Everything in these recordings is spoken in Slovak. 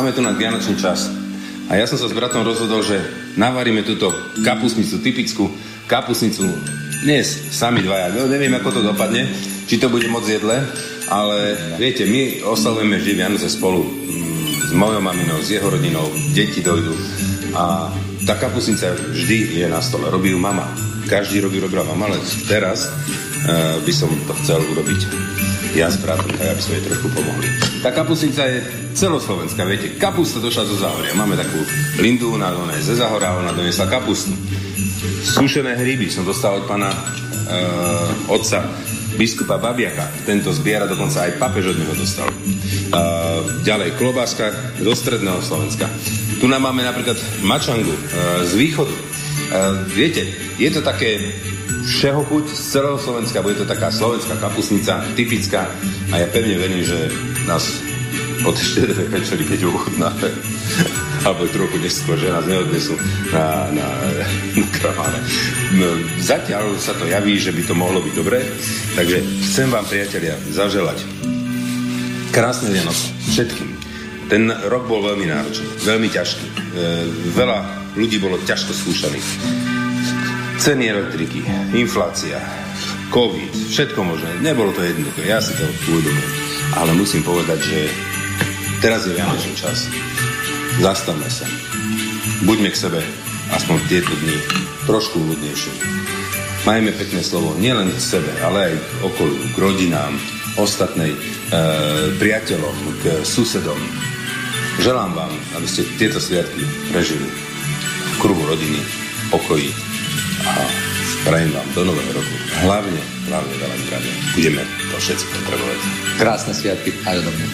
Máme tu na Vianočný čas. A ja som sa s bratom rozhodol, že navaríme túto kapusnicu, typickú kapusnicu dnes sami dvaja. No, neviem, ako to dopadne, či to bude moc jedle, ale viete, my oslavujeme vždy Vianoce spolu mm, s mojou maminou, s jeho rodinou, deti dojdu a tá kapusnica vždy je na stole. Robí ju mama. Každý robí robila mama, ale teraz uh, by som to chcel urobiť ja s bratom, tak aby sme jej trošku pomohli. Tá kapusnica je celoslovenská, viete, kapusta došla zo Zahoria. Máme takú Lindu, ona ze Zahora, ona donesla kapustu. Sušené hryby som dostal od pána uh, otca biskupa Babiaka. Tento zbiera, dokonca aj papež od neho dostal. Uh, ďalej, klobáska do stredného Slovenska. Tu nám máme napríklad mačangu uh, z východu. Uh, viete, je to také všeho chuť z celého Slovenska. Bude to taká slovenská kapusnica, typická. A ja pevne verím, že nás od štedrej večeri, keď ochutnáme, alebo trochu neskôr, že nás neodnesú na, na, na. No, zatiaľ sa to javí, že by to mohlo byť dobré, takže chcem vám, priatelia, zaželať krásne Vianoce všetkým. Ten rok bol veľmi náročný, veľmi ťažký. E, veľa ľudí bolo ťažko skúšaných Ceny elektriky, inflácia, COVID, všetko možné. Nebolo to jednoduché, ja si to uvedomujem. Ale musím povedať, že teraz je Vianočný čas. Zastavme sa. Buďme k sebe, aspoň v tieto dni, trošku ľudnejšie. Majme pekné slovo nielen k sebe, ale aj k okoliu, k rodinám, ostatnej, e, priateľom, k susedom. Želám vám, aby ste tieto sviatky prežili v kruhu rodiny, pokoji a prajem vám do nového roku hlavne, hlavne veľa zdravia. Budeme to všetci potrebovať. Krásne sviatky aj odo mňa.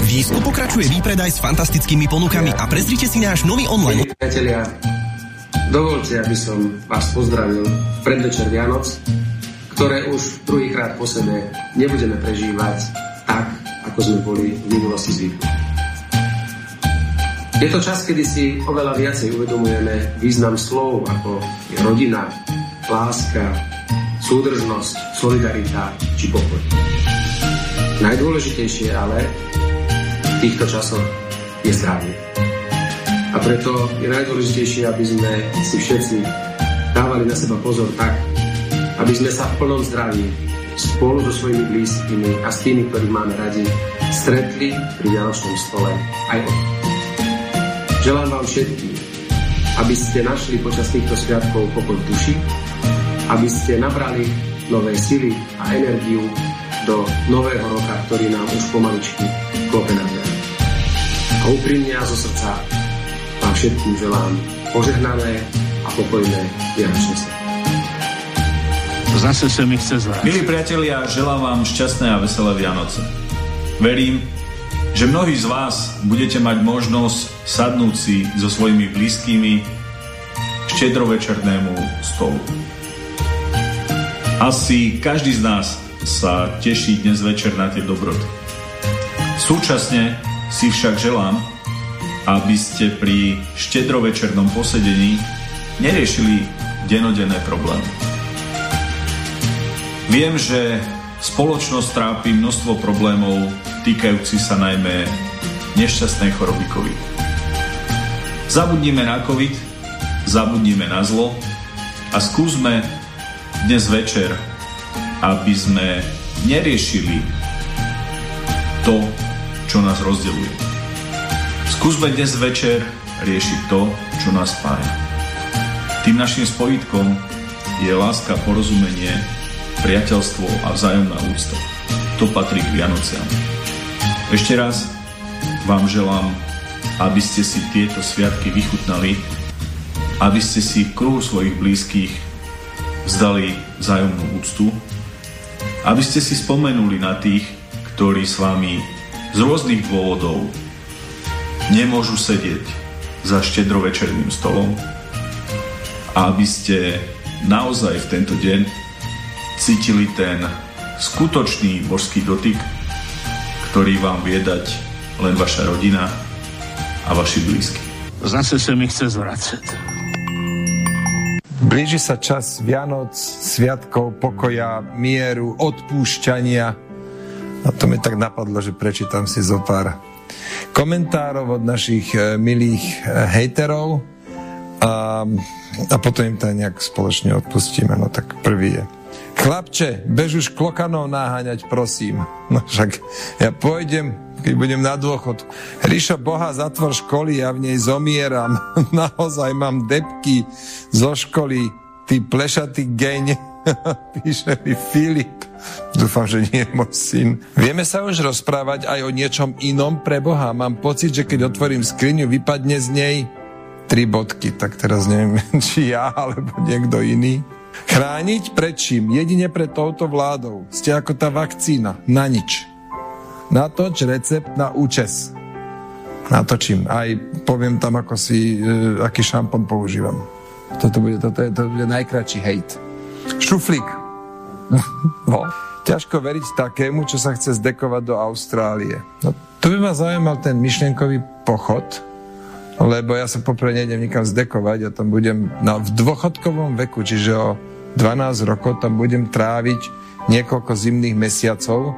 V Jísku pokračuje výpredaj s fantastickými ponukami a prezrite si náš nový online. Priatelia, dovolte, aby som vás pozdravil v predvečer Vianoc, ktoré už druhýkrát po sebe nebudeme prežívať tak, ako sme boli v minulosti zvykli. Je to čas, kedy si oveľa viacej uvedomujeme význam slov ako rodina, láska, súdržnosť, solidarita či pokoj. Najdôležitejšie ale v týchto časoch je zdravie. A preto je najdôležitejšie, aby sme si všetci dávali na seba pozor tak, aby sme sa v plnom zdraví spolu so svojimi blízkymi a s tými, ktorých máme radi, stretli pri Vianočnom stole aj o Želám vám všetkým, aby ste našli počas týchto sviatkov pokoj v duši, aby ste nabrali nové sily a energiu do nového roka, ktorý nám už pomaličky klope na dvere. A úprimne a zo srdca vám všetkým želám požehnané a pokojné Vianočné Zase sa mi chce zvrátiť. Milí priatelia, želám vám šťastné a veselé Vianoce. Verím, že mnohí z vás budete mať možnosť sadnúť si so svojimi blízkými štedrovečernému stolu. Asi každý z nás sa teší dnes večer na tie dobroty. Súčasne si však želám, aby ste pri štedrovečernom posedení neriešili denodenné problémy. Viem, že spoločnosť trápi množstvo problémov týkajúci sa najmä nešťastnej choroby COVID. Zabudnime na COVID, zabudnime na zlo a skúsme dnes večer, aby sme neriešili to, čo nás rozdeluje. Skúsme dnes večer riešiť to, čo nás spája. Tým našim spojitkom je láska, porozumenie, priateľstvo a vzájomná úcta. To patrí k Vianociam. Ešte raz vám želám, aby ste si tieto sviatky vychutnali, aby ste si kruhu svojich blízkych vzdali vzájomnú úctu, aby ste si spomenuli na tých, ktorí s vami z rôznych dôvodov nemôžu sedieť za štedrovečerným stolom a aby ste naozaj v tento deň cítili ten skutočný božský dotyk, ktorý vám vie dať len vaša rodina a vaši blízky. Zase sa mi chce zvracať. Blíži sa čas Vianoc, sviatkov, pokoja, mieru, odpúšťania. A to mi tak napadlo, že prečítam si zo pár komentárov od našich e, milých e, hejterov a, a potom im to nejak spoločne odpustíme. No tak prvý je. Chlapče, bež už klokanov náhaňať, prosím. No však ja pôjdem, keď budem na dôchod. Ríšo, Boha, zatvor školy, ja v nej zomieram. Naozaj mám depky zo školy, ty plešatý geň. Píše mi Filip. Dúfam, že nie je môj syn. Vieme sa už rozprávať aj o niečom inom pre Boha. Mám pocit, že keď otvorím skriňu, vypadne z nej tri bodky. Tak teraz neviem, či ja, alebo niekto iný. Chrániť pred čím? Jedine pred touto vládou. Ste ako tá vakcína. Na nič. Natoč recept na účes. Natočím. Aj poviem tam, ako si, e, aký šampón používam. Toto bude, toto je, to bude najkračší hejt. Šuflík. no. Ťažko veriť takému, čo sa chce zdekovať do Austrálie. No, tu by ma zaujímal ten myšlienkový pochod, lebo ja sa poprvé nejdem nikam zdekovať, ja tam budem no, v dôchodkovom veku, čiže o 12 rokov tam budem tráviť niekoľko zimných mesiacov,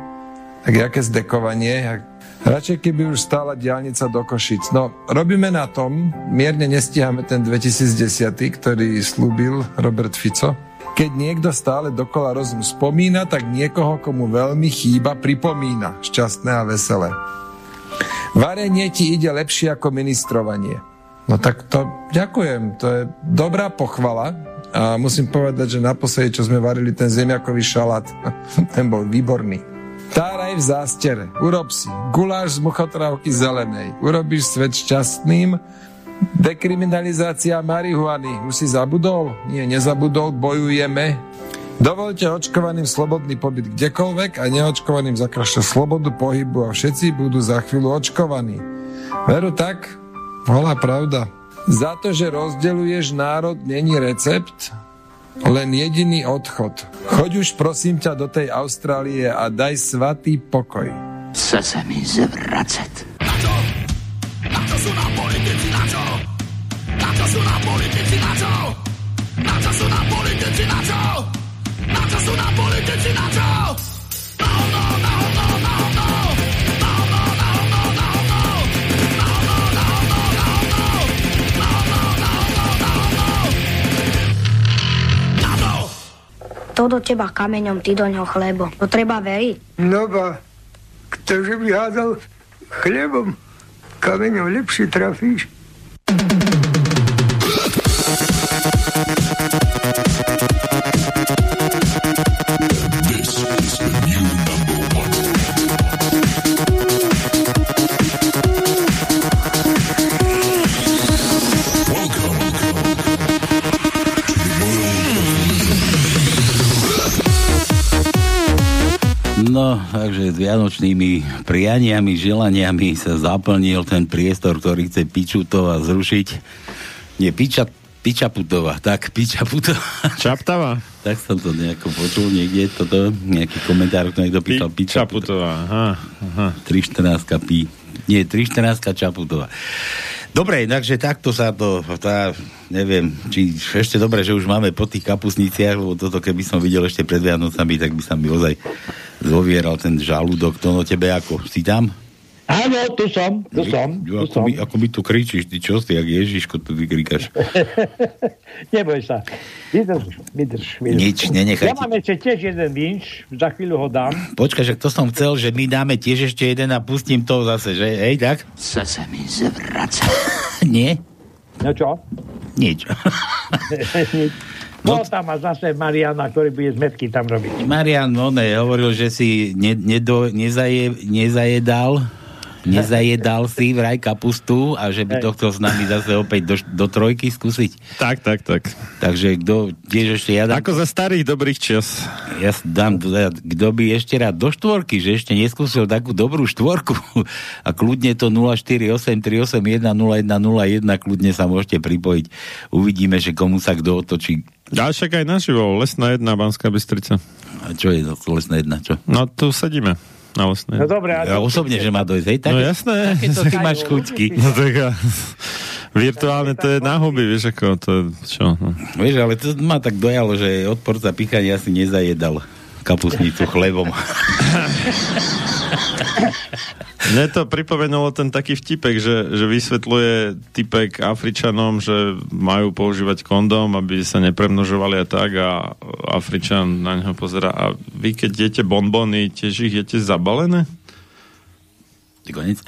tak jaké zdekovanie, radšej keby už stála diálnica do Košic. No, robíme na tom, mierne nestíhame ten 2010, ktorý slúbil Robert Fico, keď niekto stále dokola rozum spomína, tak niekoho, komu veľmi chýba, pripomína. Šťastné a veselé. Varenie ti ide lepšie ako ministrovanie. No tak to ďakujem, to je dobrá pochvala a musím povedať, že naposledy, čo sme varili ten zemiakový šalát, ten bol výborný. Táraj v zástere, urob si guláš z muchotrávky zelenej, urobíš svet šťastným Dekriminalizácia marihuany. Už si zabudol? Nie, nezabudol, bojujeme. Dovolte očkovaným slobodný pobyt kdekoľvek a neočkovaným zakrašte slobodu pohybu a všetci budú za chvíľu očkovaní. Veru tak? Holá pravda. Za to, že rozdeluješ národ, není recept, len jediný odchod. Choď už prosím ťa do tej Austrálie a daj svatý pokoj. Chce sa mi zvracať. Na čo? Na čo sú nám politici? Na čo? Na čo sú nám politici? Na čo? Na čo sú nám politici? Na čo? Na sú nám politici? Na čo? No, no, no, no, no, no. To do teba kameňom, ty do ňoho chlebo. To treba veriť. No ba, ktože by hádal chlebom, kameňom lepšie trafíš. No, takže s vianočnými prianiami, želaniami sa zaplnil ten priestor, ktorý chce Pičutova zrušiť. Nie, Piča, Pičaputová, tak Pičaputová. Čaptava? tak som to nejako počul niekde, toto, nejaký komentár, kto niekto písal Pičaputová. Aha, aha. 314 pi, nie, 314 Čaputová. Dobre, takže takto sa to, tá, neviem, či ešte dobre, že už máme po tých kapusniciach, lebo toto keby som videl ešte pred Vianocami, tak by sa mi ozaj zovieral ten žalúdok. To no tebe ako? Si tam? Áno, tu som, tu som. Tu ako, som. Mi, ako mi tu kričíš, ty čo si, jak Ježiško tu vykrikaš. Neboj sa. Vydrž, vydrž, vydrž. Nič, nenechaj. Ja mám ešte tiež jeden vinč, za chvíľu ho dám. Počkaj, že to som chcel, že my dáme tiež ešte jeden a pustím to zase, že? Hej, tak? Chce sa mi zvraca. Nie? No čo? Nič. Nič. No, no tam má zase Mariana, ktorý bude zmetky tam robiť. Marian, no ne, hovoril, že si ne, nedo, nezaje, nezajedal nezajedal si vraj kapustu a že by to chcel s nami zase opäť do, do trojky skúsiť. Tak, tak, tak. Takže kto tiež ešte ja dám... Ako za starých dobrých čas. Ja dám, kto by ešte rád do štvorky, že ešte neskúsil takú dobrú štvorku a kľudne to 0483810101 kľudne sa môžete pripojiť. Uvidíme, že komu sa kto otočí. A však aj naživo, Lesná jedna, Banská Bystrica. A čo je to Lesná jedna, čo? No tu sedíme na lesnej. No dobré. Ja osobne, že má dojsť, hej? Tak, no jasné. Takéto ty máš chuťky. No tak a, virtuálne to je na huby, vieš ako, to je čo? No. Vieš, ale to ma tak dojalo, že odporca pichania si nezajedal kapusnicu chlebom. Mne to pripomenulo ten taký vtipek, že, že vysvetľuje typek Afričanom, že majú používať kondóm, aby sa nepremnožovali a tak a Afričan na neho pozera a vy keď jete bonbony, tiež ich jete zabalené? Ty konec.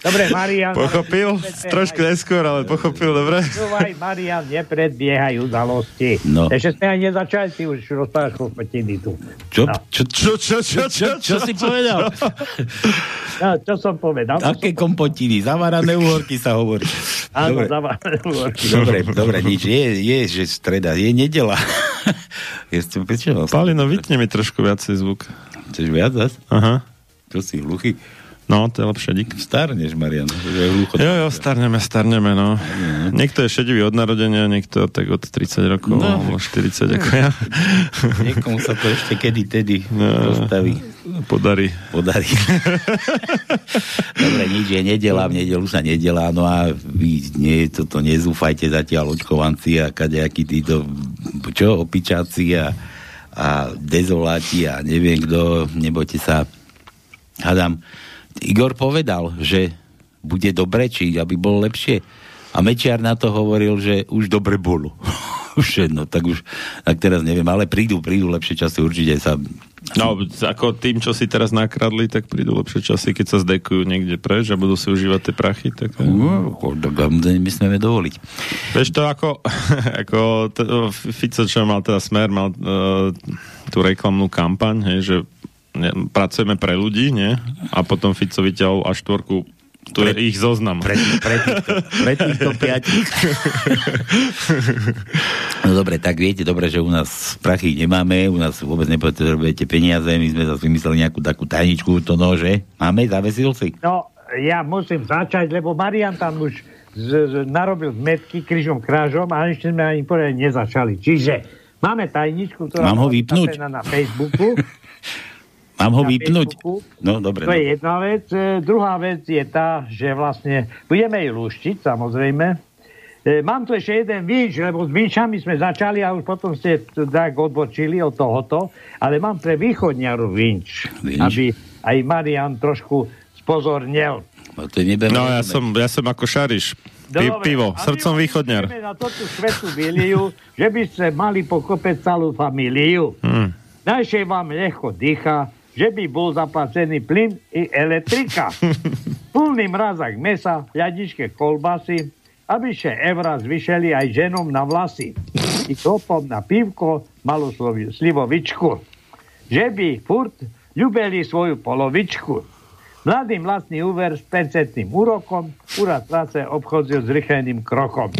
Dobre, Marian. Pochopil? Trošku neskôr, ale pochopil, dobre? Počúvaj, Marian, nepredbiehaj udalosti. No. Ešte sme aj nezačali, ty už rozprávaš chopetiny tu. Čo, No. čo, čo, čo, čo, čo, čo si povedal? No, čo som povedal? Aké kompotiny? Zavarané uhorky sa hovorí. Áno, Dobre. zavárne úvorky. Dobre, dobre, nič. Je, je, že streda, je nedela. Je to prečo? Palino, vytne mi trošku viacej zvuk. Chceš viac zas? Aha. Čo si, hluchý? No, to je lepšie, dík. Starneš, Marian. Jo, jo, starneme, starneme, no. Niekto je šedivý od narodenia, niekto tak od 30 rokov, No. alebo 40 ako ja. Niekomu sa to ešte kedy tedy No. postaví. Podarí. Podarí. Dobre, nič je nedela, v nedelu sa nedelá, no a vy nie, toto nezúfajte zatiaľ očkovanci a kadejakí títo, čo, opičáci a, a dezoláti a neviem kto, nebojte sa. Hadám, Igor povedal, že bude dobre, či aby bolo lepšie. A Mečiar na to hovoril, že už dobre bolo. už jedno, tak už, tak teraz neviem, ale prídu, prídu lepšie časy, určite sa No, ako tým, čo si teraz nakradli, tak prídu lepšie časy, keď sa zdekujú niekde preč a budú si užívať tie prachy, tak... No, my smeme dovoliť. Vieš to ako, ako t- Fico, čo mal teda smer, mal uh, tú reklamnú kampaň, hej, že ne, pracujeme pre ľudí, nie? A potom Fico vyťahol až štvorku tu je ich zoznam. Pre, pre, týchto, pre týchto piatich. No dobre, tak viete dobre, že u nás prachy nemáme, u nás vôbec nepotrebujete peniaze, my sme zase vymysleli nejakú takú tajničku, to nože. Máme, zavesil si? No, ja musím začať, lebo Marian tam už z, z, narobil zmetky križom krážom a ešte sme ani poriadne nezačali. Čiže máme tajničku, ktorá Mám ho vypnúť? na Facebooku. Mám ho vypnúť? Facebooku. No, dobre. To je No. jedna vec. E, druhá vec je tá, že vlastne budeme ju lúštiť, samozrejme. E, mám tu ešte jeden výč, lebo s výčami sme začali a už potom ste tak odbočili od tohoto, ale mám pre východňaru vinč, Vinč? aby aj Marian trošku spozornel. No, to je neber... No ja som, ja som ako Šariš. Pi, Dobre, pivo, srdcom východňar. na toto svetú biliu, že by ste mali pokopeť celú familiu. Hmm. Najšej vám ľahko dýcha, že by bol zaplacený plyn i elektrika. Plný mrazak mesa, ľadičke kolbasy, aby še evra zvyšeli aj ženom na vlasy. I topom na pivko, malú slivovičku. Že by furt ľubeli svoju polovičku. Mladý vlastný úver s percentným úrokom, úrad práce obchodzil s rýchleným krokom.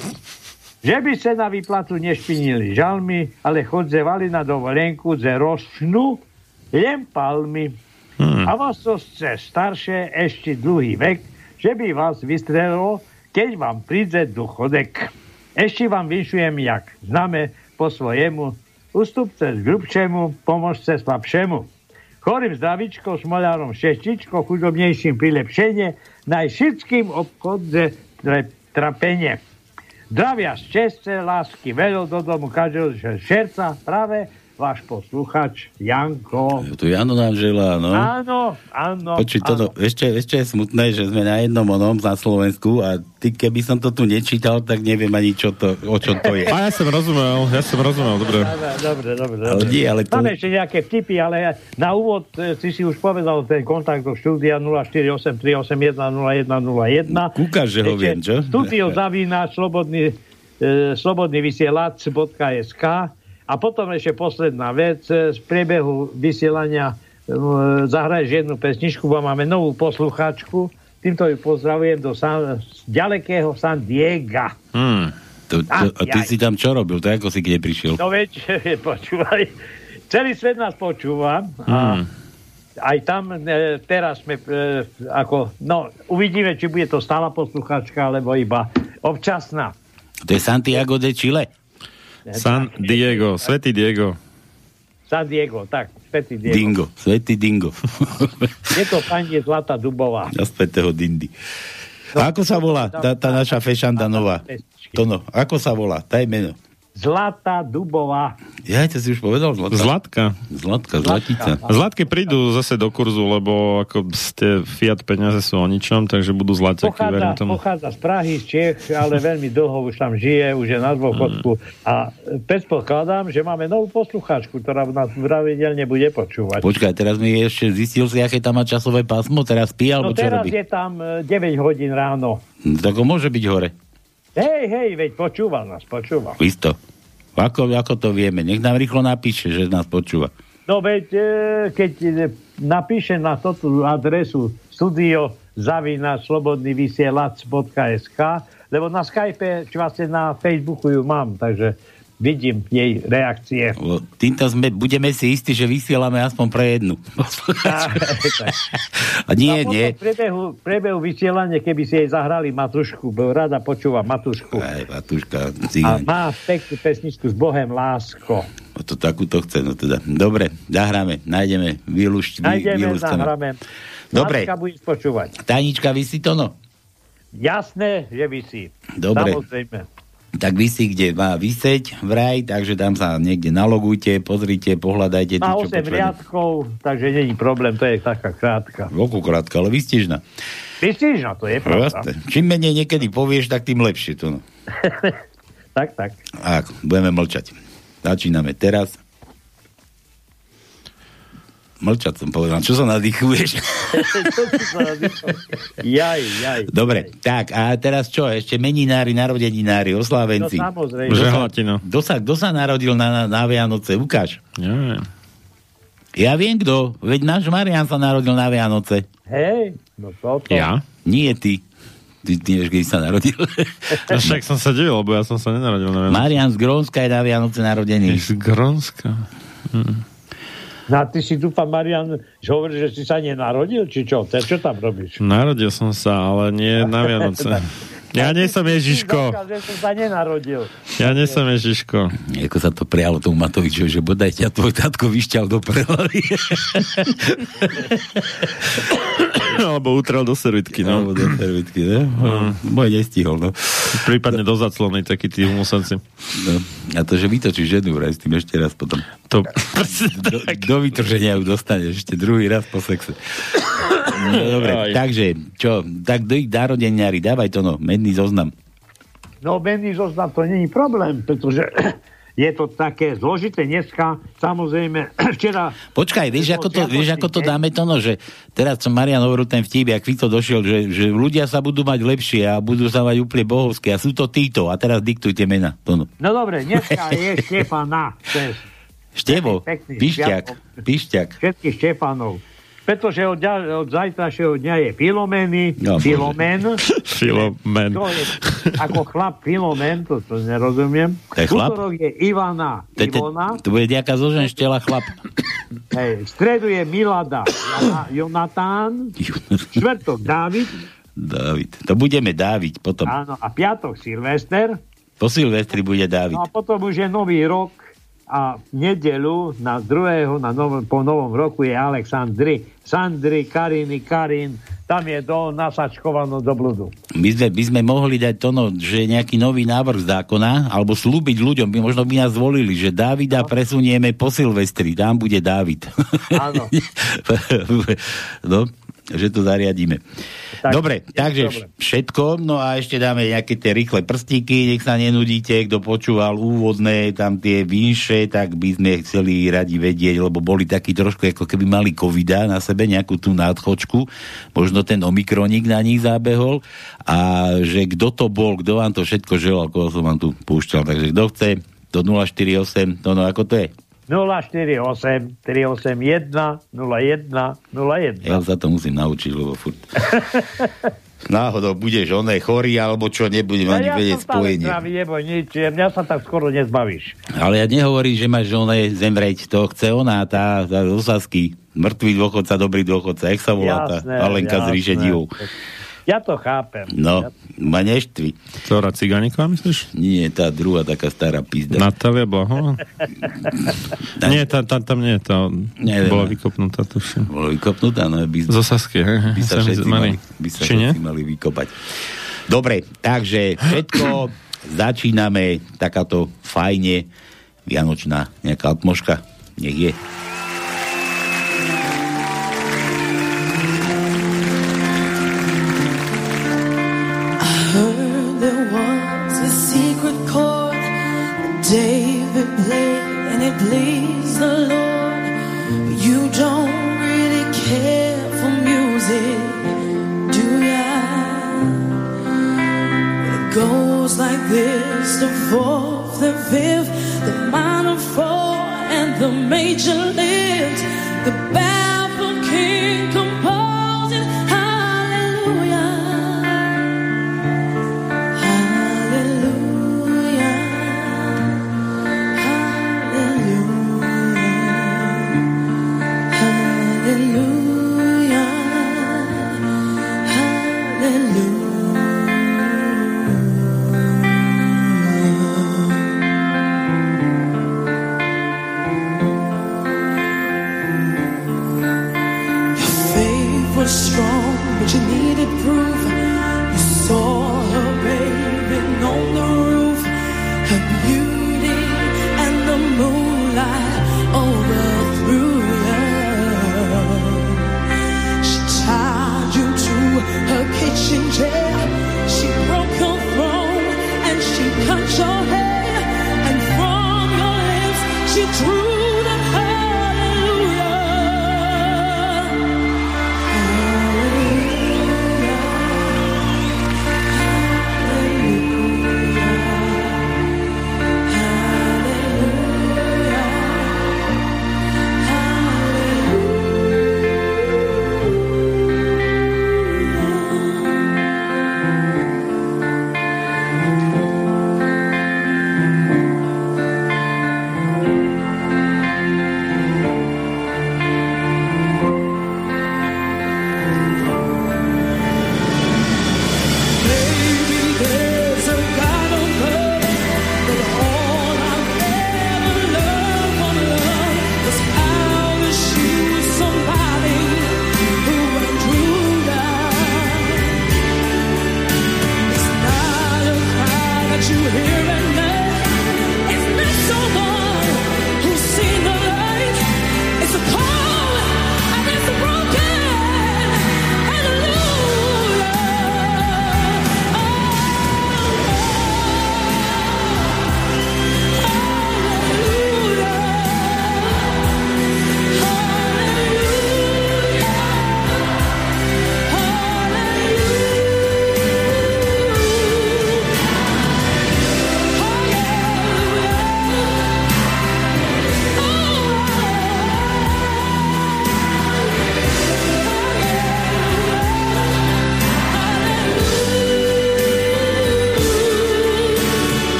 Že by sa na výplatu nešpinili žalmy, ale chodzevali na dovolenku ze ročnú len palmy. A vás to ste staršie ešte dlhý vek, že by vás vystrelilo, keď vám príde duchodek. Ešte vám vyšujem, jak známe po svojemu, ustupce grubšemu, pomôžte slabšemu. Chorým zdravičkou, smolárom šeštičkou, chudobnejším prilepšenie, najširským obchodze trapenie. Zdravia šťastie, lásky, veľo do domu každého šerca, práve váš posluchač Janko. Tu Jano nám želá, no. Áno, áno. Počuj, toto, ešte, ešte je smutné, že sme na jednom onom na Slovensku a ty, keby som to tu nečítal, tak neviem ani, čo to, o čo to je. A ja som rozumel, ja som rozumel, dobre. Dobre, dobre, dobre. Ale nie, ale to- Máme ešte nejaké vtipy, ale na úvod e, si si už povedal ten kontakt do štúdia 0483810101. Kúkaš, že ho viem, čo? Studio zavínač slobodný, e, slobodný vysielač.sk a potom ešte posledná vec e, z priebehu vysielania e, zahraješ jednu pesničku, bo máme novú posluchačku. Týmto ju pozdravujem do San, z ďalekého San Diega. Hmm. To, to, a ty si tam čo robil? To ako si kde prišiel? No veď, počúvaj, celý svet nás počúva a Hmm. aj tam e, teraz sme e, ako, no uvidíme, či bude to stála posluchačka, alebo iba občasná. To je Santiago de Chile. San Diego, Svetý Diego. San Diego, tak, Spätý Diego. Dingo, svetý dingo. Je to pani Zlata Dubová. Na spätého dindy. A ako sa volá tá, tá naša fešanda nová? To no, ako sa volá? Daj meno. Zlata Dubová. Ja, to si už povedal, Zlatka. Zlatka. Zlatka, Zlatica. Zlatky prídu zase do kurzu, lebo ako ste Fiat peniaze sú o ničom, takže budú zlaťaky, verím Pochádza, tomu. pochádza z Prahy, z Čech, ale veľmi dlho už tam žije, už je na dôchodku. A predpokladám, že máme novú poslucháčku, ktorá nás pravidelne bude počúvať. Počkaj, teraz mi ešte zistil si, aké tam má časové pásmo, teraz pí, No alebo čo teraz robí? je tam e, 9 hodín ráno. Tak ho môže byť hore. Hej, hej, veď počúval nás, počúval. Isto. Ako, ako to vieme? Nech nám rýchlo napíše, že nás počúva. No veď, e, keď napíše na toto adresu studio zavina slobodný vysielač.sk, lebo na Skype, či vlastne na Facebooku ju mám, takže vidím jej reakcie. Týmto sme, budeme si istí, že vysielame aspoň pre jednu. A nie, A potom nie. V priebehu, priebehu vysielania, keby si jej zahrali Matušku, bo rada počúva Matušku. Aj, Matúška, A má peknú pesničku s Bohem lásko. No to takúto chce, no teda. Dobre, zahráme, nájdeme, vylušť, vy, Nájdeme, zahráme. Dobre. Láska budeš počúvať. Tajnička, vy si to no? Jasné, že vysí. Dobre. Samozrejme. Tak vy si kde má vyseť vraj, takže tam sa niekde nalogujte, pozrite, pohľadajte. Má tu, čo 8 potrebujete. riadkov, takže není problém, to je taká krátka. Veľkú krátko, ale vystížna. Myslíš na to, je pravda. jasné. Čím menej niekedy povieš, tak tým lepšie to. No. tak, tak. A budeme mlčať. Začíname teraz. Mlčať som povedal. Čo sa nadýchuješ? jaj, jaj. Dobre, tak a teraz čo? Ešte meninári, narodeninári, oslávenci. No, samozrejme. Kto sa- Žehlatino. Kto sa, kto sa narodil na, na, na Vianoce? Ukáž. Neviem. Ja viem kto. Veď náš Marian sa narodil na Vianoce. Hej, no toto. Ja? Nie ty. Ty, ty vieš, kedy sa narodil. No však som sa divil, lebo ja som sa nenarodil na Vianoce. Marian z Grónska je na Vianoce narodený. Z Grónska. No a ty si dúfam, Marian, že hovoríš, že si sa nenarodil, či čo? Te, čo tam robíš? Narodil som sa, ale nie na Vianoce. Ja nie som Ježiško. Zákaz, že som sa nenarodil. Ja nie som Ježiško. Ako sa to prijalo tomu Matovičovi, že bodaj ťa tvoj tátko vyšťal do prehlavy. Alebo utrel do servitky, no. Alebo do servitky, ne? Môj nestihol, no. Prípadne do zaclony, takí tí humusanci. no. A to, že vytočíš ženu vraj s tým ešte raz potom. To... Do, do vytrženia ju dostaneš ešte druhý raz po sexe. No, dobre, Aj. takže, čo, tak do ich národeniari, dávaj to no, medný zoznam. No, menný zoznam to není problém, pretože je to také zložité dneska. Samozrejme, včera... Počkaj, vieš, ako to, vieš, ako to dáme to, no, že teraz som Marian hovoril ten vtip, ak Fico došiel, že, že ľudia sa budú mať lepšie a budú sa mať úplne bohovské a sú to títo a teraz diktujte mena. To, no. No dobre, dneska je Štefana. To Števo, pišťak, pišťak. všetkých Štefanov. Pretože od, od zajtrajšieho dňa je Filomény, No, Filomen, Filomen. to je ako chlap Filomen, to, to nerozumiem. To je chlap? Útorok je Ivana, To, Ivona, to bude nejaká zoženštela chlap. hej, v stredu je Milada, Jonatán, štvrtok Dávid, Dávid. To budeme Dávid potom. áno, a piatok Silvester, Po Silvestri bude Dávid. no a potom už je nový rok a v nedelu na druhého, na novom, po novom roku je Alexandri, Sandri, Kariny, Karin, tam je do, nasačkovano do bludu. My sme, by sme mohli dať to, no, že nejaký nový návrh zákona, alebo slúbiť ľuďom, by možno by nás zvolili, že Dávida presunieme po Silvestri, tam bude Dávid. Áno. no, že to zariadíme. Tak, Dobre, takže problém. všetko, no a ešte dáme nejaké tie rýchle prstíky, nech sa nenudíte, kto počúval úvodné, tam tie vinše, tak by sme chceli radi vedieť, lebo boli takí trošku, ako keby mali covida na sebe, nejakú tú nádchočku, možno ten omikronik na nich zábehol a že kto to bol, kto vám to všetko želal, koho som vám tu púšťal, takže kto chce, do 048, to no ako to je? 048 381 01 01. Ja sa to musím naučiť, lebo furt. Náhodou budeš oné chorý, alebo čo, nebudem ani ja vedieť spojenie. zdravý, neboj nič, mňa sa tak skoro nezbavíš. Ale ja nehovorím, že máš oné zemreť, to chce ona, tá, tá z Osasky, mŕtvý dôchodca, dobrý dôchodca, jak sa volá tá Jasné, Alenka z jasné. ríše divou. Ja to chápem. No, ma neštvi. Ktorá cigániková, myslíš? Nie, tá druhá taká stará pizda. Natália Blahová? nie, tam, tam, tam nie, tá Neviem. bola vykopnutá, tuším. Bola vykopnutá, no by, Z Osasky, hej, hej. by sa všetci mali. by sa všetci mali vykopať. Dobre, takže všetko začíname takáto fajne vianočná nejaká atmoška. Nech je. The fifth, the minor four, and the major lift. The baffled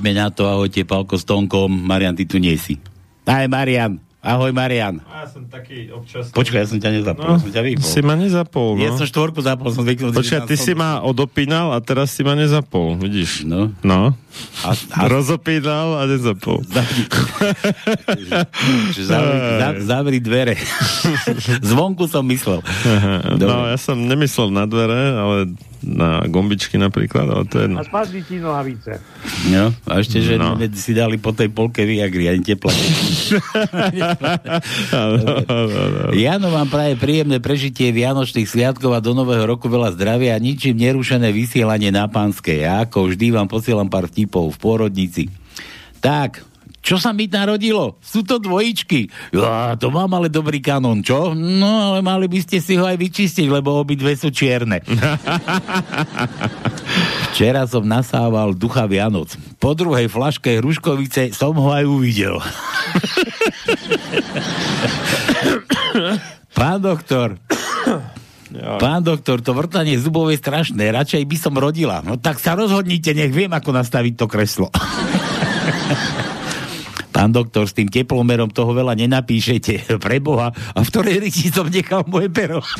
poďme na to, ahojte Palko s Tonkom. Marian, ty tu nie si. Aj Marian. Ahoj Marian. Ja som taký občas... Počkaj, ja som ťa nezapol, No, som ťa vypol. si ma nezapol, no. Ja som štvorku zapol, som zvyknutý. Počkaj, ty si ma odopínal a teraz si ma nezapol, vidíš? No. No. A, a... Rozopínal a nezapol. Zavri, za, zavri dvere. Zvonku som myslel. No, ja som nemyslel na dvere, ale na gombičky napríklad, ale to je jedno. A spadli ti nohavice. No, a ešte, že No. si dali po tej polke Viagri, ani teplá. Jano vám praje príjemné prežitie Vianočných sviatkov a do Nového roku veľa zdravia a ničím nerušené vysielanie na pánske. Ja ako vždy vám posielam pár vtipov v pôrodnici. Tak, čo sa mi narodilo? Sú to dvojičky. Ja, to mám ale dobrý kanon, čo? No, ale mali by ste si ho aj vyčistiť, lebo obidve sú čierne. Včera som nasával ducha Vianoc. Po druhej flaške hruškovice som ho aj uvidel. Pán doktor, Pán doktor, to vrtanie zubov je strašné, radšej by som rodila. No tak sa rozhodnite, nech viem, ako nastaviť to kreslo. Pán doktor, s tým teplomerom toho veľa nenapíšete. Preboha, a v ktorej riti som nechal moje pero?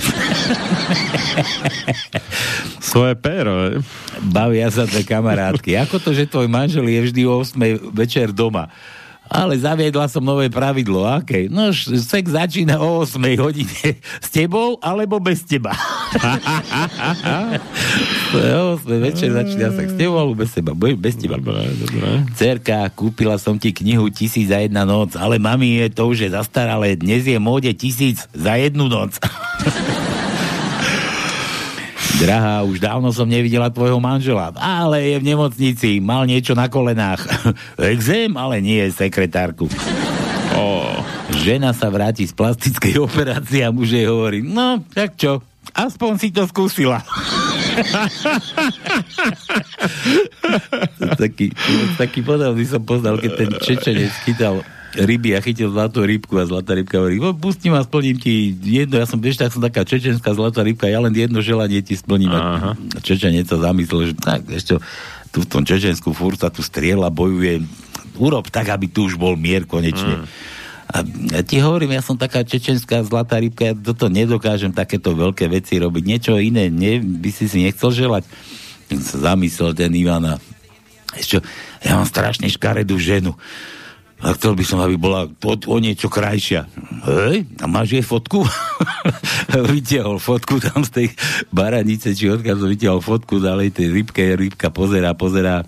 Svoje pero, eh? Bavia sa dve kamarátky. Ako to, že tvoj manžel je vždy o 8 večer doma? Ale zaviedla som nové pravidlo. Aké? No, sex začína o 8 hodine. S tebou alebo bez teba? O 8 večer začína sex s tebou alebo bez teba? Bez teba. Dobre, dobre. Cerka, kúpila som ti knihu Tisíc za jedna noc, ale mami, je to už je zastaralé. Dnes je móde tisíc za jednu noc. Drahá, už dávno som nevidela tvojho manžela, ale je v nemocnici, mal niečo na kolenách. Exém, ale nie je sekretárku. Oh. Žena sa vráti z plastickej operácie a muž jej hovorí, no, tak čo, aspoň si to skúsila. Taký, taký podobný som poznal, keď ten Čečenec chytal ryby a chytil zlatú rybku a zlatá rybka hovorí, "No, pustím a splním ti jedno, ja som, vieš, tak som taká čečenská zlatá rybka, ja len jedno želanie ti splním. A Čečenec sa zamyslel, že tak, čo, tu v tom Čečensku furt sa tu striela, bojuje, urob tak, aby tu už bol mier konečne. A ti hovorím, ja som taká čečenská zlatá rybka, ja toto nedokážem takéto veľké veci robiť. Niečo iné nie, by si si nechcel želať. Zamyslel ten Ivana. Ešte, ja mám strašne škaredú ženu. A chcel by som, aby bola o, o niečo krajšia. Hej, a máš jej fotku? vytiahol fotku tam z tej baranice, či odkiaľ som vytiahol fotku, ďalej tej rybke, rybka pozerá, pozerá.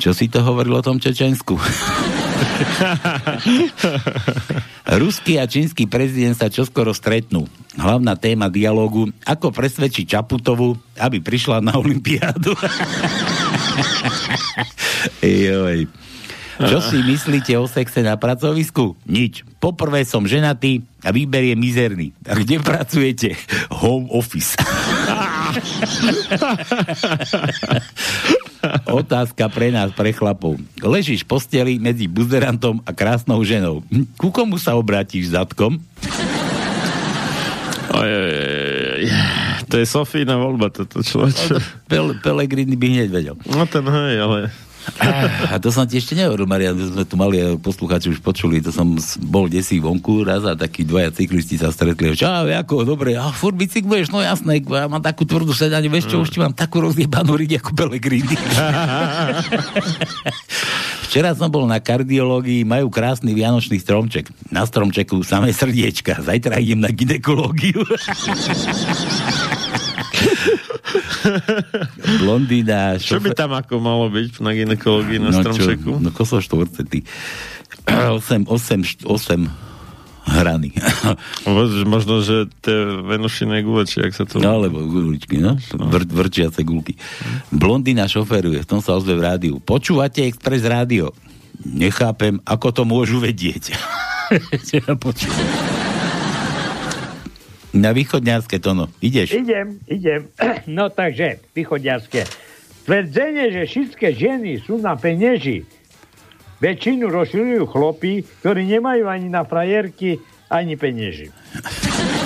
Čo si to hovoril o tom Čečensku? Ruský a čínsky prezident sa čoskoro stretnú. Hlavná téma dialogu, ako presvedčiť Čaputovu, aby prišla na Olympiádu. Joj. Čo si myslíte o sexe na pracovisku? Nič. Poprvé som ženatý a výber je mizerný. A kde pracujete? Home office. Otázka pre nás, pre chlapov. Ležíš v posteli medzi buzerantom a krásnou ženou. Ku komu sa obrátiš zadkom? Oj, oj, oj, oj. To je Sofína voľba, toto človeče. Pel, Pelegrini by hneď vedel. No ten hej, ale... A to som ti ešte nehovoril, Marian, sme tu mali, a poslucháči už počuli, to som bol desí vonku raz a takí dvaja cyklisti sa stretli. Čau, ako, dobre, a furt bicykluješ, no jasné, ja mám takú tvrdú sedanie, vieš čo, už ti mám takú rozjebanú riť ako Pelegrini. Včera som bol na kardiológii, majú krásny vianočný stromček. Na stromčeku samé srdiečka. Zajtra idem na ginekológiu. Blondína. Čo by tam ako malo byť na ginekológii na stromčeku? No koso štvorcety. 8, 8, 8 hrany. Možno, že tie venušiné gule, či jak sa to... No, alebo guličky, no. Vr, vrčiace gulky. Blondina šoferuje, v tom sa ozve v rádiu. Počúvate Express rádio? Nechápem, ako to môžu vedieť. Ja počúvam. Na východňarské tono. Ideš? Idem, idem. No takže, východňarské. Tvrdzenie, že všetky ženy sú na penieži, väčšinu rozširujú chlopy, ktorí nemajú ani na frajerky, ani penieži.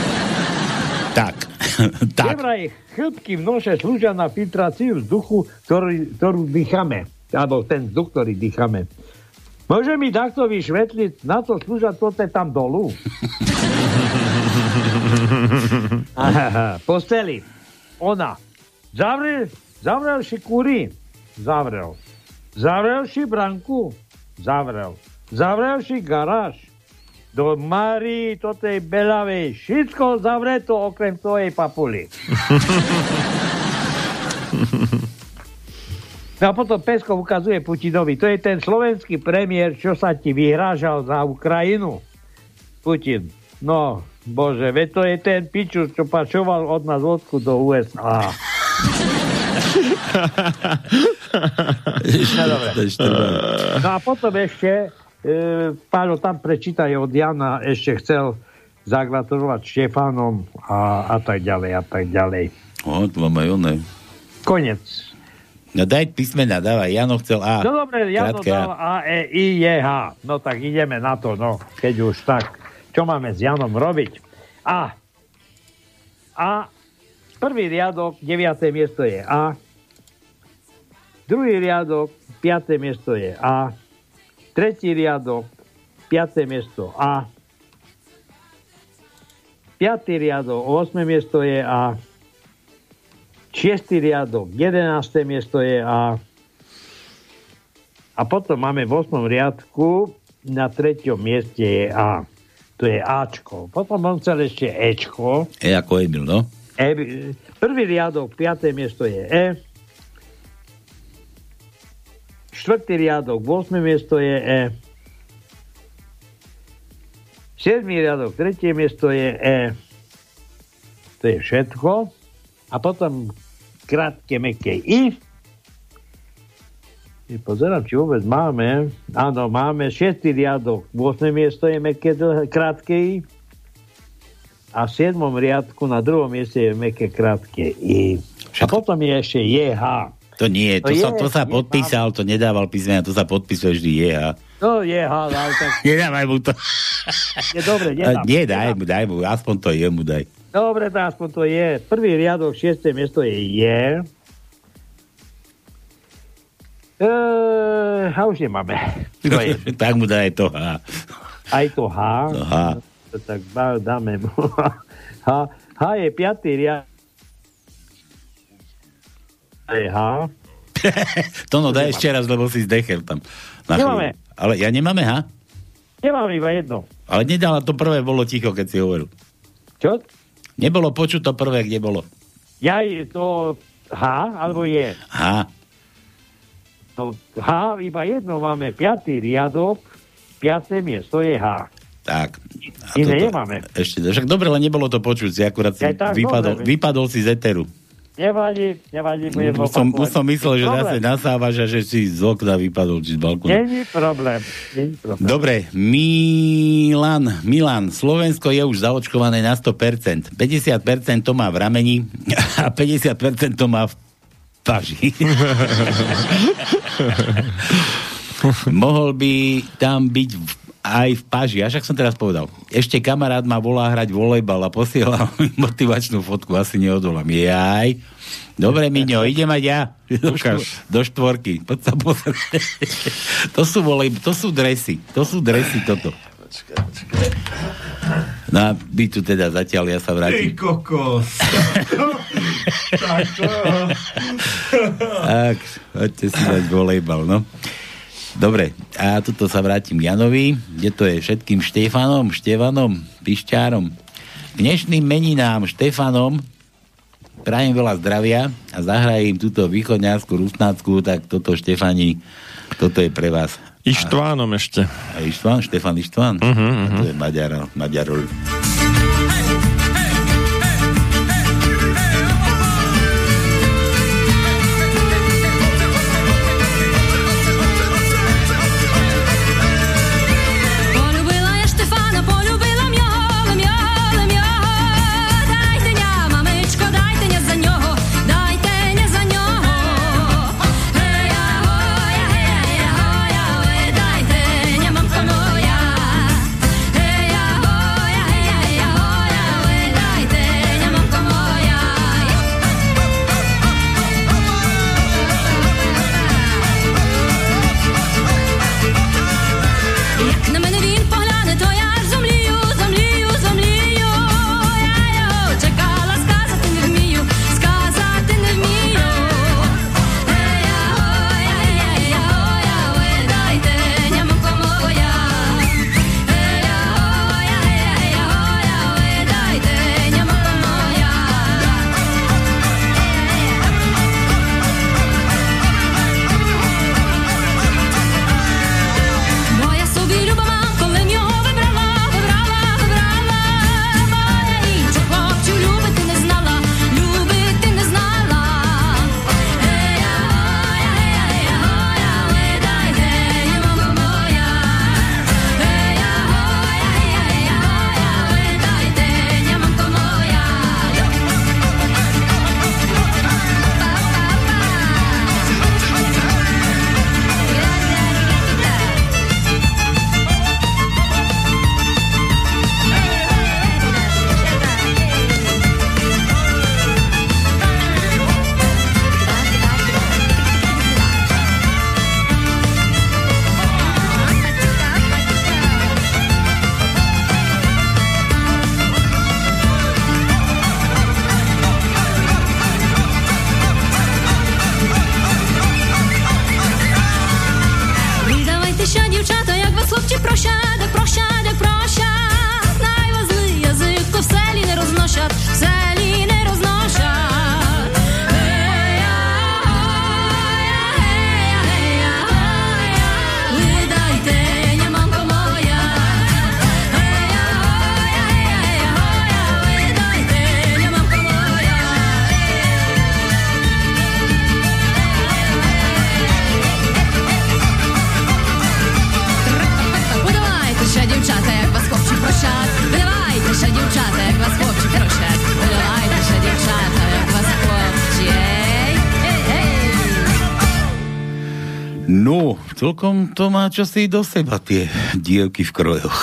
Tak. tak. Vraj chrbky v noše slúžia na filtráciu vzduchu, ktorý, ktorú dýchame. Alebo ten vzduch, ktorý dýchame. Môže mi takto vyšvetliť, na to slúžia toto tam dolu? Posteli. Ona. Zavrel, zavrel si kúry. Zavrel. Zavrel si branku. Zavrel. Zavrel si garáž. Do Marii, to tej belavej, všetko zavreto okrem tvojej papuly. No a potom Peskov ukazuje Putinovi. To je ten slovenský premiér, čo sa ti vyhrážal za Ukrajinu. Putin. No, bože, veď to je ten piču, čo pačoval od nás vodku do USA. No, dobre. No a potom ešte, e, Páľo tam prečítaj od Jana, ešte chcel zagratulovať Štefánom a, a tak ďalej, a tak ďalej. O, tu máme aj oné. Konec. No daj písmena, dávaj. Jano chcel A. No dobre, ja to Krátke A. dal A, E, I, J, H. No tak ideme na to, no, keď už tak. Čo máme s Janom robiť? A. A. Prvý riadok, deviaté miesto je A. Druhý riadok, piaté miesto je A. Tretí riadok, piaté miesto A. Piatý riadok, osme miesto je A. Šiestý riadok, jedenácté miesto je A. A potom máme v 8. riadku na treťom mieste je A. To je Ačko. Potom on chcel ešte Ečko. E ako Emil, no? E, prvý riadok, piaté miesto je E. Štvrtý riadok, 8. miesto je E. Siedmý riadok, tretie miesto je E. To je všetko. A potom krátke, meké I. Pozerám, či vôbec máme. Áno, máme šiestý riadok. 8. miesto je meké, krátke. A v 7. riadku na druhom mieste je meké krátke I. A potom je ešte JH. To nie, to, To sa, je, to sa je, podpísal, to nedával písmena, to sa podpisuje vždy a... No JH, ale tak Nedávaj mu to. je dobre, nedám. nie, daj mu, daj mu, aspoň to jemu daj. Dobre, to aspoň to je. Prvý riadok, šiesté miesto je je. E, a už nemáme. Tak mu daj to H. Aj to H. To H. Tak dáme mu. H. H je piatý riadok. Je H. To no daj ešte raz, lebo si zdechel tam. Nemáme. Ale ja nemáme H? Nemám iba jedno. Ale nedala to prvé, bolo ticho, keď si hovoril. Čo? Nebolo počuť to prvé, kde bolo. Ja je to H, alebo je. H. No, H, iba jedno máme. Piatý riadok, piaté miesto je H. Tak. A Iné toto- nemáme. Ešte, však dobre, ale nebolo to počuť, si akurát si tak, vypadol, dobre. vypadol si z eteru. Nevadí, nevadí, budem Už som, už som myslel, že zase nasávaš a že si z okna vypadol, či z balkónu. Není problém. Není problém. Dobre, Milan, Milan, Slovensko je už zaočkované na 100%. 50% to má v rameni a 50% to má v paži. Mohol by tam byť v, aj v paži, až ak som teraz povedal. Ešte kamarát ma volá hrať volejbal a posielal mi motivačnú fotku, asi neodolám. Jaj. Dobre, Miňo, idem aj ja. Do, štvo, do štvorky. Poď sa pozrieť. to sú volej, to sú dresy. To sú dresy toto. No a my tu teda zatiaľ, ja sa Ty vrátim. kokos. tak to... Tak, poďte si dať volejbal, no. Dobre, a tuto sa vrátim Janovi, kde to je všetkým Štefanom, Števanom, Pišťárom. Dnešným meninám Štefanom prajem veľa zdravia a zahrajem im túto východňarskú rusnácku, tak toto Štefani, toto je pre vás. Ištvánom ešte. A Ištván, Štefan Ištván? Mhm, A mhm. to je Maďar, Maďarol. To má čosi do seba, tie dievky v krojoch.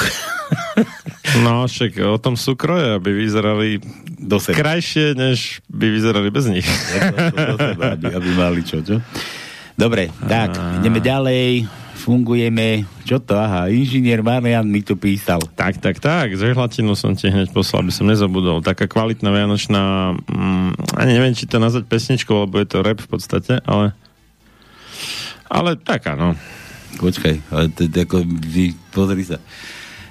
No, však o tom sú kroje, aby vyzerali do seba. krajšie, než by vyzerali bez nich. do seba, aby, aby mali čo, čo? Dobre, tak, ideme ďalej, fungujeme, čo to, aha, inžinier Marian mi tu písal. Tak, tak, tak, žehlatinu som ti hneď poslal, aby som nezabudol. Taká kvalitná vianočná, mm, ani neviem, či to nazvať pesničkou, lebo je to rap v podstate, ale ale taká, no. Počkaj, ale to, to ako, pozri sa.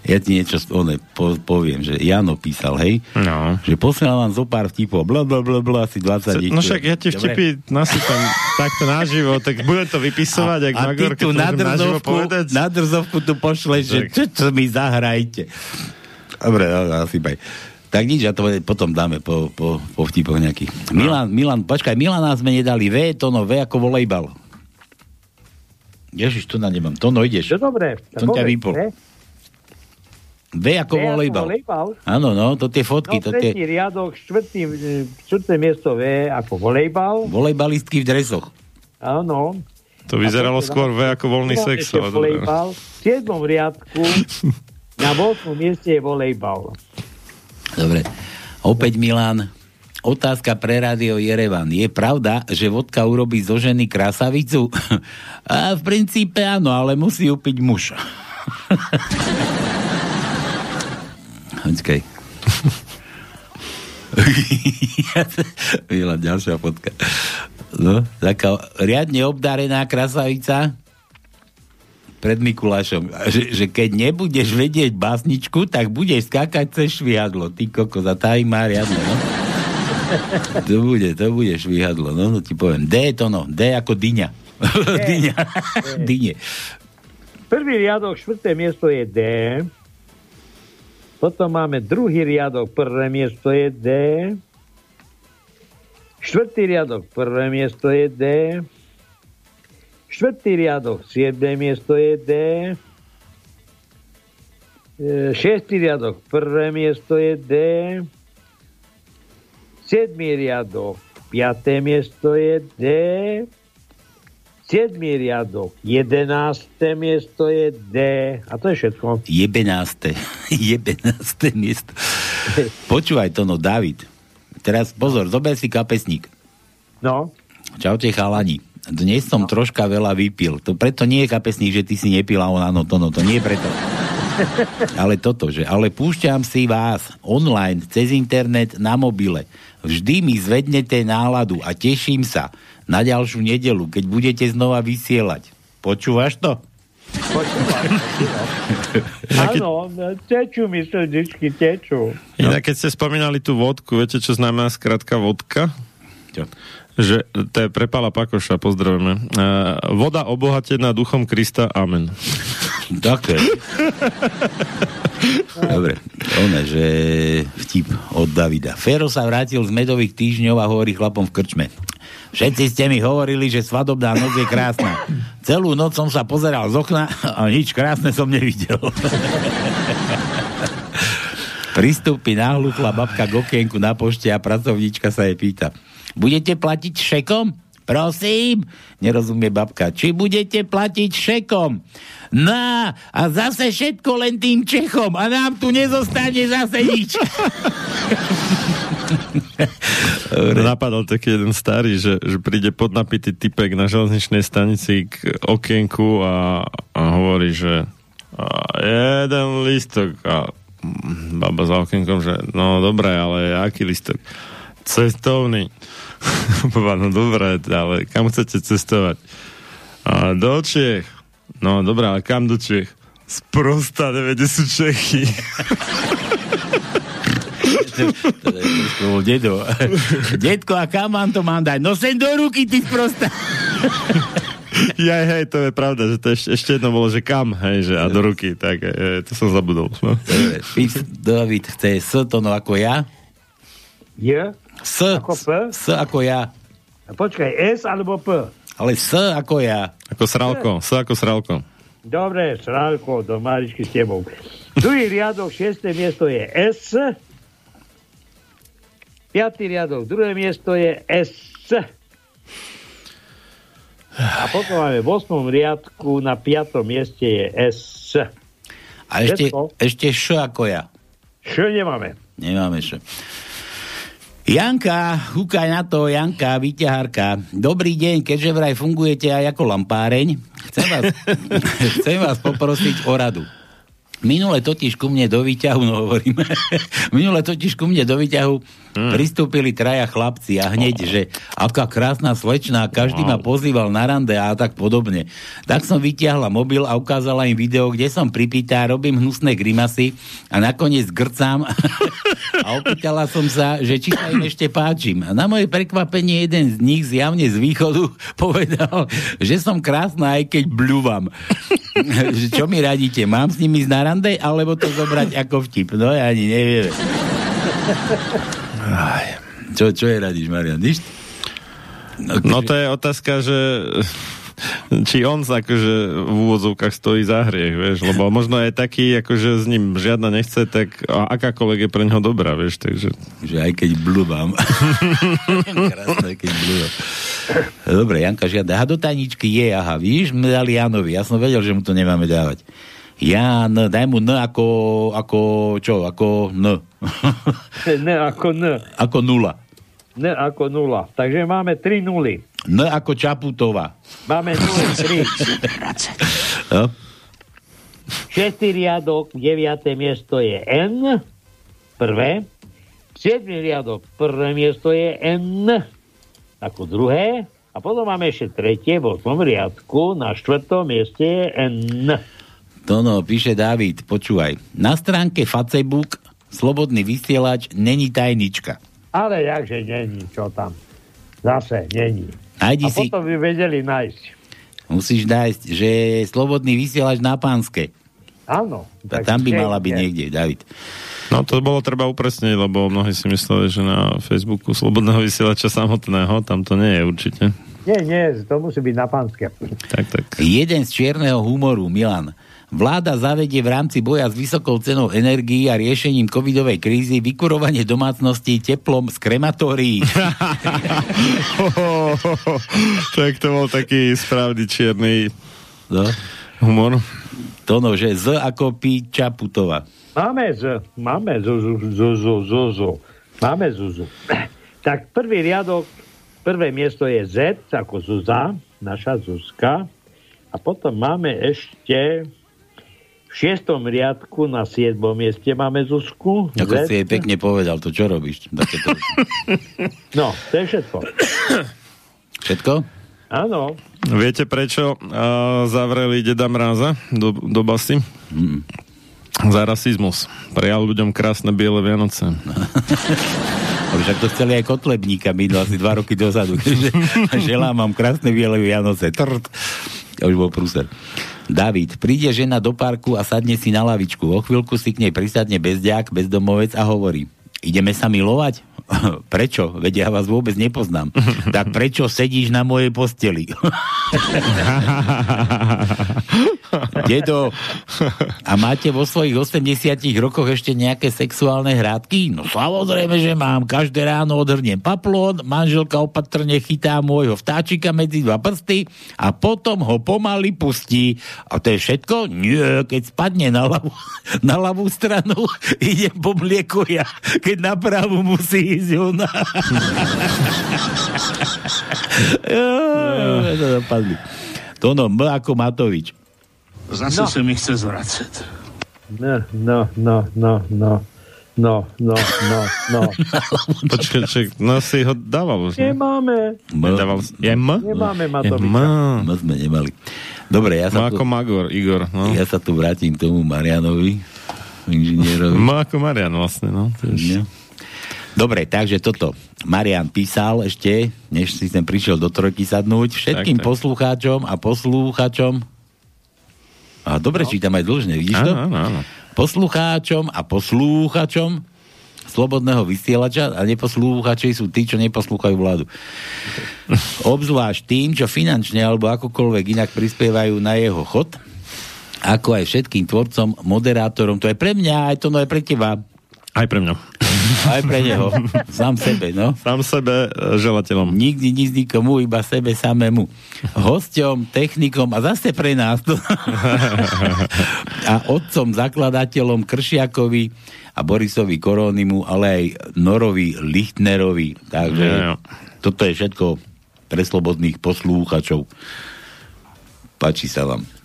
Ja ti niečo one, po, poviem, že Jano písal, hej, no. že posielam vám zo pár vtipov, bla, bla, bla, bla, asi 20 No však ja ti vtipy nasypem takto naživo, tak budem to vypisovať, ak a Magor, ty tu na drzovku, na drzovku tu pošleš, že čo, čo mi zahrajte. Dobre, no, asi baj. Tak nič, ja to potom dáme po, po, po vtipoch nejakých. No. Milan, Milan, počkaj, Milana sme nedali V, to no V ako volejbal. Ježiš, tu na nemám. To no ideš. To dobre. Som ťa vypol. V ako volejbal. Áno, no, to tie fotky. No, to tie... riadok, štvrtý, štvrté miesto V ako volejbal. Volejbalistky v dresoch. Áno. To vyzeralo skôr V ako voľný sex. Volejbal. V siedmom riadku na 8. mieste je volejbal. Dobre. Opäť Milan. Otázka pre rádio Jerevan. Je pravda, že vodka urobí zo ženy krasavicu? A v princípe áno, ale musí ju piť muž. Počkaj. Milan, ďalšia fotka. No, taká riadne obdarená krasavica pred Mikulášom, že, že keď nebudeš vedieť básničku, tak budeš skákať cez švihadlo. Ty kokos, a tá má riadne, no? to bude, to bude švihadlo, no, no ti poviem. D je to no, D ako dyňa. dyňa. Dyne. Prvý riadok, štvrté miesto je D. Potom máme druhý riadok, prvé miesto je D. Štvrtý riadok, prvé miesto je D. Štvrtý riadok, siedme miesto je D. E, Šiestý riadok, prvé miesto je D. Siedmý riadok, piaté miesto je D. Siedmý riadok, jedenácté miesto je D. A to je všetko. Jebenácté. Jebenácté miesto. Počúvaj to, no, David. Teraz pozor, zober si kapesník. No. Čaute chalani. Dnes som no. troška veľa vypil. To preto nie je kapesník, že ty si nepil a on áno, to no, to nie je preto. Ale toto, že ale púšťam si vás online, cez internet, na mobile. Vždy mi zvednete náladu a teším sa na ďalšiu nedelu, keď budete znova vysielať. Počúvaš to? Áno, tečú mi srdičky, tečú. Inak keď ste spomínali tú vodku, viete, čo znamená skratka vodka? Čo? Že to je pre Pala Pakoša, pozdravujeme. Uh, voda obohatená duchom Krista, amen. Také. Dobre, ono, že vtip od Davida. Fero sa vrátil z medových týždňov a hovorí chlapom v krčme. Všetci ste mi hovorili, že svadobná noc je krásna. Celú noc som sa pozeral z okna a nič krásne som nevidel. Pristúpi náhluchla babka k okienku na pošte a pracovníčka sa jej pýta. Budete platiť šekom? Prosím, nerozumie babka. Či budete platiť šekom? No, a zase všetko len tým Čechom a nám tu nezostane zase nič. Napadol taký jeden starý, že, že príde podnapitý typek na železničnej stanici k okienku a, a hovorí, že a jeden listok a baba za okienkom, že no dobré, ale aký listok? Cestovný. Baba, no dobré, ale kam chcete cestovať? A do Čech. No dobré, ale kam do Čech? Sprosta, nevede sú Čechy. to bol dedo. Detko, a kam mám to mám dať? No sem do ruky, ty sprosta. Ja, hej, to je pravda, že to ešte, ešte jedno bolo, že kam, hej, že a do ruky, tak e, to som zabudol. No. David chce S to no ako ja. J? S, Ako P? S ako ja. Počkaj, S alebo P? Ale S ako ja. Ako sralko, S ako sralko. Dobre, Srálko, do Maričky s tebou. Druhý riadok, šiesté miesto je S. Piatý riadok, druhé miesto je S. A potom máme v 8. riadku na 5. mieste je S. A ešte, Všetko? ešte š ako ja. Š nemáme. Nemáme š. Janka, húkaj na to, Janka, vyťahárka. Dobrý deň, keďže vraj fungujete aj ako lampáreň, chcem vás, chcem vás poprosiť o radu. Minule totiž ku mne do výťahu, no hovorím, minule totiž ku mne do výťahu hmm. pristúpili traja chlapci a hneď, že aká krásna slečná, každý ma pozýval na rande a tak podobne. Tak som vyťahla mobil a ukázala im video, kde som pripýtá, robím hnusné grimasy a nakoniec grcám a opýtala som sa, že či sa im ešte páčim. A na moje prekvapenie jeden z nich zjavne z východu povedal, že som krásna, aj keď bľúvam. Čo mi radíte? Mám s nimi ísť na rande, alebo to zobrať ako vtip? No ja ani neviem. Aj. Čo, čo je radíš, Marian? Nič? No to je otázka, že či on akože v úvodzovkách stojí za hriech, vieš, lebo možno je taký, akože s ním žiadna nechce, tak a akákoľvek je pre neho dobrá, vieš, takže... Že aj keď blúvam. Krásne, keď blúvam. Dobre, Janka žiada. A do tajničky je, aha, vidíš, my dali Janovi. Ja som vedel, že mu to nemáme dávať. Jan, daj mu N ako, ako čo, ako N. N ako N. Ako nula. N ako nula. Takže máme 3 nuly. N ako Čaputová. Máme 0, 3. No? Šiestý riadok, 9. miesto je N. Prvé. Siedmý riadok, prvé miesto je N. Ako druhé. A potom máme ešte tretie, v 8. riadku, na štvrtom mieste je N. To no, píše David, počúvaj. Na stránke Facebook Slobodný vysielač není tajnička. Ale jakže není, čo tam. Zase není. Nájdi A si, potom by vedeli nájsť. musíš nájsť, že je Slobodný vysielač na pánske. Áno. A tam by mala byť kde? niekde, David. No to bolo treba upresniť, lebo mnohí si mysleli, že na Facebooku Slobodného vysielača samotného, tam to nie je určite. Nie, nie, to musí byť na pánske. Tak, tak. Jeden z čierneho humoru, Milan. Vláda zavedie v rámci boja s vysokou cenou energií a riešením covidovej krízy vykurovanie domácností teplom z krematórií. tak to bol taký správny čierny no. humor. Tono, že Z ako Píča Putova. Máme z, máme Zuzu, Zuzu, Zuzu. Máme Zuzu. Tak prvý riadok, prvé miesto je Z, ako Zuza, naša Zuzka. A potom máme ešte v šiestom riadku na siedmom mieste máme Zuzku. Ako Z. si jej pekne povedal, to čo robíš? Takéto... No, to je všetko. Všetko? Áno. Viete prečo uh, zavreli Deda Mráza do, do basy? Mm. Za rasizmus. Prijal ľuďom krásne biele Vianoce. Však to chceli aj Kotlebníka minul asi dva roky dozadu. že želám vám krásne biele Vianoce. Trt. Ja už bol prúser. David, príde žena do parku a sadne si na lavičku. O chvíľku si k nej prisadne bezďák, bezdomovec a hovorí ideme sa milovať? Prečo? Veď ja vás vôbec nepoznám. tak prečo sedíš na mojej posteli? Dedo, a máte vo svojich 80 rokoch ešte nejaké sexuálne hrádky? No samozrejme, že mám. Každé ráno odhrnem paplón, manželka opatrne chytá môjho vtáčika medzi dva prsty a potom ho pomaly pustí. A to je všetko? Nie, keď spadne na ľavú, na ľavú stranu, idem po mlieku ja. Keď na pravú musí ona. Jo, to dopadli. Tono, M ako Matovič. Zase No. se mi chce zvracet. No, no, no, no, no. No, no, no, no. Počkaj, čak, no si ho dával už. ne? Nemáme. Nedával si- Je M? Nemáme Je Matoviča. M. M sme nemali. Dobre, ja M sa, ako tu, Magor, Igor. No. ja sa tu vrátim k tomu Marianovi, inžinierovi. M ako Marian vlastne, no. Nie? Dobre, takže toto. Marian písal ešte, než si sem prišiel do trojky sadnúť, všetkým Tak, tak. poslucháčom a poslúchačom a dobre čítam aj dlžne, vidíš to? Áno, áno. Poslucháčom a poslúchačom slobodného vysielača a neposlúchači sú tí, čo neposlúchajú vládu. Obzvlášť tým, čo finančne alebo akokoľvek inak prispievajú na jeho chod, ako aj všetkým tvorcom, moderátorom. To je pre mňa, aj to no aj pre teba. Aj pre mňa. Aj pre neho. Sám sebe, no. Sám sebe e, želateľom. Nikdy nic nikomu, iba sebe samému. Hosťom, technikom a zase pre nás. a otcom, zakladateľom Kršiakovi a Borisovi Korónimu, ale aj Norovi Lichtnerovi. Takže Jo. toto je všetko pre slobodných poslúchačov. Páči sa vám.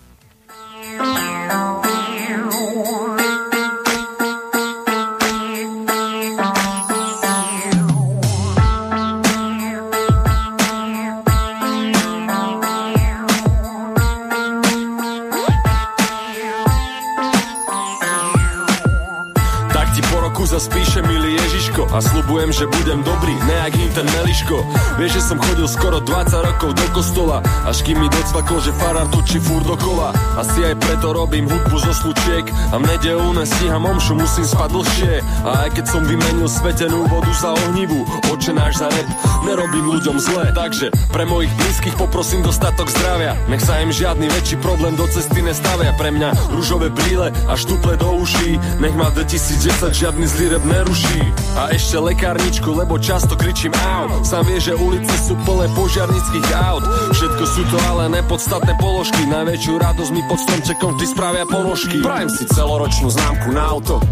A slubujem, že budem dobrý, nejak im ten Meliško. Vieš, že som chodil skoro 20 rokov do kostola Až kým mi docvaklo, že farár točí fúr dokola. Asi aj preto robím hudbu zo slučiek A v nedelu nestíham omšu, musím spať dlhšie. A aj keď som vymenil svetenú vodu za ohnivú Oče náš za rep, nerobím ľuďom zle Takže pre mojich blízkych poprosím dostatok zdravia. Nech sa im žiadny väčší problém do cesty nestavia. Pre mňa rúžové brýle a štuple do uší. Nech ma 2010 žiadny zlý rep neruší. A ešte lekárničku, lebo často kričím au. Sám vie, že ulice sú plné požiarnických aut. Všetko sú to ale nepodstatné položky. Najväčšiu radosť mi pod stromčekom vždy spravia ponožky. Prajem si celoročnú známku na auto.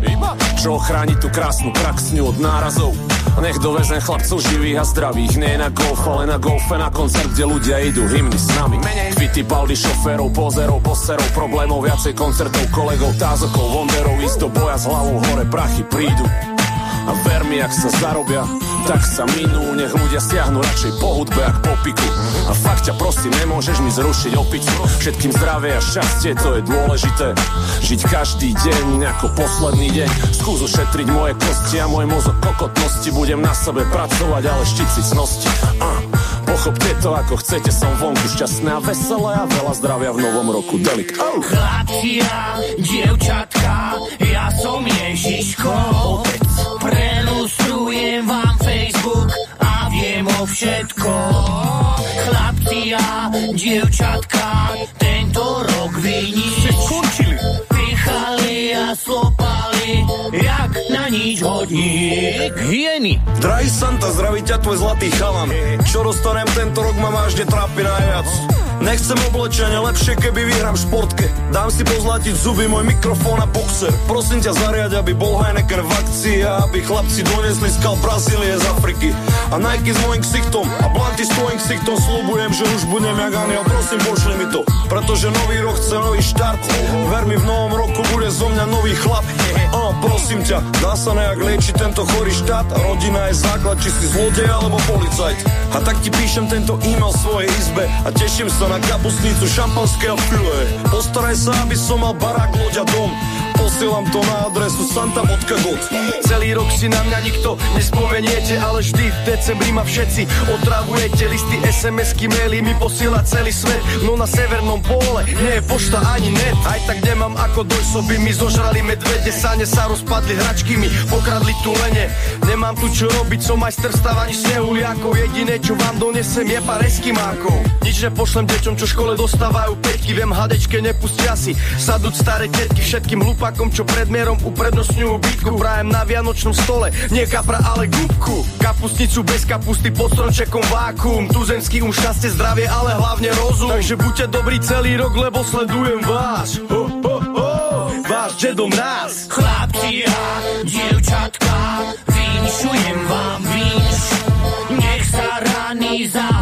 Čo ochráni tú krásnu praxňu od nárazov? Nech dovezem chlapcov živých a zdravých. Nie na golf, ale na golfe na koncert, kde ľudia idú hymny s nami. Kvity, baldy, šoférov, pozerov, posterov Problémov, viacej koncertov, kolegov, tázokov, vonderov. Ísť do boja s hlavou hore, prachy prídu. A ver mi, ak sa zarobia, tak sa minú Nech ľudia stiahnu radšej po hudbe, ak po piku A fakt ťa prosím, nemôžeš mi zrušiť opicu Všetkým zdravie a šťastie, to je dôležité Žiť každý deň ako posledný deň Skús ušetriť moje kosti a môj mozog kokotnosti Budem na sebe pracovať, ale štiť si cnosti uh. Pochopte to ako chcete, som vonku šťastné a veselé a veľa zdravia v novom roku Delik. Oh. Chlapci dievčatka, dievčatka, tento rok vynič. Pichali a slopali, jak na nič hodník. Hyeny. Drahý Santa, zdraví ťa tvoj zlatý chalan. Čo dostanem tento rok ma vážne trápi najviac. Nechcem oblečenie, lepšie keby vyhrám v športke. Dám si pozlatiť zuby, môj mikrofón a boxer. Prosím ťa zariať, aby bol Heineken v akcii a aby chlapci donesli skal Brazílie z Afriky. A Nike s môjim ksichtom a Blanty s tvojim ksichtom slubujem, že už budem jak aniel, prosím pošli mi to. Pretože nový rok chce nový štart. Ver mi, v novom roku bude zo mňa nový chlap. Oh, prosím ťa, dá sa nejak liečiť tento chorý štát. Rodina je základ, či si zlodej alebo policajt. A tak ti píšem tento e-mail svojej izbe a teším sa na kapustnicu šampanského file. Postaraj sa, aby som mal barák, loď a dom. Posielam to na adresu santa.god Celý rok si na mňa nikto nespomeniete, ale vždy v decembri ma všetci otravujete. Listy, SMS-ky, maily mi posiela celý svet, no na severnom pole nie je pošta ani net. Aj tak nemám ako dojsoby, mi zožrali medvede, sane sa rozpadli, hračky mi pokradli tu lene. Nemám tu čo robiť, som majster v stávaní snehuliakov, jediné čo vám donesem je pár eskimákov. Nič nepošlem deťom, čo v škole dostávajú peťky, viem hadečke nepustia si, sadúť staré tetky, všetkým hlupákom, čo pred mierom uprednostňujú bytku. Prajem na vianočnom stole, nie kapra, ale gubku. Kapustnicu bez kapusty pod stromčekom vákum. Tuzemský um šťastie, zdravie, ale hlavne rozum. Takže buďte dobrí celý rok, lebo sledujem vás. Ho, ho, ho, váš Dedo Mráz. Chlapci a dievčatka, vinšujem vám vinš. Nech sa rany zahoja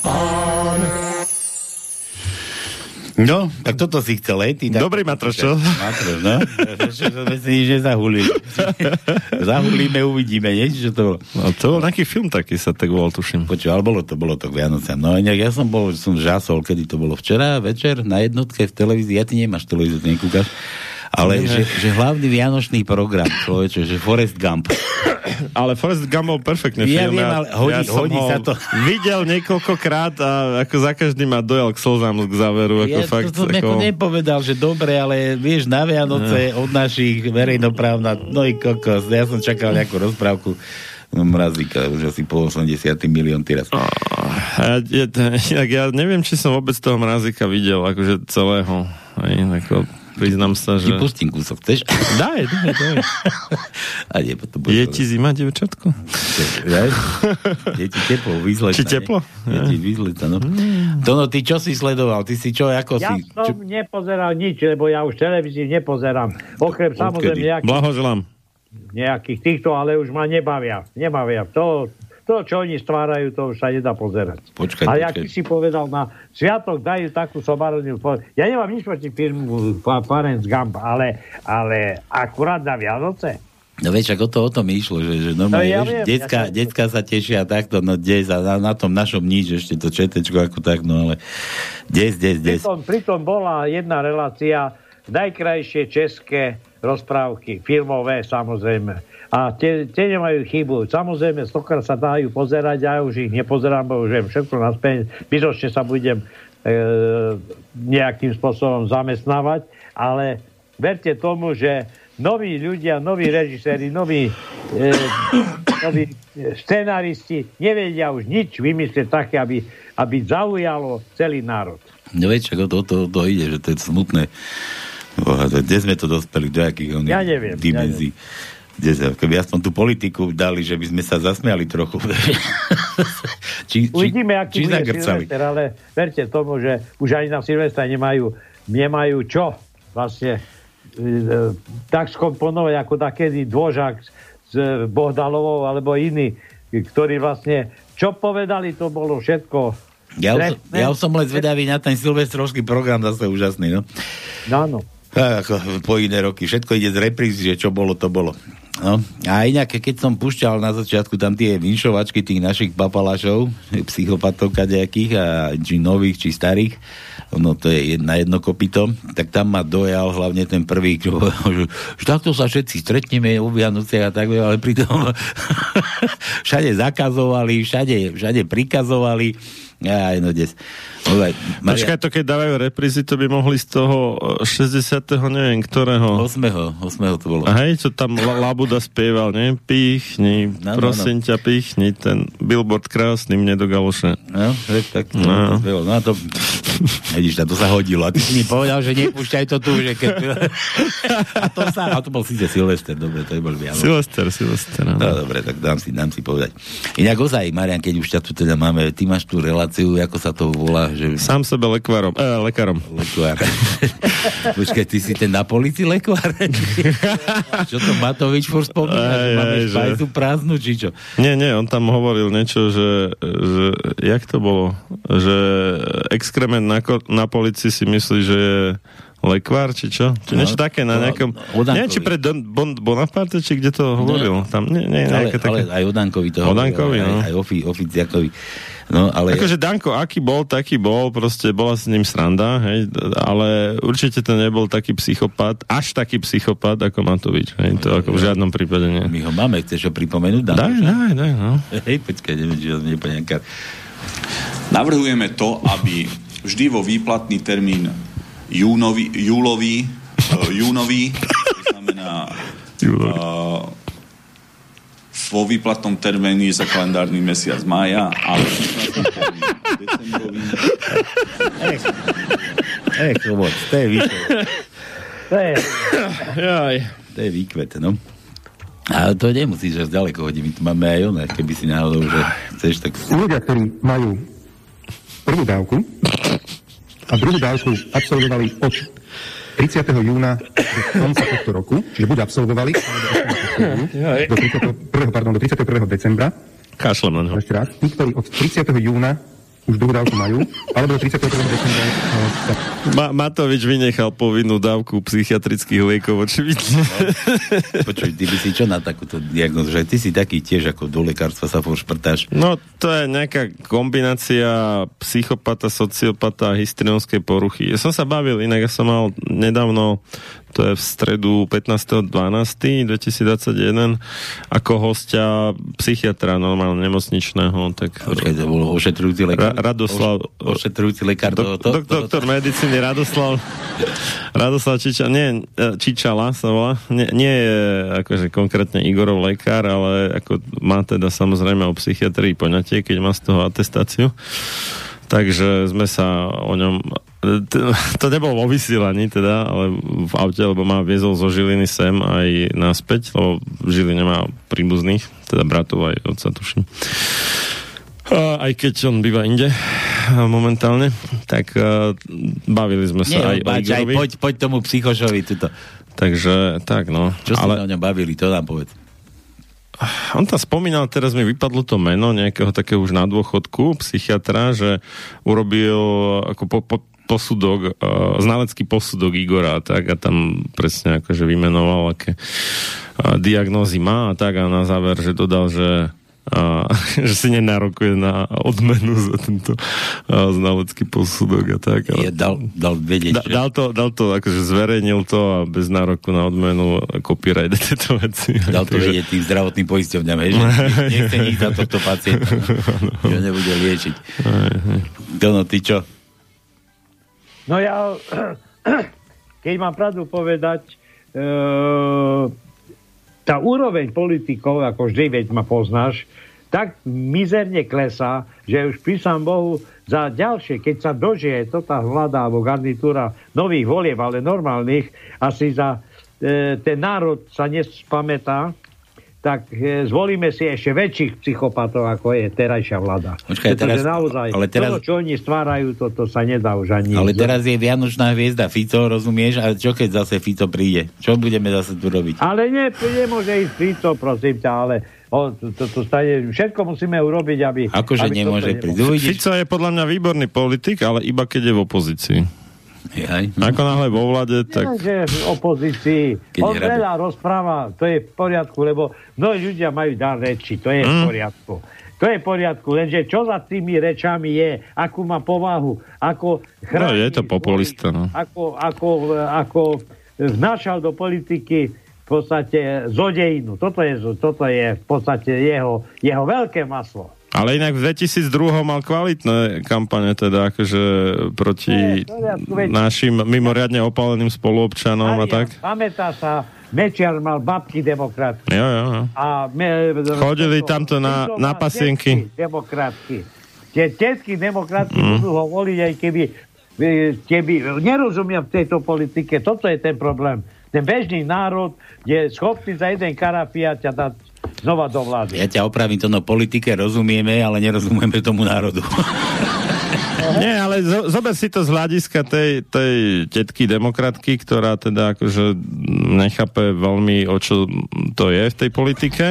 pán. No, tak toto si chcel, hej? Ty, tak... Dobrý matroš, čo? Matroš, no. Čo sme si nič nezahulili. Zahulíme, uvidíme, nie? Čo to bolo? No, to bol nejaký film taký, sa tak volal, tuším. Počuj, ale bolo to, bolo to k Vianociam. No inak ja som bol, som žasol, kedy to bolo včera večer na jednotke v televízii, ja ty nemáš televíziu, ty nekúkaš, ale že, že hlavný vianočný program, človeče, že Forest Gump. Ale Forrest Gump bol perfektný Ja film. viem, ale hodí- som hodí ho sa to. Videl niekoľkokrát a ako za každým ma dojal k slzám k záveru. Ako Ja fakt, to, to ako... nepovedal, že dobre, ale vieš, na Vianoce od našich verejnoprávna, no i kokos, ja som čakal nejakú rozprávku No, mrazíka, už asi po 80 milión teraz. Ja, ja, ja, ja neviem, či som vôbec toho mrazíka videl, akože celého. Aj, ako, priznám sa, že... Ti pustím kúsok, chceš? Daj, daj, daj. A nie, potom Je ti zima, devčatko? Daj. Je ti teplo, vyzleta. Či teplo? Je ti vyzleta, no. Tono, ty čo si sledoval? Ty si čo, ako Ja si? som nepozeral nič, lebo ja už televízii nepozerám. Okrem samozrejme nejakých, Blahoželám. nejakých týchto, ale už ma nebavia. Nebavia. To, to, čo oni stvárajú, to už sa nedá pozerať. Počkaj, a jak počkaj. ty si povedal, na sviatok dajú takú sobarodnú... po- Ja nemám nič proti firmu Farenc Gump, ale, ale akurát na Vianoce. No vieš, ako to o tom išlo, že, že normálne, No ja vieš, viem, decka, ja decka sa tešia takto, no des a na, na tom našom nič, ešte to četečko ako tak, no ale des, des, des. Pritom, pritom bola jedna relácia, najkrajšie české rozprávky, filmové samozrejme. A tie, tie nemajú chybu. Samozrejme, stokrát sa dajú pozerať, ja už ich nepozerám, bo už viem všetko naspäť. Bytočne sa budem e, nejakým spôsobom zamestnávať, ale verte tomu, že noví ľudia, noví režiséri, noví, e, noví scenáristi nevedia už nič vymyslieť také, aby, aby zaujalo celý národ. No ako to, to, to ide, že to je smutné. Boha, kde sme to dospeli, do akých Ja neviem, ja dimenzí. Kde sa, keby aspoň tú politiku dali, že by sme sa zasmiali trochu. či, Uvidíme, aký či bude zagrcali. Silvester, ale verte tomu, že už ani na Silvestra nemajú, nemajú čo vlastne e, tak skomponovať, ako takedy Dvožák s e, Bohdalovou alebo iní, ktorí vlastne čo povedali, to bolo všetko Ja, už, ja už som len zvedavý na ten silvestrovský program, zase úžasný, no. Áno. A Ako po iné roky. Všetko ide z reprízy, že čo bolo, to bolo. No. A inak, keď som pušťal na začiatku tam tie vinšovačky tých našich papalášov, psychopatov kadejakých, a či nových, či starých, no to je jedna jedno kopito, tak tam ma dojal hlavne ten prvý, čo, že, že takto sa všetci stretneme o Vianociach a tak, ale pritom všade zakazovali, všade, všade prikazovali, aj no des. Maria- Počkaj, to keď dávajú reprízy, to by mohli z toho e, 60. neviem ktorého. 8. 8. to bolo. A hej, čo tam La- Labuda spieval, nie? Pichni, No, no, prosím ťa, pichni, ten billboard krásny mne do galoše. No, tak, tak to, No. no. to, no a to, vidíš, to sa hodilo. A ty si mi povedal, že nepúšťaj to tu, že keď... a to sa... A to bol síce Silvester, dobre, to je bol Vianoc. Silvester, Silvester. No dobre, tak dám si, dám si povedať. Inak ozaj, Marian, keď už ťa tu teda máme, ty máš tú reláciu, ako sa to volá, že... Sám sebe lekvárom, eh, lekárom. Lekvár. Počkaj, ty si ten na polici lekvár? čo to Matovič furt spomína, že Aj, máme aj, že- špajzu prázdnu, či čo? Nie, nie, on tam hovoril niečo, že, že jak to bolo? Že exkrement na, na polici si myslí, že je lekvár, či čo? Či No, niečo také na no, nejakom... o Dankovi. Nie, či pre Don, bon, Bonaparte, či kde to hovoril? Tam, nie, nie, ale, také... ale aj o Dankovi to hovoril, Dankovi, aj, no. aj Ofi, Oficiakovi. No, ale... Akože Danko, aký bol, taký bol, proste bola s ním sranda, hej, ale určite to nebol taký psychopat, až taký psychopat ako Matovič, hej, to ako v žiadnom prípade nie. My ho máme, chceš ho pripomenúť? Danko? Daj, daj, daj, no. Hej, počkaj, neviem, či ho nejaká... Navrhujeme to, aby vždy vo výplatný termín júnový, júlový, uh, júnový, to znamená uh, vo výplatnom termíne za kalendárny mesiac mája, ale decembrový. Chobot, to je výkvet. To je... Jaj. To je výkvet, no. A to nemusíš až ďaleko hodiť, my tu máme aj ono, keby si náhodou, že chceš, tak... Ľudia, ktorí majú prvú dávku a druhú dávku absolvovali od 30. júna do konca tohto roku, čiže buď absolvovali, alebo do 31. Pardon, do 31. decembra. Kašlem na ňo. Ešte raz. Tí, ktorí od 30. júna už druhú dávku majú, alebo do 31. decembra eh, Ma- Matovič vynechal povinnú dávku psychiatrických liekov, očividne. Počuj, ty by si čo na takúto diagnozu, že ty si taký tiež ako do lekárstva sa furt šprtáš. No, to je nejaká kombinácia psychopata, sociopata a histrionskej poruchy. Ja som sa bavil, inak ja som mal nedávno to je v stredu 15.12.2021, ako hostia psychiatra normálne nemocničného. Tak, Počkaj, to bol ošetrujúci lekár? Ra- Radoslav... Oš, ošetrujúci lekár. Dok, to, to, dok, doktor medicíny Radoslav Radoslav Čiča, nie, e, Čičala sa volá, nie, nie je akože konkrétne Igorov lekár, ale ako má teda samozrejme o psychiatrii poňatie, keď má z toho atestáciu. Takže sme sa o ňom to nebolo vo vysielaní teda, ale v aute, lebo ma viezol zo Žiliny sem aj naspäť, lebo v Žiline má príbuzných, teda bratov aj otca tuším. A aj keď on býva inde momentálne, tak bavili sme sa Nie, aj báč, o aj Igorovi. poď, poď tomu psychošovi tuto. Takže tak, no. Čo ste ale... sa o ňom bavili, to nám povedz. On tam spomínal, teraz mi vypadlo to meno nejakého takého už na dôchodku, psychiatra, že urobil ako po, po, posudok, uh, znalecký posudok Igora tak a tam presne akože vymenoval, aké uh, diagnózy má a tak a na záver, že dodal, že a, že si nenárokuje na odmenu za tento a, znalecký posudok a tak. Ale... Je, dal, dal vedieť, da, dal, to, dal to, akože zverejnil to a bez nároku na odmenu copyright tieto veci. Dal to vedieť tým zdravotným poisťovňam, že nechce nič za tohto pacienta, že nebude liečiť. Dono, ty čo? No ja, keď mám pravdu povedať, e, tá úroveň politikov, ako vždy, veď ma poznáš, tak mizerne klesá, že už písam Bohu za ďalšie, keď sa dožije to tá vláda alebo garnitúra nových volieb, ale normálnych, asi za e, ten národ sa nespamätá, tak e, zvolíme si ešte väčších psychopatov, ako je terajšia vláda. Počkaj, Pretože teraz- naozaj, ale teraz- to, čo oni stvárajú, toto sa nedá už ani... Ale teraz je Vianočná hviezda Fico, rozumieš? A čo keď zase Fico príde? Čo budeme zase tu robiť? Ale nie, nemôže ísť Fico, prosím ťa, ale o, to, to, to stane, všetko musíme urobiť, aby... Akože aby nemôže prísť. Fico je podľa mňa výborný politik, ale iba keď je v opozícii. Jaj. Ako náhle vo vlade, tak... Nie, že v opozícii. Keď On hrabe. veľa rozpráva, to je v poriadku, lebo mnohí ľudia majú dar reči, to je v Mm. poriadku. To je v poriadku, lenže čo za tými rečami je, akú má povahu, ako No, chráni, je to populista, no. ako, ako, ako vnášal do politiky v podstate zodejinu. Toto je, toto je v podstate jeho, jeho veľké maslo. Ale inak v 2002 mal kvalitné kampane, teda akože proti veď- našim mimoriadne opáleným spoluobčanom a tak. Pamätá sa, Mečiar mal babky demokratky. Jo, jo, jo. A me, Chodili tamto na- na pasienky. Demokratky. Tie tetky demokratky Mm. budú ho voliť, aj keby, keby nerozumia v tejto politike. Toto je ten problém. Ten bežný národ je schopný za jeden karafiat ťa dať znova do vlády. Ja ťa opravím, to no politike rozumieme, ale nerozumieme tomu národu. Nie, ale zo, zober si to z hľadiska tej, tej tetky demokratky, ktorá teda akože nechápe veľmi, o čo to je v tej politike,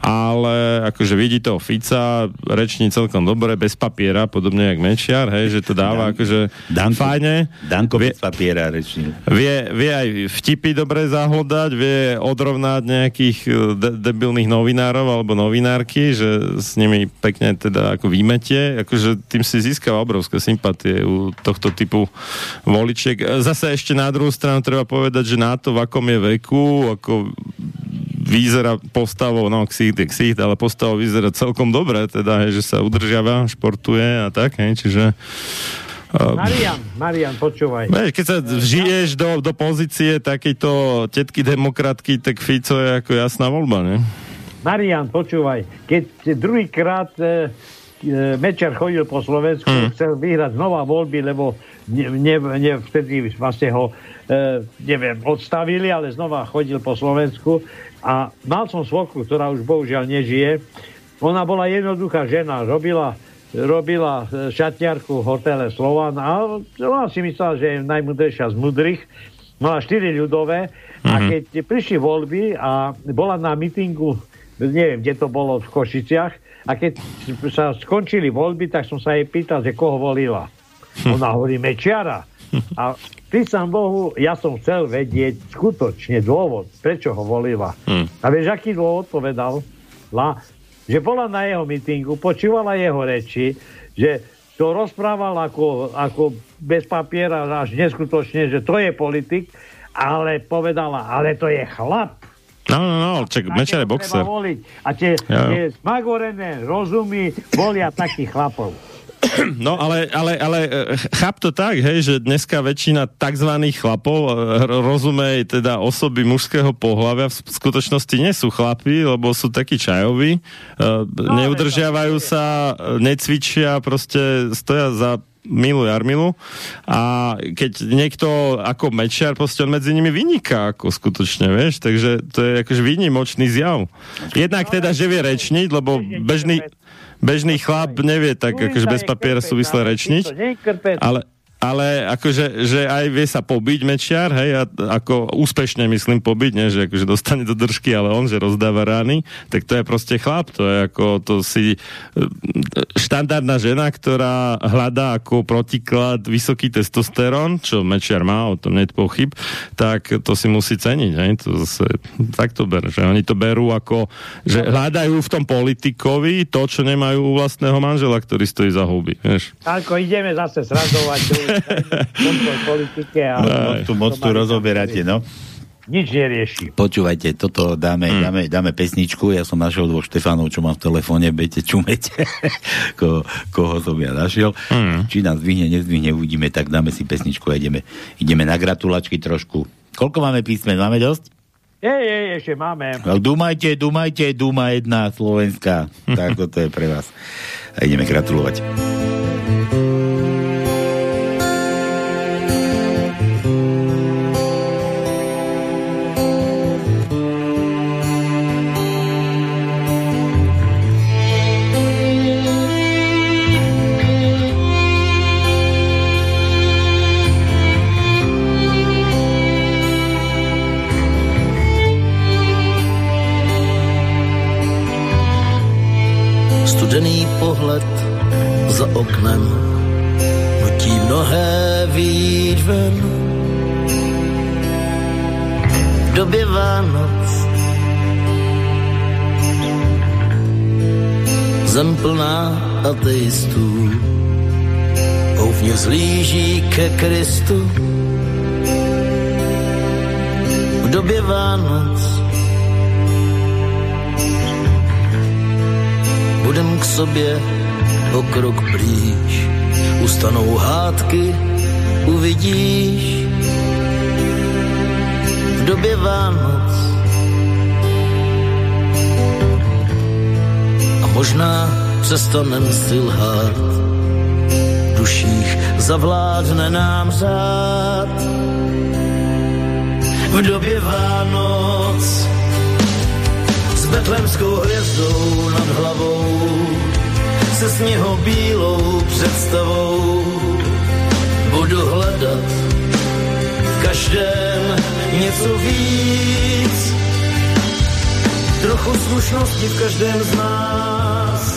ale akože vidí toho Fica, reční celkom dobre, bez papiera, podobne jak Mečiar, hej, že to dáva Dan- akože Danko, fajne. Danko Vie- bez papiera rečný. Vie, vie aj vtipy dobre zahlodať, vie odrovnať nejakých e, de- debilných novinárov alebo novinárky, že s nimi pekne teda ako vymetie, akože tým si získava obrovské sympatie u tohto typu voličiek. Zase ešte na druhú stranu treba povedať, že na to, v akom je veku, ako vyzerá postavou, no ksicht je ksicht, ale postavou vyzerá celkom dobre, teda, hej, že sa udržiava, športuje a tak, hej, čiže uh, Marian, Marian, počúvaj. Vieš, keď sa žiješ do, do pozície takejto tetky demokratky, tak Fico je ako jasná voľba, ne? Marian, počúvaj, keď druhýkrát e, Mečer chodil po Slovensku, Hmm. chcel vyhrať znova voľby, lebo ne, ne, ne, vtedy vlastne ho, e, neviem, odstavili, ale znova chodil po Slovensku a mal som svokru, ktorá už bohužiaľ nežije. Ona bola jednoduchá žena, robila robila e, šatiarku v hotele Slovan a ona si myslela, že je najmudrejšia z mudrých. Mala štyri ľudové a keď prišli voľby a bola na mítingu neviem, kde to bolo v Košiciach a keď sa skončili voľby, tak som sa jej pýtal, že koho volila. Ona hovorí Mečiara. A písam Bohu, ja som chcel vedieť skutočne dôvod, prečo ho volila. A vieš, aký dôvod povedal? La, že bola na jeho mítingu, počúvala jeho reči, že to rozprával ako, ako bez papiera až neskutočne, že to je politik ale povedala, ale to je chlap. No, no, no, čak, Mečer je boxer. voliť. A tie, tie smagorené rozumy volia takých chlapov. No ale, ale, ale e, cháp to tak, hej, že dneska väčšina tzv. chlapov e, ro- rozumej teda osoby mužského pohľavia v skutočnosti nie sú chlapi, lebo sú takí čajoví, e, neudržiavajú sa, necvičia, proste stoja za Milu Jarmilu a keď niekto ako Mečiar, proste on medzi nimi vyniká ako skutočne, vieš, takže to je akože výnimočný zjav. Jednak teda, že vie rečniť, lebo bežný, bežný chlap nevie tak akože bez papiera súvisle rečniť, ale, ale akože, že aj vie sa pobiť mečiar, hej, a, ako úspešne myslím pobiť, nie, že akože dostane do držky, ale on, že rozdáva rány, tak to je proste chlap, to je ako, to si e, štandardná žena, ktorá hľadá ako protiklad vysoký testosterón, čo mečiar má, o tom nie pochyb, tak to si musí ceniť, hej, to zase, tak to ber, že oni to berú ako, že hľadajú v tom politikovi to, čo nemajú u vlastného manžela, ktorý stojí za huby, vieš. Ako ideme zase srazovať politike a Moc tu, moc tu rozoberáte, no. nič nerieši. Počúvajte, toto dáme, mm. dáme, dáme pesničku. Ja som našiel dvoch Štefánov, čo mám v telefóne, bejte, čumete, ko, koho som ja našiel. Mm. Či nás zdvihne, nezdvihne, uvidíme, tak dáme si pesničku a ideme, ideme na gratulačky trošku. Koľko máme písmen? Máme dosť? Jej, jej, ešte máme. No, Dúmajte, dúmajte, Dúma jedna Slovenská. tak toto je pre vás. A ideme gratulovať. Za oknem nutí mnohé výjít ven. V době Vánoc zem plná ateistů houfně zlíží ke Kristu. V době Vánoc budem k sobě o krok blíž. Ustanou hádky, uvidíš v době Vánoc. A možná přestanem si lhát, v duších zavládne nám řád. V době Vánoc s betlemskou hvězdou nad hlavou se sněho bílou představou budu hledat v každém něco víc. Trochu slušnosti v každém z nás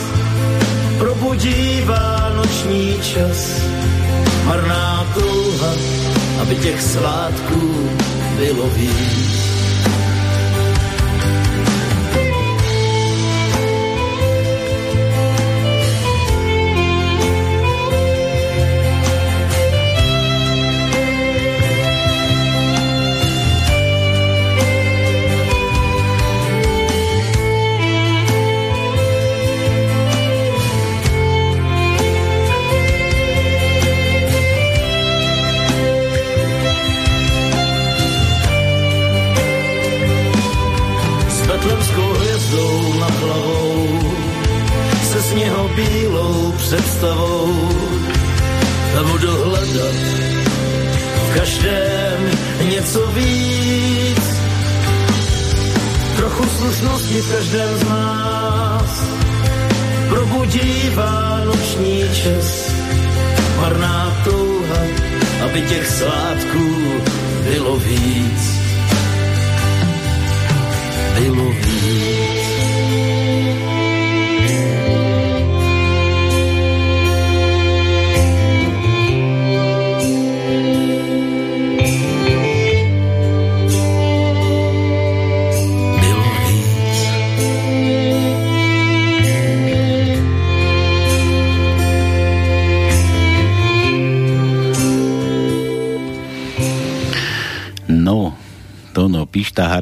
probudí vánoční čas. Marná touha, aby těch svátků bylo víc. Čas. Marná touha, aby těch svátků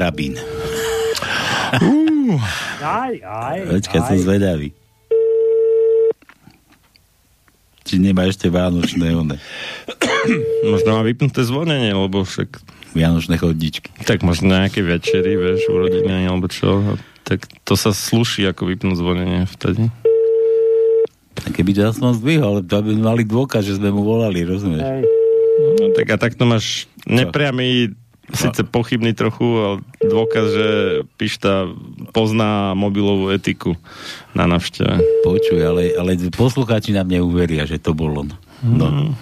Pišta Harabín. Uh. Aj, aj, Počkaj, som aj. zvedavý. Či nemá ešte vánočné one. Možno má vypnuté zvonenie, lebo však... Vianočné chodničky. Tak možno nejaké večery, vieš, u rodiny, alebo čo. Tak to sa sluší ako vypnúť zvonenie vtedy. A keby to aspoň zdvihol, to by mali dôkaz, že sme mu volali, rozumieš? No, tak a takto máš nepriamy, síce pochybný trochu, ale dôkaz, že Pišta pozná mobilovú etiku na navšteve. Počuj, ale, ale poslucháči nám neuveria, že to bol on. No.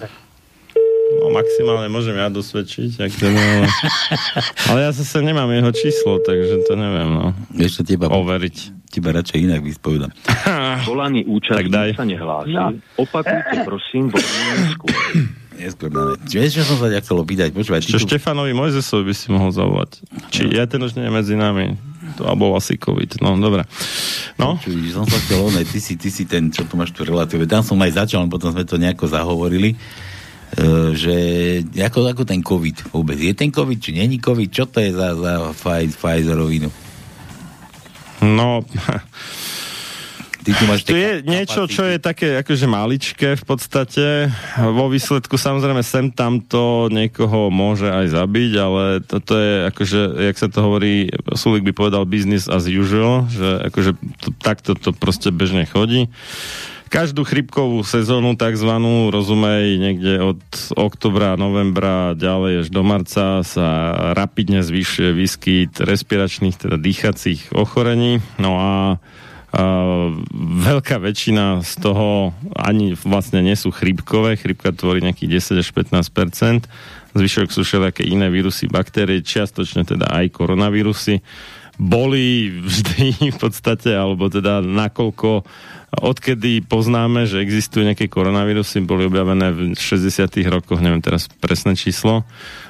No maximálne môžem ja dosvedčiť, ak to ale... ale ja zase nemám jeho číslo, takže to neviem, no. Ešte teba, overiť. Teba radšej inak vyspovedám. Volaný účastník sa nehlási. No. Opakujte prosím volanie neskôr. Neskôr dáme. Vieš, čo som sa ťa chcel opýtať? Počúvaj, Čo tu... Štefanovi Mojzesovi by si mohol zavolať. Či ja ten už nie je medzi nami. To a bol asi COVID. No, dobre. No? Počuj, som sa chcel, one, ty si, ty si ten, čo tu máš tu relatívne. Tam som aj začal, potom sme to nejako zahovorili. Uh, že ako, ako ten COVID vôbec. Je ten COVID, či není COVID? Čo to je za, za Pfi- Pfizerovinu? No, Ty tu máš tu je niečo, čo je také akože maličké v podstate. Vo výsledku samozrejme sem tam to niekoho môže aj zabiť, ale toto je akože, jak sa to hovorí, Sulik by povedal business as usual, že akože to, takto to proste bežne chodí. Každú chrypkovú sezónu takzvanú, rozumej, niekde od oktobra, novembra ďalej až do marca sa rapidne zvyšuje výskyt respiračných, teda dýchacích ochorení. No a veľká väčšina z toho ani vlastne nie sú chrípkové, chrípka tvorí nejakých 10 až 15% zvyšok sú všelijaké iné vírusy, baktérie, čiastočne teda aj koronavírusy. Boli vždy v podstate, alebo teda nakoľko odkedy poznáme, že existujú nejaké koronavírusy, boli objavené v 60 rokoch, neviem teraz presné číslo,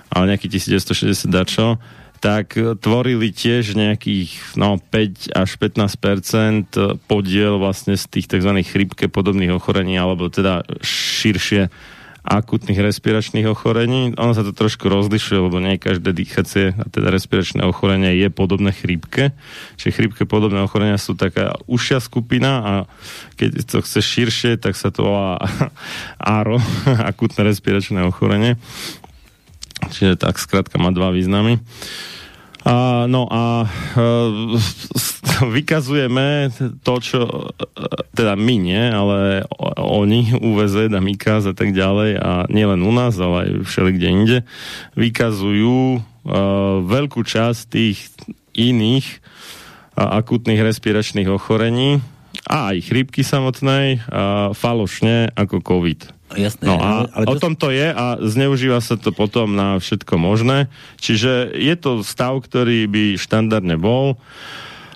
ale nejaký 1960 dačo, tak tvorili tiež nejakých no, 5 až 15% podiel vlastne z tých tzv. chrypke podobných ochorení, alebo teda širšie akutných respiračných ochorení. Ono sa to trošku rozlišuje, lebo nie každé dýchacie a teda respiračné ochorenie je podobné chrípke. Čiže chrípke podobné ochorenia sú taká užšia skupina a keď to chce širšie, tak sa to volá ARO, akutné respiračné ochorenie. Čiže tak skrátka má dva významy. A, no a e, vykazujeme to, čo e, teda my nie, ale oni, UVZ a Mikaz a tak ďalej a nielen u nás, ale aj všeli kde inde, vykazujú e, veľkú časť tých iných a, akutných respiračných ochorení a aj chrípky samotnej a, falošne ako COVID. Jasné, No a ale, ale o tom to je a zneužíva sa to potom na všetko možné. Čiže je to stav, ktorý by štandardne bol.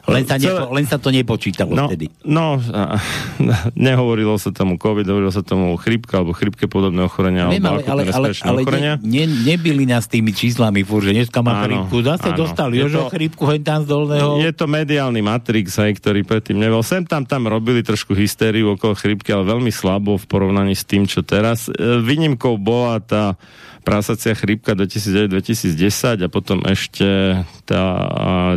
Len, sa nepo, len sa to nepočítalo No, vtedy. no, nehovorilo sa tomu COVID, hovorilo sa tomu chrypka alebo chrypke podobné ochorenia Viem, ale, ale, ale, ale ochorenia. ne, ne, nebili nás tými číslami furt, že dneska má Áno, chrípku. Zase áno. dostal Je Jožo chrípku hen tam z dolného. Je to mediálny matrix, aj, ktorý predtým nebol. Sem tam tam robili trošku hystériu okolo chrypky, ale veľmi slabo v porovnaní s tým, čo teraz. E, Výnimkou bola tá prasacia chrípka 2009-2010 a potom ešte tá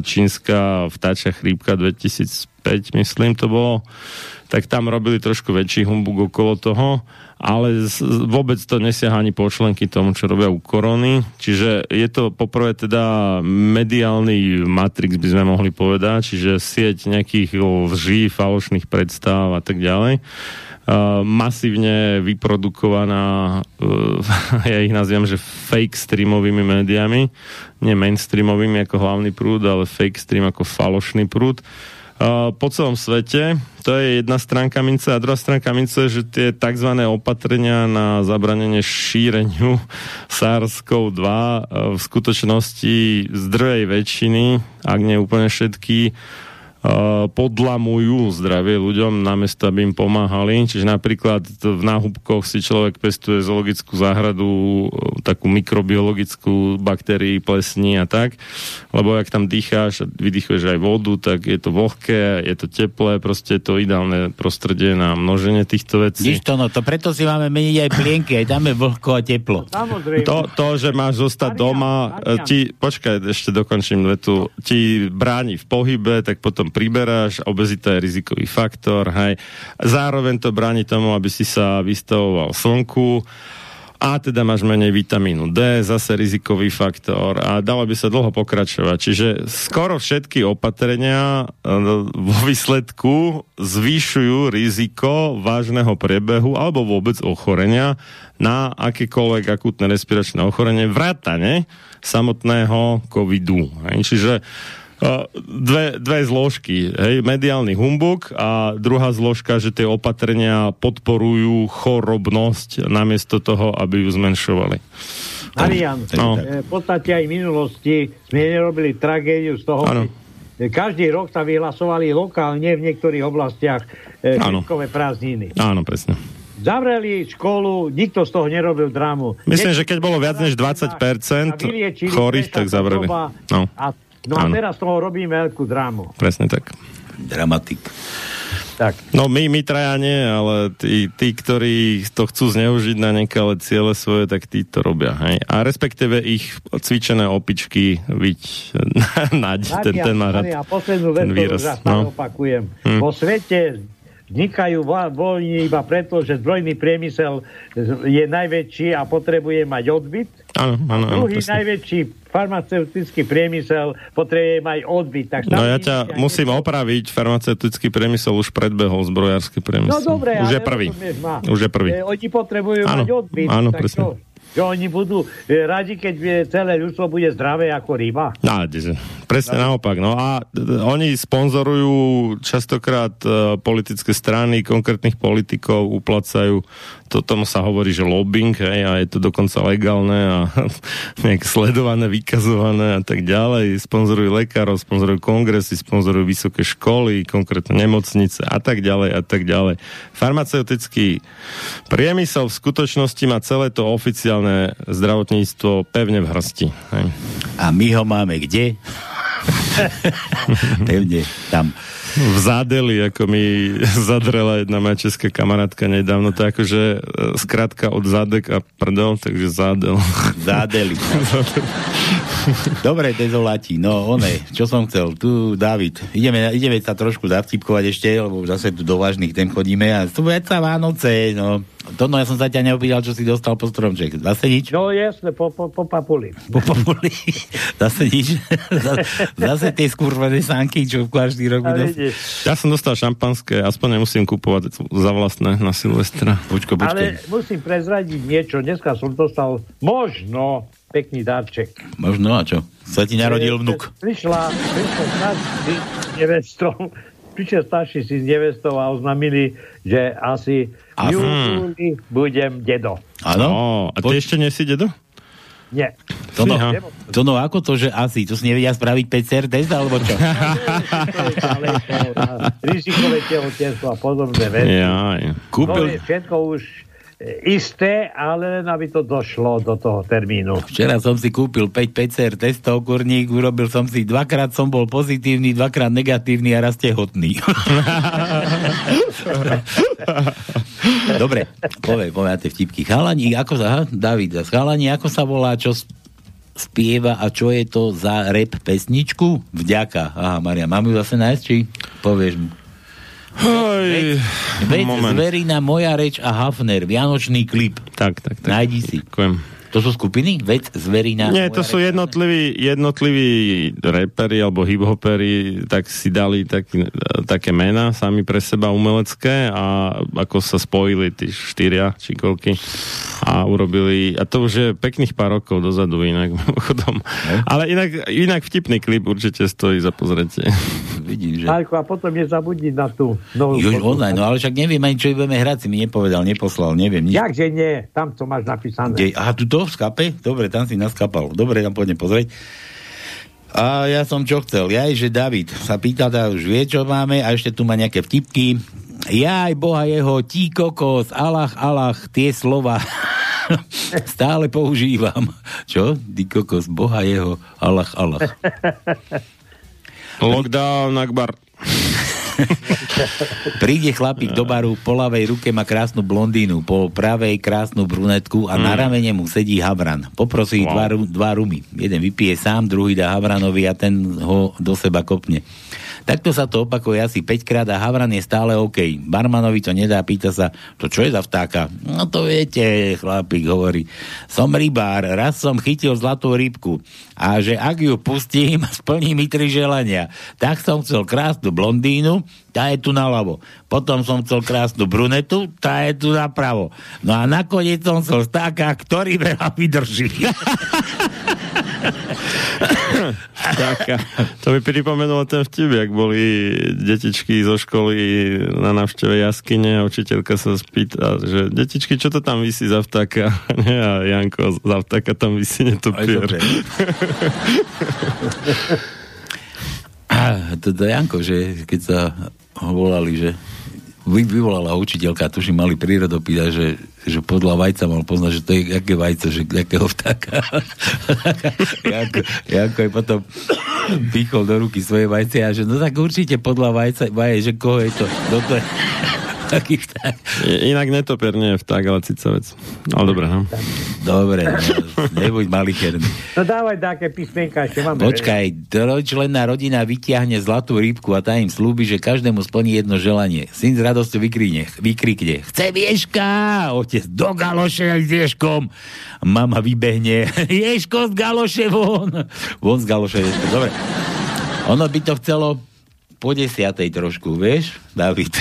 čínska vtáčia chrípka 2005, myslím to bolo. Tak tam robili trošku väčší humbug okolo toho, ale vôbec to nesiaha ani počlenky tomu, čo robia u korony. Čiže je to poprvé teda mediálny matrix, by sme mohli povedať, čiže sieť nejakých lží, falošných predstav a tak ďalej. Uh, masívne vyprodukovaná, uh, ja ich nazývam, že fake streamovými médiami, nie mainstreamovými ako hlavný prúd, ale fake stream ako falošný prúd. Uh, po celom svete. To je jedna stránka mince a druhá stránka mince, že tie tzv. opatrenia na zabranenie šíreniu SARS-CoV-2 uh, v skutočnosti z druhej väčšiny, ak nie úplne všetky, podlamujú zdravie ľuďom, namiesto aby im pomáhali. Čiže napríklad v náhubkoch si človek pestuje zoologickú záhradu, e, takú mikrobiologickú baktérií, plesní a tak, lebo ak tam dýcháš a vydychuješ aj vodu, tak je to vlhké, je to teplé, proste je to ideálne prostredie na množenie týchto vecí. Vidíš to, no to preto si máme meniť aj plienky, aj dáme vlhko a teplo. To, to, že máš zostať doma, e, ti, počkaj, ešte dokončím vetu, ti bráni v pohybe, tak potom priberáš, obezita je rizikový faktor, hej. Zároveň to bráni tomu, aby si sa vystavoval slnku, a teda máš menej vitamínu D, zase rizikový faktor a dalo by sa dlho pokračovať. Čiže skoro všetky opatrenia e, vo výsledku zvýšujú riziko vážneho priebehu alebo vôbec ochorenia na akékoľvek akútne respiračné ochorenie, vrátane samotného covidu. Čiže dve, dve zložky. Hej, mediálny humbuk a druhá zložka, že tie opatrenia podporujú chorobnosť namiesto toho, aby ju zmenšovali. Marian, No. e, v podstate aj v minulosti sme nerobili tragédiu z toho, že každý rok sa vyhlasovali lokálne v niektorých oblastiach e, prázdniny. Áno, presne. Zavreli školu, nikto z toho nerobil drámu. Myslím, že keď bolo viac než 20% vyliečili, chorých, tak zavreli. No, A, no a Áno. teraz z toho robíme veľkú drámu. presne tak. Dramatik. Tak. No my, my traja nie, ale tí, tí, ktorí to chcú zneužiť na nekalé ciele svoje, tak tí to robia. Hej? A respektíve ich cvičené opičky, viď, naď, ten, ten má rád. A poslednú vec, ten ktorú No. opakujem. Hm. Vo svete vznikajú vo- vojny iba preto, že zbrojný priemysel je najväčší a potrebuje mať odbyt. Áno, áno, áno, Druhý presne. najväčší farmaceutický priemysel potrebuje mať odbyt. Tak No ja ťa ak musím opraviť, farmaceutický priemysel už predbehol zbrojársky priemysel. No dobre, už je prvý. rozumieš. Už je prvý. E, oni potrebujú Áno, mať odbyt. áno, tak presne. čo? Že oni budú e, radi, keď e, celé ľudstvo bude zdravé ako ryba. No, presne naopak. No a d- oni sponzorujú častokrát e, politické strany, konkrétnych politikov, uplacajú, to tomu sa hovorí, že lobbying, hej, a je to dokonca legálne a nejak sledované, vykazované a tak ďalej. Sponzorujú lekárov, sponzorujú kongresy, sponzorujú vysoké školy, konkrétne nemocnice a tak ďalej a tak ďalej. Farmaceutický priemysel v skutočnosti má celé to oficiálne zdravotníctvo pevne v hrsti. Hej. A my ho máme kde? Pevne tam. V zádeli, ako mi zadrela jedna moja česká kamarátka nedávno, to je akože skratka od zadek a prdel, takže zádel. Zádeli. Dobre, dezolatí. No, one, čo som chcel. Tu, David, ideme, ideme sa trošku zavtipkovať ešte, lebo zase tu do vážnych tém chodíme a tu bude sa Vánoce, no. To no, ja som sa ťa neopýtal, čo si dostal po stromček. Zase nič? No jasne, po, po, po papuli. Po papuli. Zase nič? Zase tie skurvené sánky, čo každý rok vidíš. Ja som dostal šampanské, aspoň nemusím kupovať za vlastné na Silvestra. Počko, Ale musím prezradiť niečo. Dneska som dostal možno pekný darček. Možno, a čo? Sa ti narodil vnuk. Prišla, prišla starší s nevestou, prišiel starší si s nevestou a oznámili, že asi v júli budem dedo. Áno? A ty ešte nie si dedo? Nie. To no, Fíha. to no, ako to, že asi? To si nevedia spraviť PCR test, alebo čo? Rizikové tehotenstvo a podobné veci. Kúpil, je všetko už e, isté, ale len aby to došlo do toho termínu. Včera som si kúpil 5 PCR testov, kurník, urobil som si, dvakrát som bol pozitívny, dvakrát negatívny a raz tehotný. Dobre, povej, povej tie vtipky. Chalani, ako sa, David, chalani, ako sa volá, čo sp- spieva a čo je to za rap pesničku? Vďaka. Aha, Maria, mám ju zase nájsť, či povieš mu? Hoj, Vec, moment. Zverina, Moja reč a Hafner, Vianočný klip. Tak, tak, tak. Nájdi si. Ďakujem. To sú skupiny? Vec, Zverina, Nie, to sú jednotliví, jednotliví reperi alebo hiphopery, tak si dali tak, také mená sami pre seba umelecké a ako sa spojili tí štyria či koľky a urobili, a to už je pekných pár rokov dozadu inak mimochodom. Ale inak, inak vtipný klip určite stojí za pozretie. Vidím, že... Marko, a potom nezabudni na tú novú... Už online, no ale však neviem ani, čo budeme hrať, si mi nepovedal, neposlal, neviem nič. Jakže nie, tam to máš napísané. Kde, aha, tu to v skape? Dobre, tam si naskapal. Dobre, tam poďme pozrieť. A ja som čo chcel, ja že David sa pýta, teda už vie, čo máme a ešte tu má nejaké vtipky. Ja aj Boha jeho, tí kokos, Allah, Allah, tie slova stále používam. Čo? Tí kokos, Boha jeho, Allah, Allah. Lockdown, Akbar. Príde chlapík do baru, po ľavej ruke má krásnu blondínu, po pravej krásnu brunetku a na Mm. ramene mu sedí Havran. Poprosí Wow. dva, dva rumy. Jeden vypije sám, druhý dá Havranovi a ten ho do seba kopne. Takto sa to opakuje asi 5 krát a Havran je stále OK. Barmanovi to nedá, pýta sa, to čo je za vtáka? No to viete, chlapík hovorí. Som rybár, raz som chytil zlatú rybku a že ak ju pustím, splní mi tri želania. Tak som chcel krásnu blondínu, tá je tu naľavo. Potom som chcel krásnu brunetu, tá je tu napravo. No a nakoniec som chcel vtáka, ktorý veľa vydrží. To mi pripomenulo ten vtip, jak boli detičky zo školy na návšteve jaskyne a učiteľka sa spýta, že detičky, čo to tam vysí za vtáka? Nie, a Janko, za vtáka tam vysí netopier. dobre. A to, to Janko, že keď sa ho volali, že vyvolala učiteľka, tuším, mali prírodopíť, že, že podľa vajca mal poznať, že to je aké vajce, že akého vtáka. Janko, Janko je potom pichol do ruky svoje vajce a že no tak určite podľa vajca, vaje, že koho je to, kto to je. Taký vták. Inak netopier nie je vták, ale cicavec. Ale dobre, no. Dobre, no, nebuď malicherný. No dávaj také písmenka, ešte máme. Počkaj, trojčlenná rodina vytiahne zlatú rybku a tá im slúbi, že každému splní jedno želanie. Syn s radosťou vykrikne, vykrikne chce vieška! Otec, do galoše aj s vieškom! Mama vybehne, vieško z galoše von! Von z galoše. Dobre. Ono by to chcelo po desiatej trošku, vieš, David?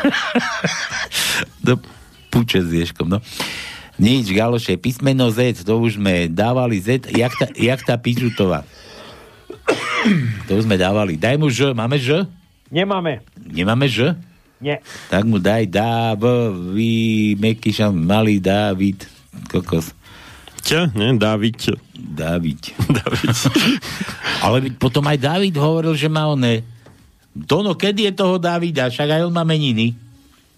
do puče s vieškom, no. Nič, Galoše, písmeno Z, to už sme dávali Z, jak tá, jak tá Pičutová. to už sme dávali. Daj mu Ž, máme Ž? Nemáme. Nemáme Ž? Nie. Tak mu daj Dáv, vy, Mekyšan, malý Dávid, kokos. Čo? Nie, Dávid. Dávid. Dávid. Ale potom aj Dávid hovoril, že má oné. Tono, kedy je toho Dávida? Však aj on má meniny.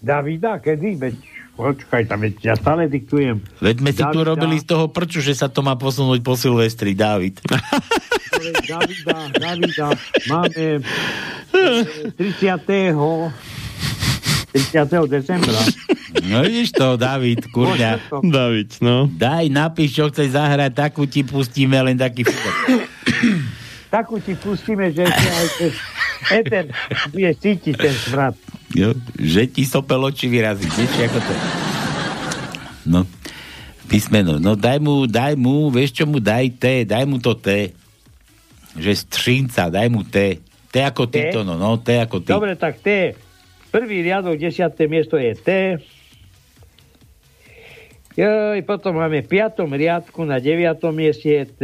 Davida, kedy? Veď, počkaj, tam veď ja stále diktujem. Veď sme si tu Davida. robili z toho prču, že sa to má posunúť po Silvestri, Dávid. Davida, Davida, máme e, 30. 30. decembra. No vidíš to, David, kurňa. David, no. Daj, napíš, čo chceš zahrať, takú ti pustíme, len taký. Takú ti pustíme, že aj cez Eter bude cítiť ten smrad. Jo, že ti sopel oči vyrazí. Vieš, ako to... No, písmeno. No daj mu, daj mu, vieš čo mu daj T, daj mu to T. Že střínca, daj mu T. T ako ty, to no, no, T ako ty. Dobre, tak T. Prvý riadok, desiaté miesto je T. Joj, potom máme v piatom riadku, na deviatom mieste je T.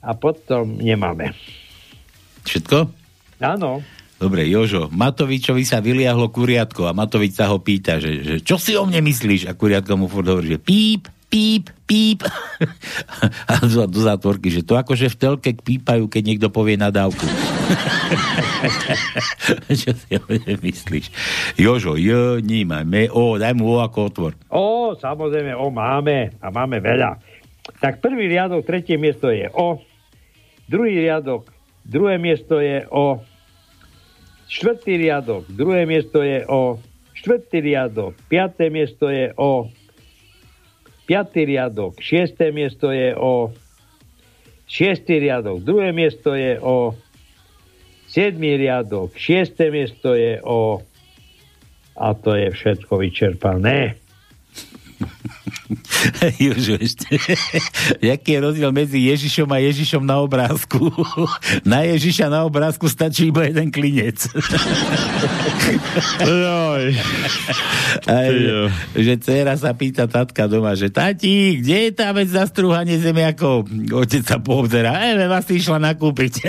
A potom nemáme. Všetko? Áno. Dobre, Jožo, Matovičovi sa vyliahlo kuriatko a Matovič sa ho pýta, že, že čo si o mne myslíš? A kuriatko mu furt hovorí, že píp, píp, píp. a do, do zátvorky, že to akože v telke pípajú, keď niekto povie nadávku. čo si o mne myslíš? Jožo, J, nímaj, me, O, daj mu O ako otvor. O, samozrejme, O máme. A máme veľa. Tak prvý riadok, tretie miesto je O. Druhý riadok, druhé miesto je O. Štvrtý riadok, druhé miesto je O. Štvrtý riadok, piaté miesto je O. Piatý riadok, šiesté miesto je O. Šiestý riadok, druhé miesto je O. Siedmý riadok, šiesté miesto je O. A to je všetko vyčerpané. Jožo, ešte. Jaký je rozdiel medzi Ježišom a Ježišom na obrázku? na Ježiša na obrázku stačí iba jeden klinec. Joj. A že, dcera sa pýta tatka doma, že tati, kde je tá vec za strúhanie zemiakov? Otec sa poobzera, e, vás išla nakúpiť.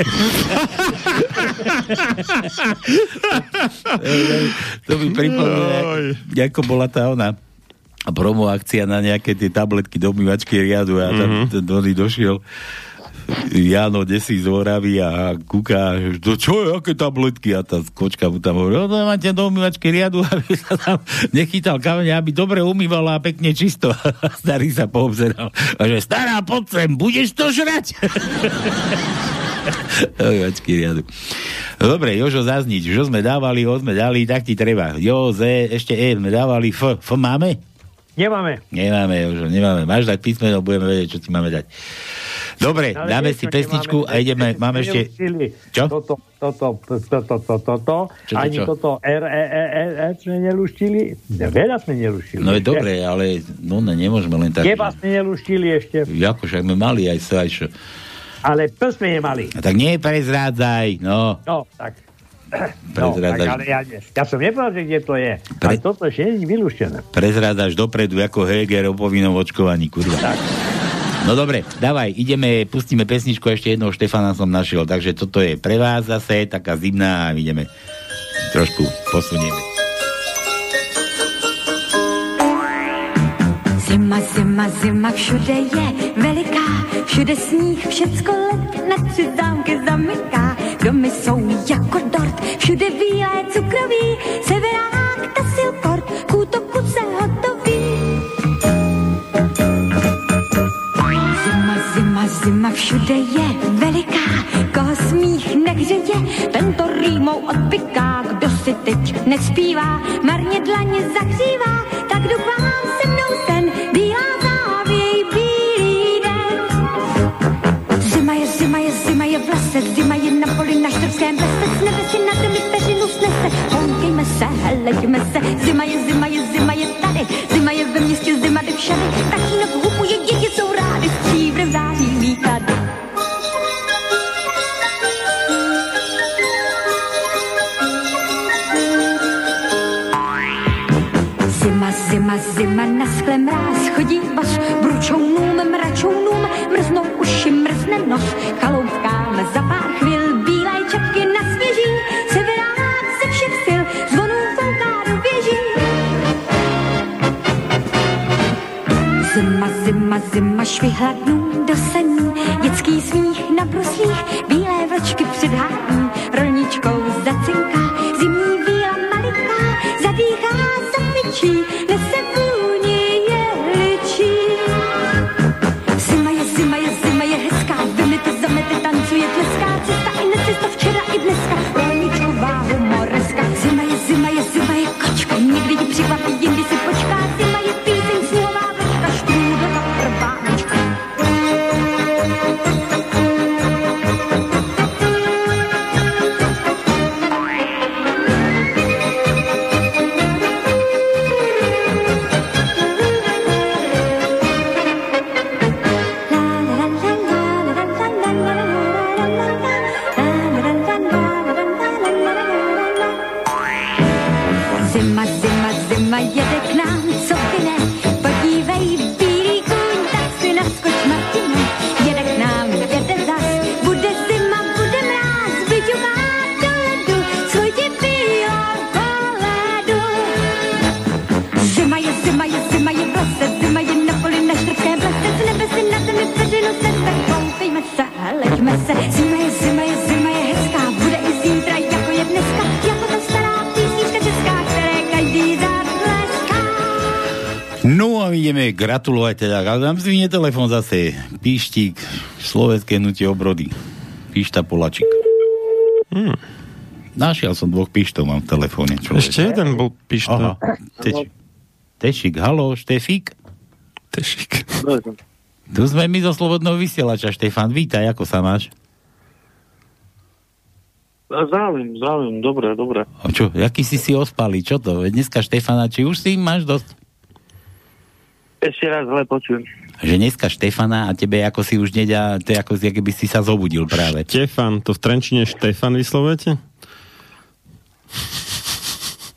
to mi pripomína, ako bola tá ona promo akcia na nejaké tie tabletky do umývačky riadu a tam Mhm. mm-hmm. Donny došiel Jano desí z Oravy a kúka, to čo je, aké tabletky? A tá kočka mu tam hovorí, no máte do umývačky riadu, aby sa tam nechytal kameň, aby dobre umývala a pekne čisto. A starý sa poobzeral. A že stará, poď sem, budeš to žrať? Umývačky riadu. Dobre, Jožo zazniť. Čo sme dávali, O sme dali, tak ti treba. Jo, Z, ešte E sme dávali, F. F máme? Nemáme. Nemáme, Jožo, nemáme. Máš dať písmeno, budeme vedieť, čo ti máme dať. Dobre, Ale dáme si pesničku nemáme? a ideme, máme ešte... Čo? Toto, toto, toto, toto, ani čo? toto R, E, E, E, E sme neluštili. Veľa sme neluštili. No je dobre, ale no ne, nemôžeme len tak... Teba sme neluštili ešte, Ako však sme mali aj sa, aj čo. ale P sme nemali. A tak nie prezrádzaj, no. No, tak. No, tak ale ja, ja som nepovedal, že kde to je. Pre- Ale toto ešte nie je vylúštené. prezrádaš dopredu ako Heger o povinnom očkovaní, kurva. No dobre, dávaj, ideme, pustíme pesničku, ešte jedného Štefana som našiel, takže toto je pre vás zase, taká zimná a ideme trošku posunieme. Zima, zima, zima, všude je veliká, všude sníh, všecko let na tři zámky zamyká. Domy jsou jako dort, všude bílé cukroví, severák, tasil kort, k útoku se hotový. Zima, zima, zima, všude je veliká, koho smích nehřeje, tento rýmou odpiká, kdo si teď nespívá, marně dlaně zahřívá, tak jdu honkejme se, heleďme se, zima je, zima je, zima je tady, zima je ve městě, zima jde všady, tatínek hupuje, děti jsou rády, stříbrem září výklady. Zima, zima, zima, na skle mráz, chodí bas, bručounům, mračounům, mrznou uši, mrzne nos, chaloupkám za pár chvil, bílé čapky Zima, zima, švihla dnů do sení, dětský smích na bruslích, teda, ale nám zvihne telefon zase. Píštik, slovenské hnutie obrody. Píšta Polačik. Hmm. Našiel som dvoch píštov, mám v telefóne. Ešte jeden bol píšta. Aha. Teč, tešik, halo, Štefík? Tešik. Tu sme my zo Slobodného vysielača, Štefan, vítaj, ako sa máš? Zdravím, zdravím, dobre, dobre. A čo, jaký si si ospalý, čo to? Dneska Štefana, či už si máš dosť? Ešte raz zle počujem. Že dneska Štefana a tebe ako si už nedia, to je ako si, keby si sa zobudil práve. Štefan, to v Trenčine Štefan vyslovujete?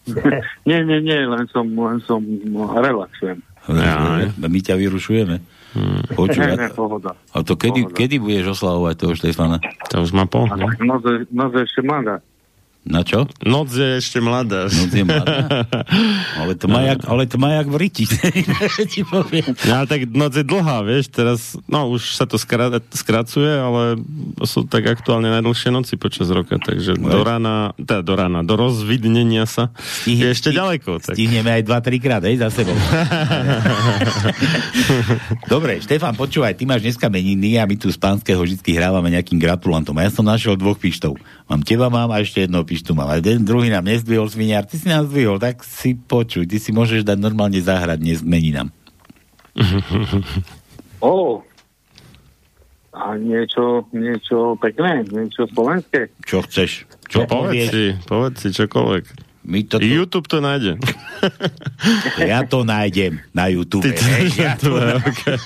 nie, nie, nie, len som, len som no, relaxujem. Ja, my ťa vyrušujeme. Hmm. Ne, a, to kedy, Pohoda. kedy budeš oslavovať toho Štefana? To už má po. No, no ešte mladá. Na čo? Noc je ešte mladá. Noc je mladá. Ale to má jak, ale to má jak v riti. ti poviem. No, tak noc je dlhá, vieš, teraz, no už sa to skra- skracuje, ale sú tak aktuálne najdlhšie noci počas roka, takže No, do rána, teda do rána, do rozvidnenia sa je ešte ďaleko. Tak. Stihneme aj 2-3 krát, hej, za sebou. Dobre, Štefan, počúvaj, ty máš dneska meniny a my tu z pánskeho vždy hrávame nejakým gratulantom. A ja som našiel dvoch pištov. Mám teba, mám a ešte jedno pištu mám. A ten druhý nám nezdvihol sviniar, ty si nám zdvihol, tak si počuj, ty si môžeš dať normálne zahrať dnes k meninám. Ó, a niečo, niečo pekné, niečo slovenské. Čo chceš? Čo povedz si, povedz si čokoľvek. My to, YouTube to nájde. Ja to nájdem na YouTube. Ty to hej, ja to okay.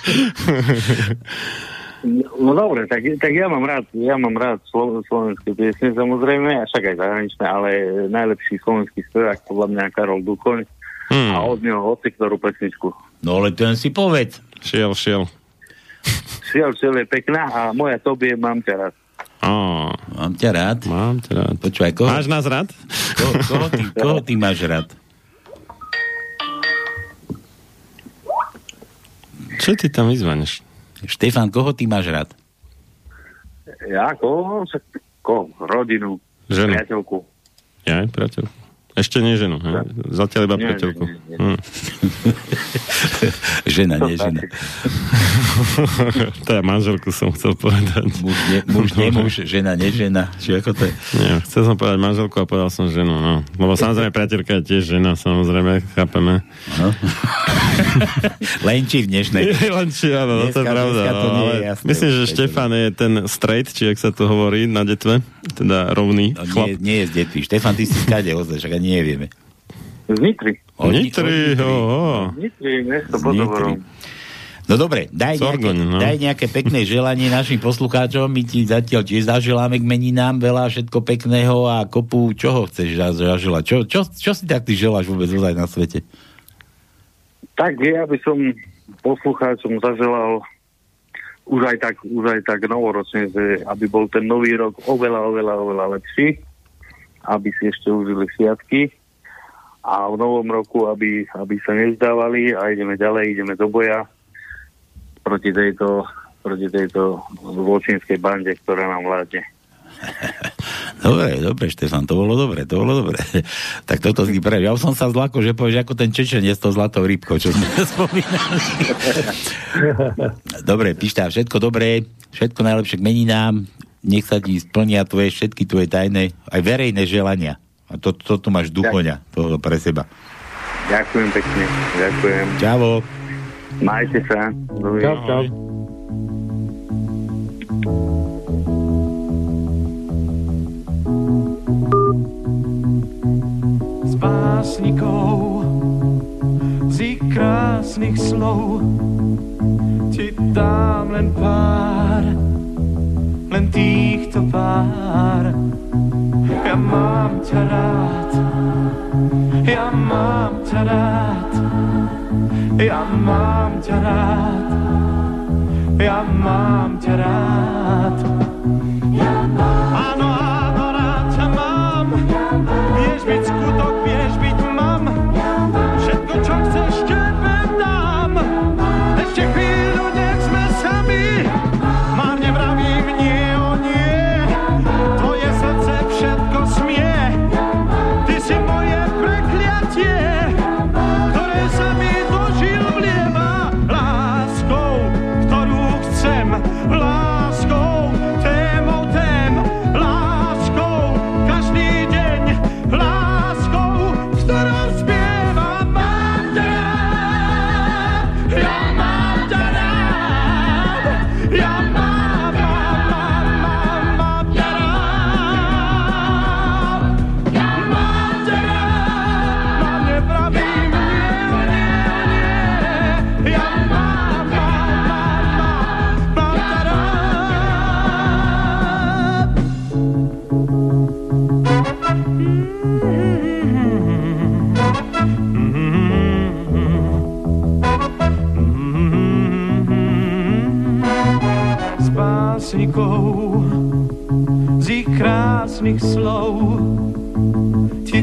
No dobre, tak, tak ja mám rád, ja mám rád slo, slovenské piesne samozrejme, a však aj zahraničné, ale najlepší slovenský spevák podľa mňa Karol Duchoň Hmm. a od neho hoci ktorú pesničku. No ale ten si povedz. Šiel, šiel. Šiel, šiel je pekná a moja tobie mám ťa rád. Á, Mám ťa rád. mám ťa rád. Počúvaj, koho, Máš nás rád? koho, koho, ty, koho ty máš rád? Čo ty tam vyzvaneš? Štefan, koho ty máš rád? Ja? Však Ko? Rodinu, Ženu. priateľku. Ja, priateľ. Ešte nie ženu, he? Zatiaľ iba Nie, priateľku. nie, nie, nie. Hm. žena, nie žena. to je manželku som chcel povedať. Muž, ne, muž, nie muž, žena, nie žena. Či ako to je? Nie, chcel som povedať manželku a povedal som ženu, no. Lebo samozrejme priateľka je tiež žena, samozrejme, chápeme. No. Len či v dnešnej. Len či, áno, no, to je Dneska- pravda. dneska to no, nie je jasné. myslím, že Štefan je ten straight, či jak sa to hovorí na detve, teda rovný No, chlap. nie, nie je z detví. Štefan, ty si skade ani nevieme. Z Nitry. Oho. Nitry, mesto Z pod Nitry. No dobre, daj nejaké, Sorgoň, no. daj nejaké pekné želanie našim poslucháčom. My ti zatiaľ tiež zaželáme k meninám veľa všetko pekného a kopu čoho chceš za- zaželať. Čo, čo, čo si tak ty želáš vôbec ozaj na svete? Tak ja by som poslucháčom zaželal už aj tak, už aj tak novoročne, že aby bol ten nový rok oveľa, oveľa, oveľa lepší, aby si ešte užili sviatky a v novom roku, aby, aby sa nezdávali a ideme ďalej, ideme do boja proti tejto, proti tejto zločinskej bande, ktorá nám vládne. Dobre, dobre, Štefan, to bolo dobre, to bolo dobre. tak toto si pre. Ja som sa zlako, že povieš ako ten Čečenec s tou zlatou rybkou, čo sme spomínali. dobre, Pišta, všetko dobré, všetko najlepšie k meninám, nech sa ti splnia tvoje všetky tvoje tajné, aj verejné želania. A to, to tu máš duchoňa, to pre seba. Ďakujem pekne, ďakujem. Čavo. Majte sa. Čau, čau. z básnikov, z krásnych slov ti dám len pár, len týchto pár. Ja mám ťa rád, ja mám ťa rád, ja mám ťa rád, ja mám ťa rád. Áno,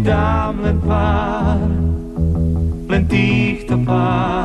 dám len pár, len týchto pár.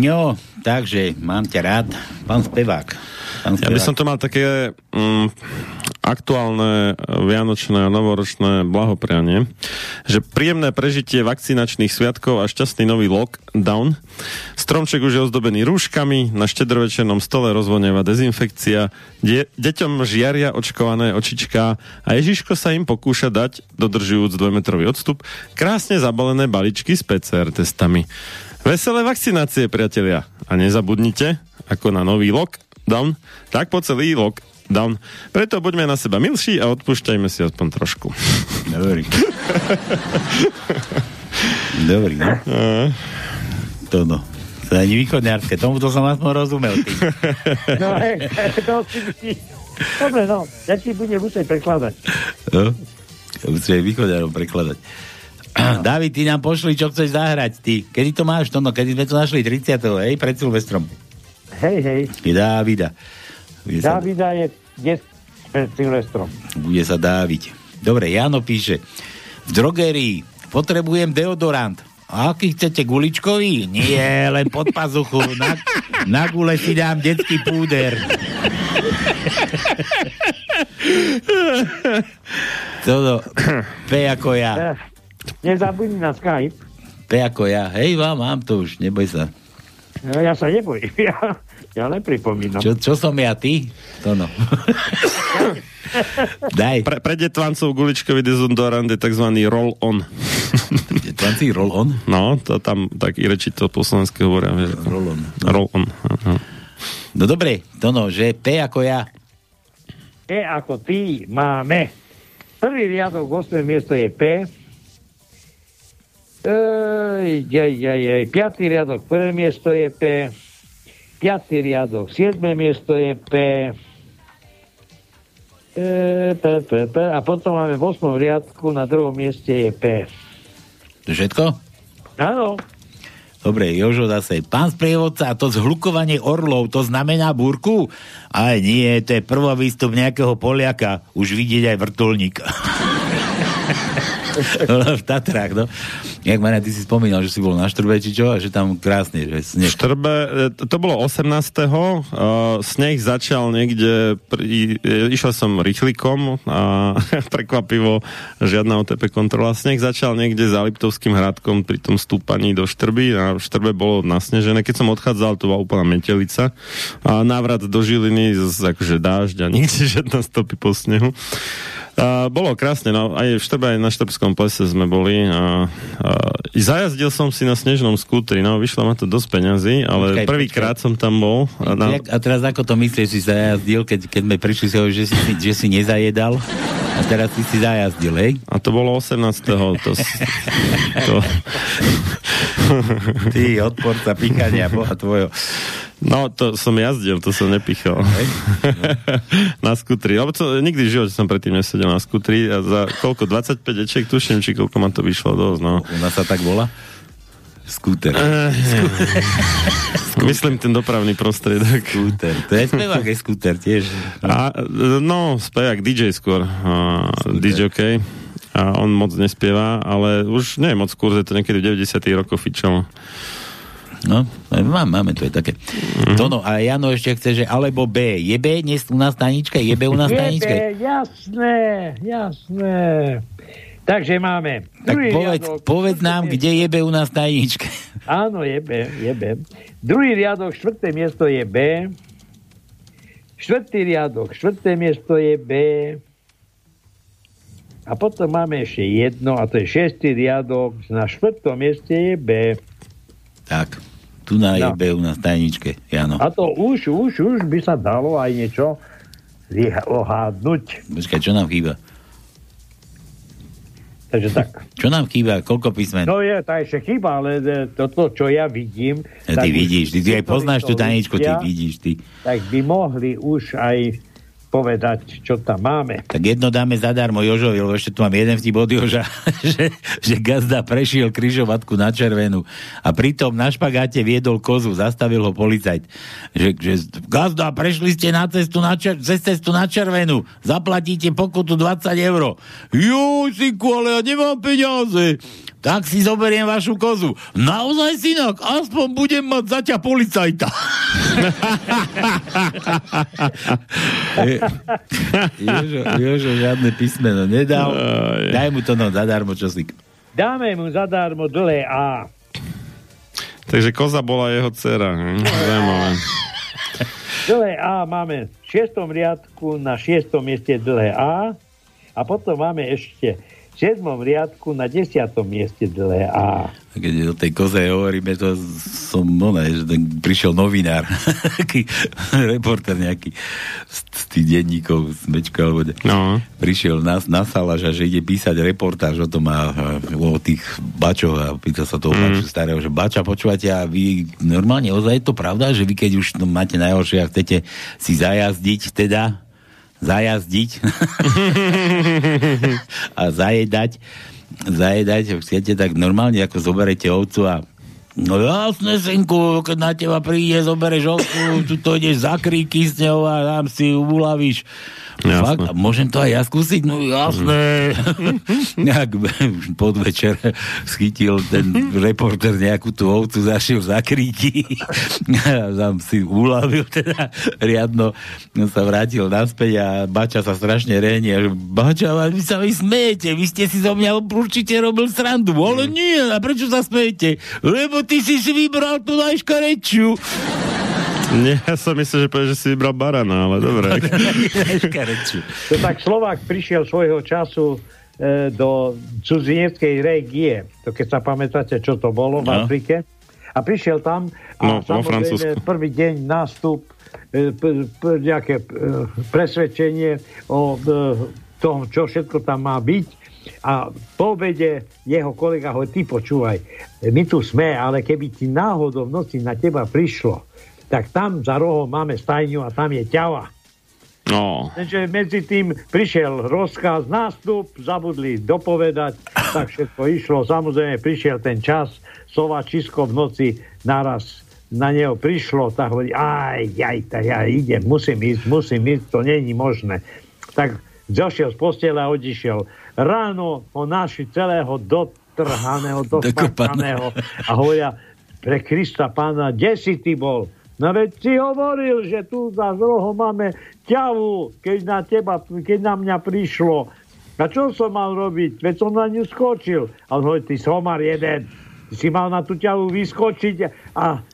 No, takže mám ťa rád. Pán spevák. Pán Ja by som to mal také mm, aktuálne vianočné a novoročné blahoprianie, že príjemné prežitie vakcinačných sviatkov a šťastný nový lockdown. Stromček už je ozdobený rúškami, na štedrovečernom stole rozvonieva dezinfekcia, de- deťom žiaria očkované očičká a Ježiško sa im pokúša dať, dodržujúc dvojmetrový odstup, krásne zabalené baličky s PCR testami. Veselé vakcinácie, priatelia. A nezabudnite, ako na nový lockdown, tak po celý lockdown. Preto buďme na seba milší a odpúšťajme si aspoň trošku. Dobrý. Dobrý, no. To no. To ani východňarské, tomuto som aspoň rozumel. Ty. No, hej, to si. Dobre, no, ja ti budem musieť prekladať. No? Musíš aj východňarom prekladať. David, ty nám pošli, čo chceš zahrať. Ty. Kedy to máš? To, no, kedy sme to našli 30. Hej, pred Silvestrom. Hej, hej. Je Dávida. Bude sa, Davida je dnes pred Silvestrom. bude sa dáviť. Dobre, Jano píše. V drogerii potrebujem deodorant. A aký chcete, guličkový? Nie, len pod pazuchu. Na, na gule si dám detský púder. Toto, P ako ja. Nezabudni na Skype. P ako ja. Hej, vám, mám to už, neboj sa. No, ja sa nebojím. Ja, ja len pripomínam. Čo, čo som ja, ty? To no. Daj. Pre, pre detvancov guličkový dezodorant je tzv. roll-on. Detvanci roll-on? No, to tam tak ireči to po slovensky hovoria. Roll-on. Roll-on. aha. No dobre, to no, že P ako ja. E ako ty máme. Prvý riadok, 8. miesto je P. Ej, jaj, jaj, jaj. Piatý riadok, prvé miesto je P. Piatý riadok, siedme miesto je P. E, P, P, P. A potom máme v 8. riadku, na druhom mieste je P. To všetko? Áno. Dobre, Jožo zase. Pán sprievodca, a to zhlukovanie orlov, to znamená búrku? Aj nie, to je prvý výstup nejakého Poliaka. Už vidieť aj vrtulník. v Tatrách, no. Jak Maria, ty si spomínal, že si bol na Štrbe, či čo? A že tam krásne, že sneh. Štrbe, e, to bolo 18. Uh, sneh začal niekde, pri, e, išiel som rýchlikom a prekvapivo žiadna OTP kontrola. Sneh začal niekde za Liptovským hradkom pri tom stúpaní do Štrby a v Štrbe bolo nasnežené. Keď som odchádzal, to bola úplná metelica a návrat do Žiliny, z, akože dážď a nikde žiadna stopy po snehu. A bolo krásne, no, aj v Štrbe, aj na Štrbskom plese sme boli a, a zajazdil som si na snežnom skútri, no vyšlo ma to dosť peňazí, ale prvýkrát som tam bol. A, na, a teraz ako to myslíš, si zajazdil, keď, keď sme prišli si hovorili, že si, že si nezajedal? A teraz si si zajazdil, hej? A to bolo 18. To, to... Ty, odporca pikania, boha tvojho. No, to som jazdil, to som nepichol. na skutri. Lebo to, nikdy v živote som predtým nesedel na skutri a za koľko, 25 eček, tuším, či koľko ma to vyšlo dosť, no. U nás sa tak volá? Skúter. Myslím ten dopravný prostriedok. Skúter. To je spevák, je skúter tiež. A, no, spevák DJ skôr. DJ OK. A on moc nespieva, ale už nie je moc kurze, to niekedy v 90 rokoch fičal. No, mám, máme, to je také. Mm-hmm. Tono, a Jano ešte chce, že alebo B. Je B dnes u nás tajnička? Je B u nás tajnička? Jebe, jasné, jasné. Takže máme. Tak druhý povedz, riadok, povedz nám, kde je B u nás tajnička. Áno, je B, je B. Druhý riadok, štvrté miesto je B. Štvrtý riadok, štvrté miesto je B. A potom máme ešte jedno, a to je šiestý riadok. Na štvrtom mieste je B. Tak, tu na je No. U nás tajničke, Jano. A to už, už, už by sa dalo aj niečo ohádnuť. Počkaj, čo nám chýba? Takže tak. Čo nám chýba? Koľko písmen? No je, tá ešte chyba, ale e, toto, čo ja vidím... Ja, ty vidíš, ty, ty aj poznáš tú tajničku, ty vidíš, ty. Tak by mohli už aj povedať, čo tam máme. Tak jedno dáme zadarmo Jožovi, lebo ešte tu mám jeden vtip od Joža, že, že gazda prešiel kryžovatku na červenú a pritom na špagáte viedol kozu, zastavil ho policajt. Že, že gazda, prešli ste na cestu na, čer, cez cestu na červenú, zaplatíte pokutu 20 eur. Juj, synku, ale ja nemám peniaze. Tak si zoberiem vašu kozu. Naozaj, synok, aspoň budem mať zaťa policajta. Jožo, Jožo žiadne písmeno nedal. Daj mu to no zadarmo, čo si. Dáme mu zadarmo dlhé A. Takže koza bola jeho dcera. hm? Zaujímavé. Dlhé A máme v šiestom riadku, na šiestom mieste dlhé A. A potom máme ešte v siedmom riadku na desiatom mieste dlhé A. A keď o tej koze hovoríme, to som, no ne, že ten prišiel novinár, reporter nejaký z, z tých denníkov, z Mečka, alebo de, no. prišiel na, na salaž a že ide písať reportáž o tom a, a o tých bačoch a pýta sa toho mm. baču starého, že bača, počúvate a vy normálne, ozaj je to pravda, že vy keď už máte najhoršie a chcete si zajazdiť, teda zajazdiť a zajedať zajedať, ak chcete, tak normálne ako zoberete ovcu a No jasné, synku, keď na teba príde, zobereš ovcu, tu to ideš za kríky s ňou a tam si uľavíš. Jasné. Fakt, a môžem to aj ja skúsiť? No jasné. Nejak už podvečer schytil ten reporter nejakú tú ovcu, zašiel za kríky tam si uľavil teda riadno, no sa vrátil naspäť a Bača sa strašne rehnie, že Bača, vy sa vy smejete, vy ste si zo mňa určite robil srandu, ale nie, a prečo sa smejete? Lebo ty si si vybral tú najškarečšiu. Nie, ja som myslel, že povie, že si vybral barana, ale dobre. To tak Slovák prišiel svojho času e, do cudzineckej régie. To keď sa pamätáte, čo to bolo v No. Afrike. A prišiel tam No, a vo samozrejme prvý deň nástup, e, p, p, nejaké e, presvedčenie o e, tom, čo všetko tam má byť. A po obede jeho kolega ho, ty počúvaj, my tu sme, ale keby ti náhodou v noci na teba prišlo, tak tam za rohom máme stajňu a tam je ťava. No. Takže medzi tým prišiel rozkaz, nástup, zabudli dopovedať, tak všetko išlo. Samozrejme prišiel ten čas, Sovačisko v noci naraz na neho prišlo, tak hovorí, aj, aj, tak ja idem, musím ísť, musím ísť, to není možné. Tak zošiel z postele a odišiel. Ráno ho našli celého dotrhaného, dotrhaného a hovoria, pre Krista pána, kde si ty bol? No veď si hovoril, že tu za rohom máme ťavu, keď na teba, keď na mňa prišlo. A čo som mal robiť? Veď som na ňu skočil. A on hovorí, ty somar jeden. Ty si mal na tú ťavu vyskočiť a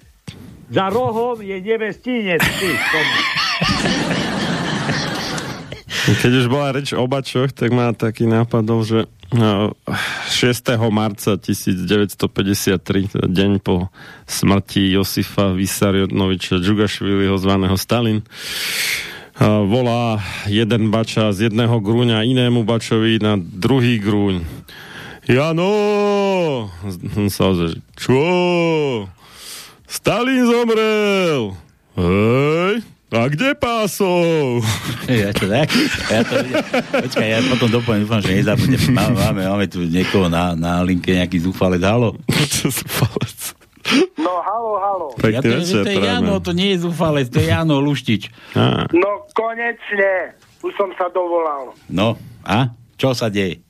za rohom je nevestinec. Ty. Keď už bola reč o bačoch, tak ma taký nápadol, že no, 6. marca 1953, teda deň po smrti Josifa Vysarionoviča Džugašviliho zvaného Stalin, volá jeden bača z jedného grúňa inému bačovi na druhý grúň. Jano! Sa čo? Stalin zomrel! Hej? A A kde pásov? Ja to tak, ja to, počkaj, ja potom dopoviem, dúfam, že nezabudnem. Máme, máme, máme tu niekoho na, na linke, nejaký zúfalec, halo. zúfalec. No, halo, halo. Ja to, že to je Jano, to nie je zúfalec, to je Jano Luštič. No, konečne. Už som sa dovolal. No, a? Čo sa deje?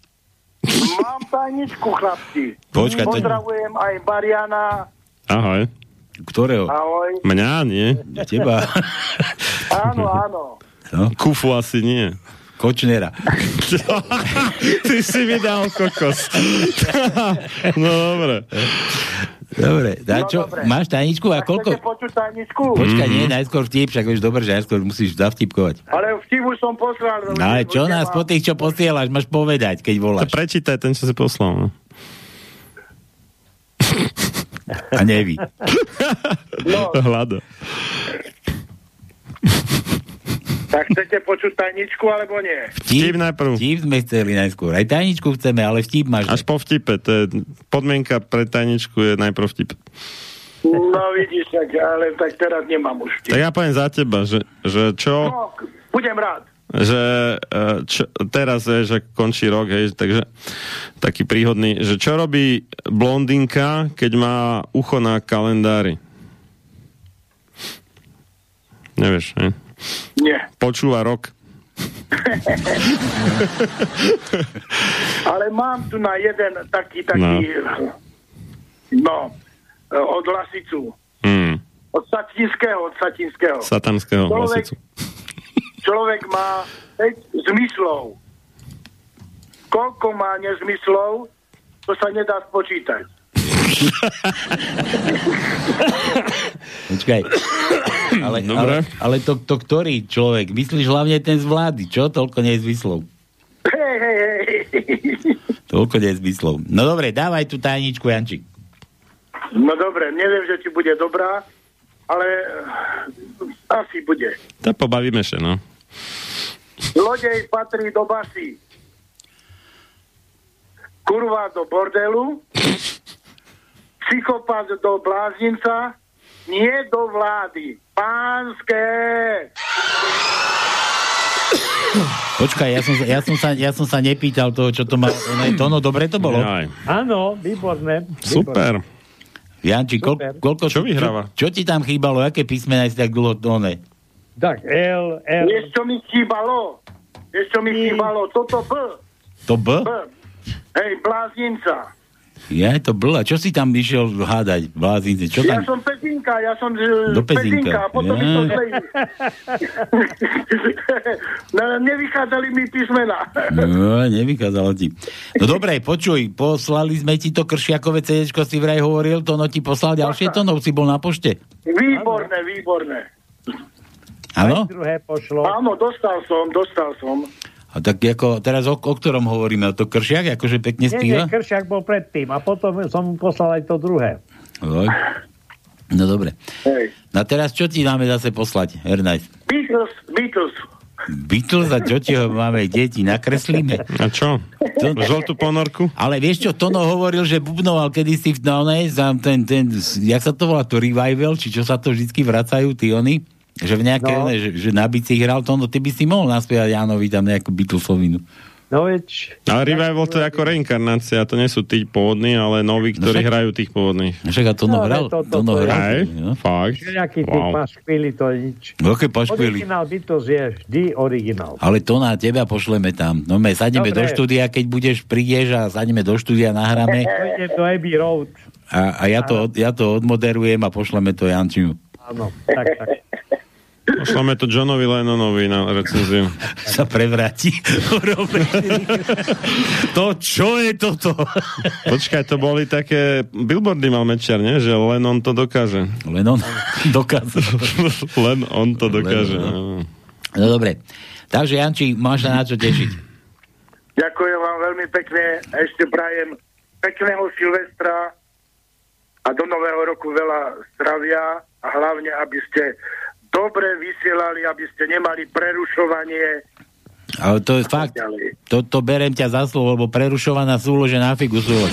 Mám tajničku, chlapci. Počkaj, to- Pozdravujem aj Mariana. Ahoj. Ktorého? Ahoj. Mňa, nie? Teba. Áno, áno. No? Kufu asi nie. Kočnera. Ty si mi dal kokos. no dobre. Dobre, dá No, čo? dobre. Máš tajničku a koľko? Počuť tajničku? Počkaj, nie, najskôr vtip, však vieš dobre, že najskôr musíš zavtipkovať. Ale vtip už som poslal. No ale čo nás po tých, čo posielaš, máš povedať, keď To voláš. prečítaj ten, čo si poslal. No. A neví. No, Hlado. tak chcete počuť tajničku, alebo nie? Vtip, najprv. Vtip sme chceli najskôr. Aj tajničku chceme, ale vtip máš. Až po vtipe. To je, podmienka pre tajničku je najprv vtip. No vidíš, tak, ale tak teraz nemám už Tak ja poviem za teba, že, že čo... No, budem rád. Že e, čo, teraz je, že končí rok, hej, takže taký príhodný, že čo robí blondinka, keď má ucho na kalendári? Nevieš, hej? Nie. Počúva rok. Ale mám tu na jeden taký, taký, no, no od Lasicu. Hmm. Od Satinského, od Satinského. Satanského Človek, lasicu. Človek má 5 zmyslov. Koľko má nezmyslov, to sa nedá spočítať. Počkaj. Ale, Dobre. ale, ale to, to ktorý človek? Myslíš hlavne ten z vlády, čo? Toľko nezmyslov. Hej, hej, hej. Toľko nezmyslov. No dobre, dávaj tú tajničku, Jančík. No dobre, neviem, že či bude dobrá, ale asi bude. To pobavíme sa, no. Lodej patrí do basy. Kurva do bordelu. Psychopat do blázinca. Nie do vlády. Pánske. Počkaj, ja som, sa- ja, som sa, ja som sa nepýtal toho, čo to má. To, no dobre to bolo. Áno, výborné. Super. Janči, koľ, Super. koľko... Čo vyhráva? Čo, čo ti tam chýbalo? Aké písmená si tak dlho one? Tak, L, L. Vieš, čo mi chýbalo? Vieš, čo mi chýbalo? Toto B. To B? B. Hej, blázinca. Ja, to bl. A čo si tam išiel hádať? Blázinci, čo Ja tam? som Pezinka, ja som Do Pezinka. Pezinka, a potom Ja. no, nevychádzali mi písmena. No, nevykázalo ti. No dobre, počuj, poslali sme ti to kršiakové CD, si vraj hovoril, to no ti poslal ďalšie to, no si bol na pošte. Výborné, výborné. Áno? Druhé pošlo. Áno, dostal som, dostal som. A tak ako, teraz o, o ktorom hovoríme? O to kršiak, akože pekne Nie, nie, spíva? Kršiak bol predtým a potom som mu poslal aj to druhé. Oj. No dobre. Hej. No teraz čo ti máme zase poslať, Ernest? Beatles, Beatles. Beatles a čo ti ho máme, deti, nakreslíme? A čo? To, Žltú ponorku? ale vieš čo, Tono hovoril, že bubnoval kedysi v no, ne, za ten, ten, jak sa to volá, to revival, či čo sa to vždycky vracajú, tí oni? Že v nejaké, No. no. že, že na bici hral Tono, ty by si mohol naspievať Jánovi tam nejakú Beatlesovinu. No veď... Ale Revival to je ako reinkarnácia, to nie sú tí pôvodní, ale noví, ktorí však- hrajú tých pôvodných. Však a Tono No, hral, to- to- to je- hral. Hej, No. fakt. Nejaký Wow. chvíli, to je nič. No, keď pašpili. Originál Beatles je vždy originál. Ale to na teba pošleme tam. No my sadneme Dobre. do štúdia, keď budeš, prídeš a sadneme do štúdia, nahráme To ide do Abbey Road. a, a ja, to, ja to odmoderujem a pošleme to Jančimu. Áno, tak, tak. Pošleme to Johnovi Lennonovi na recenziu. Sa prevráti. to, čo je toto? Počkaj, to boli také billboardy mal Mečiar, nie? Že len on to dokáže. Len on dokáže. len on to dokáže. Len áno. No dobre. Takže Janči, máš sa na čo tešiť. Ďakujem vám veľmi pekne. Ešte prajem pekného Silvestra a do nového roku veľa zdravia a hlavne, aby ste dobre vysielali, aby ste nemali prerušovanie. Ale to je fakt. To, to berem ťa za slovo, lebo prerušovaná súlože na figu súlož.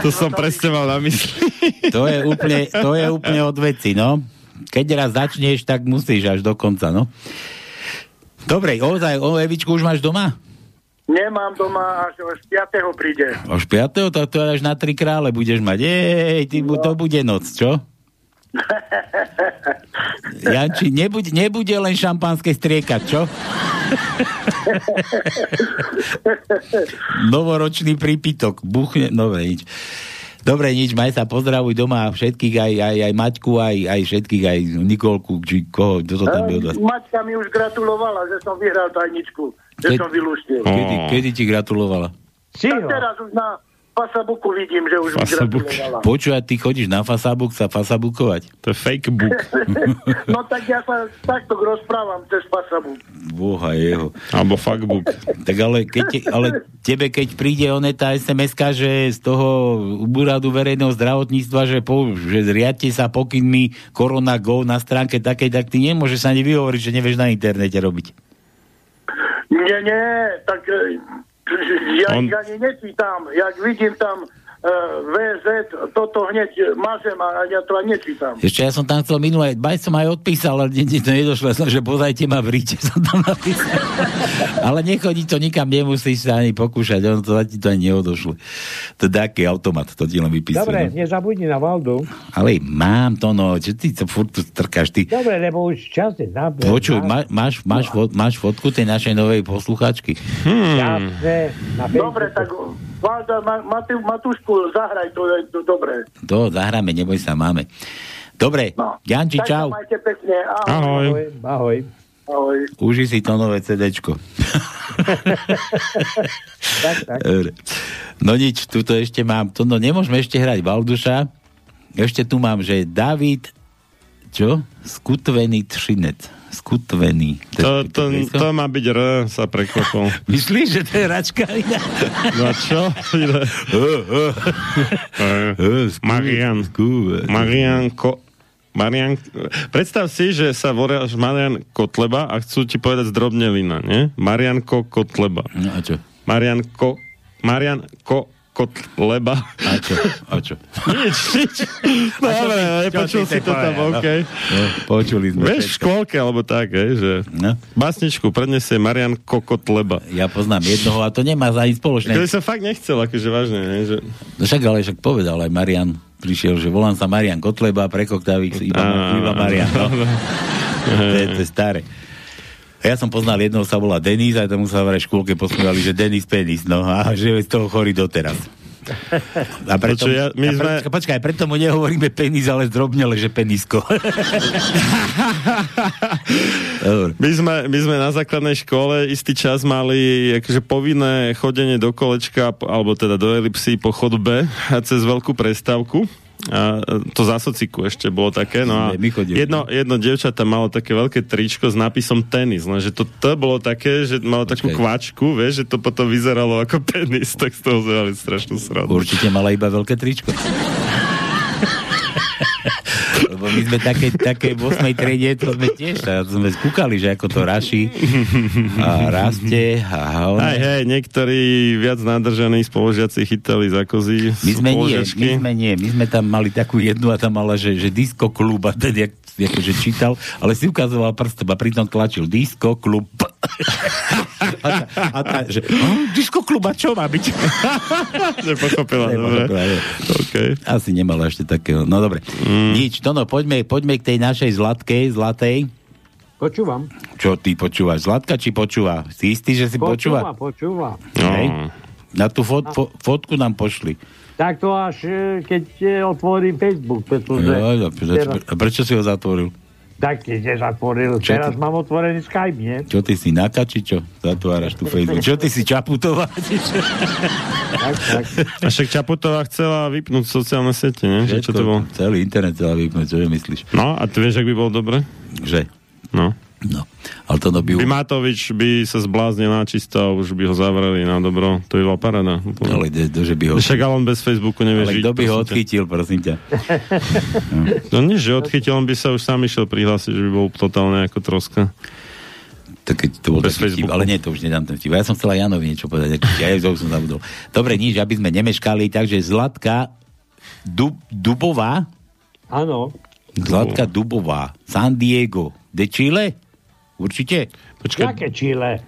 To som presne mal na mysli. To je úplne, to je úplne od veci, no. keď raz začneš, tak musíš až do konca, no. Dobre, ozaj, o Evičku už máš doma? Nemám doma, až až 5. príde. Až 5. Tak to až na tri krále budeš mať. Ej, ty, no. to bude noc, čo? Janči, nebude, nebude len šampanské striekať, čo? Novoročný prípitok. Buchne, no nič. Dobre, nič, maj sa pozdravuj doma všetkých, aj, aj, aj Maťku, aj, aj všetkých, aj Nikolku, či koho, kto to tam byl. Maťka mi už gratulovala, že som vyhral tajničku, že Ke- som vylúštil. Kedy, kedy ti gratulovala? Tak teraz už na Fasabuku vidím, že už mi gratulovala. Počúvaj, ty chodíš na Fasabuk sa fasabukovať? To je fake book. No tak ja sa takto rozprávam cez Fasabuk. Boha jeho. Alebo fuckbook. Tak ale, keď te, ale tebe, keď príde one tá sms že z toho úradu verejného zdravotníctva, že, po, že zriadte sa pokynmi Corona Go na stránke takej, tak ty nemôžeš sa ani vyhovoriť, že nevieš na internete robiť. Nie, nie, tak ja On- ich ani nečítam. Jak vidím tam e, VZ, toto hneď mažem a ja to ani nečítam. Ešte ja som tam chcel minulé, baj som aj odpísal, ale nie, to nedošlo, som, že pozajte ma v ríte, som tam napísal. ale nechodí to nikam, nemusíš sa ani pokúšať, on to ti to ani neodošle. To je taký automat, to ti len vypisuje. Dobre, no. nezabudni na Valdu. Ale mám to, no, čo ty to furt tu strkáš, ty. Dobre, lebo už čas je na... Počuj, má, máš, máš, fot, máš fotku tej našej novej posluchačky? Jasné, na Dobre, tak Valda, Ma, Matu, Matúšku, zahraj to, je to dobre. To zahráme, neboj sa, máme. Dobre, no. Janči, Tak čau. majte pekne. Ahoj. Ahoj. Ahoj. Ahoj. Uži si to nové CDčko. tak, tak. No nič, tuto ešte mám, to no nemôžeme ešte hrať Valduša. Ešte tu mám, že David, čo? Skutvený Třinec. Skutvený. To, to, to má byť R, sa preklopol. Myslíš, že to je račka? No a čo? Marian. Marianko. Marian, predstav si, že sa voláš Marian Kotleba a chcú ti povedať zdrobnelina, nie? Marianko Kotleba. No a čo? Marianko, Marianko Kotleba. A čo? A čo? Nič, nič. Dobre, ty- nepočul si to tam, no? OK. No, počuli sme. Vieš, v škôlke, alebo tak, hej, že no? básničku predniesie Marian Kokotleba. Ja poznám jednoho a to nemá za ani spoločné. Kedy som fakt nechcel, akože vážne, ne, že... No však ale však povedal aj Marian, prišiel, že volám sa Marian Kotleba, prekoktavých iba, iba Marian. No. to, je, to je staré. A ja som poznal jednoho, sa volá Denis a tomu sa v škôlke posmievali, že Denis penis, no a že je z toho chorý doteraz. A preto, Počuj, ja- my a sme- preto, počkaj, preto mu nehovoríme penis, ale zdrobnele, že penisko. My sme, my sme na základnej škole istý čas mali akože povinné chodenie do kolečka, alebo teda do elipsy po chodbe a cez veľkú prestávku. A to za sociku ešte bolo také. No a jedno, jedno dievča tam malo také veľké tričko s nápisom tenis. Lenže to, to bolo také, že malo takú kvačku, vieš, že to potom vyzeralo ako penis, tak z toho mali strašnú sradu. Určite mala iba veľké tričko. My sme také, také v 8. triede, to sme tiež, a sme skúkali, že ako to raší a rastie a on... Aj hej, niektorí viac nádržaní spoložiaci chytali za kozy My sme nie, my sme nie, my sme tam mali takú jednu a tam mala, že, že disco klub a ten jak, akože čítal, ale si ukazoval prstom a pritom tlačil disco klub. a tá, a tá že hm, disco klub a čo má byť? Nepochopila, dobre. Okay. Asi nemala ešte takého. No dobre. Mm. Nič, no no, poďme, poďme k tej našej zlatkej, zlatej. Počúvam. Čo ty počúvaš? Zlatka či počúva? Si istý, že si počúva? Počúva, počúva. Hej. Na tú fot, fo, fotku nám pošli. Tak to až e, keď e, otvorím Facebook, pretože... Jo, jo, prečo, teraz, prečo si ho zatvoril? tak keď je zatvoril. Čo teraz ty- mám otvorený Skype, nie? Čo ty si naka, či čo? Zatváraš tu Facebook. Čo ty si Čaputová? Tak, tak. A však Čaputová chcela vypnúť sociálne siete, ne? Že čo to bolo? Celý internet chcela vypnúť, čo myslíš? No, a ty vieš, ak by bolo dobre? Že? No. No. Ale to by... By Matovič by sa zbláznil na čisto a už by ho zavreli na dobro. To by bola parada. Ale de, de, že by ho... Však ale on bez Facebooku nevie Ale žiť. kto by ho prosím ťa. odchytil, prosím ťa? No nie, že odchytil, on by sa už sám išiel prihlásiť, že by bol totálne ako troska. Tak keď to bol Bez taký vtip, Facebooku. ale nie, to už nedám ten vtip. Ja som chcela Janovi niečo povedať, ja to už som zabudol. Dobre, nič, aby sme nemeškali, takže Zlatka Dub, Dubová, Áno. Zlatka Dubová. San Diego. De Chile? Určite? Jaké Chile?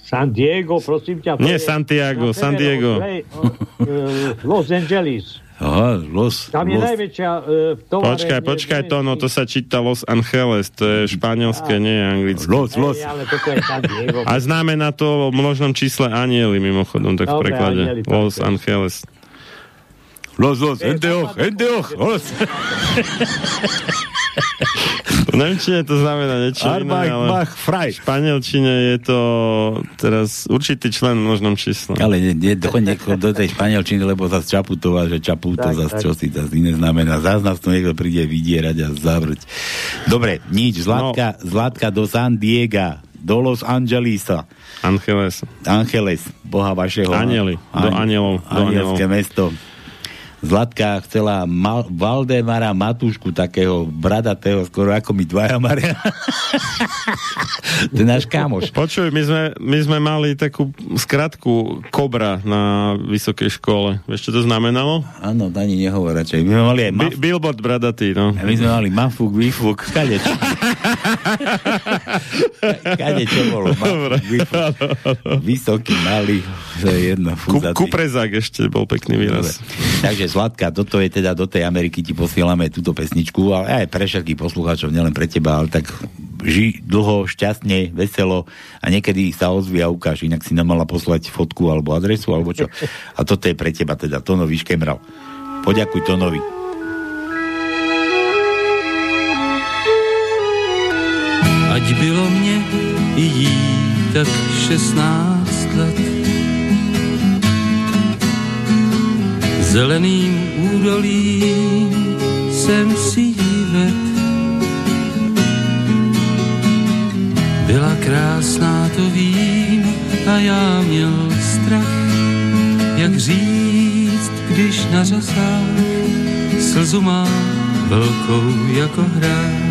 San Diego, prosím ťa. Nie je Santiago, na San Diego. o, e, Los Angeles. Aha, Los... Tam je Los... najväčšia e, továrne. Počkaj, počkaj to, no to sa číta Los Angeles, to je španielské, nie je anglické. Los, Los. Hej, ale toto je San Diego. A znamená to v množnom čísle anieli, mimochodom, tak v Dobre, preklade. anjeli, tak Los. Angeles. Los, los, enteoch, enteoch, los. V Nemčine to znamená niečo Arbach, iné, ale Bach, Frei. v španielčine je to teraz určitý člen v množnom čísle. Ale nie, nie, dochoď niekoho do tej španielčiny, lebo zase Čaputová, že Čaputo Tak, zase tak. čo si zase iné znamená. Zás nás to niekto príde vydierať a zavrť. Dobre, nič. Zlatka, No. Zlatka do San Diego, do Los Angelesa. Angeles. Angeles, boha vašeho. Anieli, do anielov, Anielské mesto. Zlatka chcela Mal- Valdemara Matúšku, takého bradatého, skoro ako my dvaja Maria. to je náš kamoš. Počuj, my sme, my sme mali takú skratku Kobra na vysokej škole. Vieš, čo to znamenalo? Áno, ani nehovor radšej. My sme mali aj maf- Bi- billboard bradatý, no. a my sme mali mafúk, výfuk, kade čo. kade čo bolo. Mafúk, výfuk. Vysoký, malý, to je jedno. Ku, kuprezák ešte bol pekný výraz. Takže Zlatka, toto je teda do tej Ameriky ti posielame túto pesničku, ale aj pre všetkých poslucháčov, nielen pre teba, ale tak ži dlho, šťastne, veselo a niekedy sa ozví a ukáž, inak si nemala poslať fotku alebo adresu alebo čo. A toto je pre teba teda, Tono Vyškemral. Poďakuj Tonovi. Ať bylo mě i jí tak 16 let. Zeleným údolím jsem si jí ved. Byla krásná, to vím, a já měl strach, jak říct, když na řasách slzu má velkou jako hrách.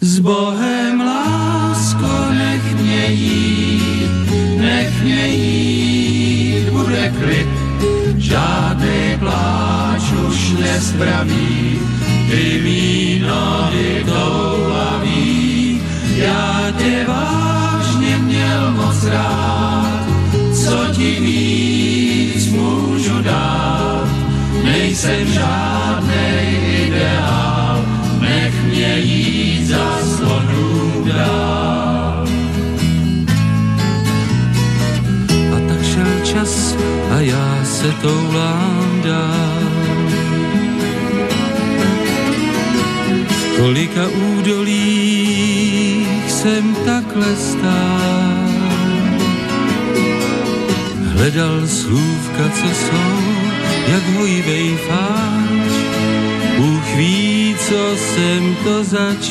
S Bohem lásko, nech mě jít, nech mě jít, bude klid, žádný pláč už nespraví, ty mý nohy toulaví, já tě vážně měl moc rád, co ti víc můžu dát, nejsem žádnej ideál, nech mě jít za slonu dál. Čas a já se toulám dál. Kolika údolích jsem takhle stál. Hledal slůvka, co jsou, jak hojivej fáč. Bůh ví, co jsem to zač,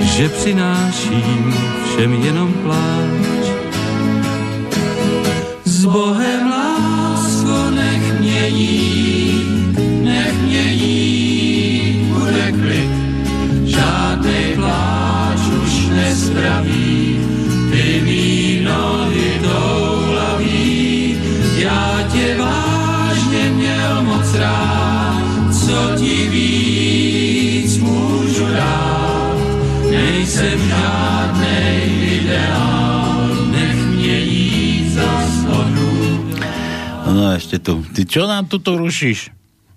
že přináším všem jenom pláč. S Bohem lásko, nech mě jít, nech mě jít, bude klid. Žádný pláč už nespraví, ty mý nohy toulaví. Já tě vážně měl moc rád, co ti víc můžu dát. Nejsem žádnej Ešte tu. Ty čo nám tuto rušíš?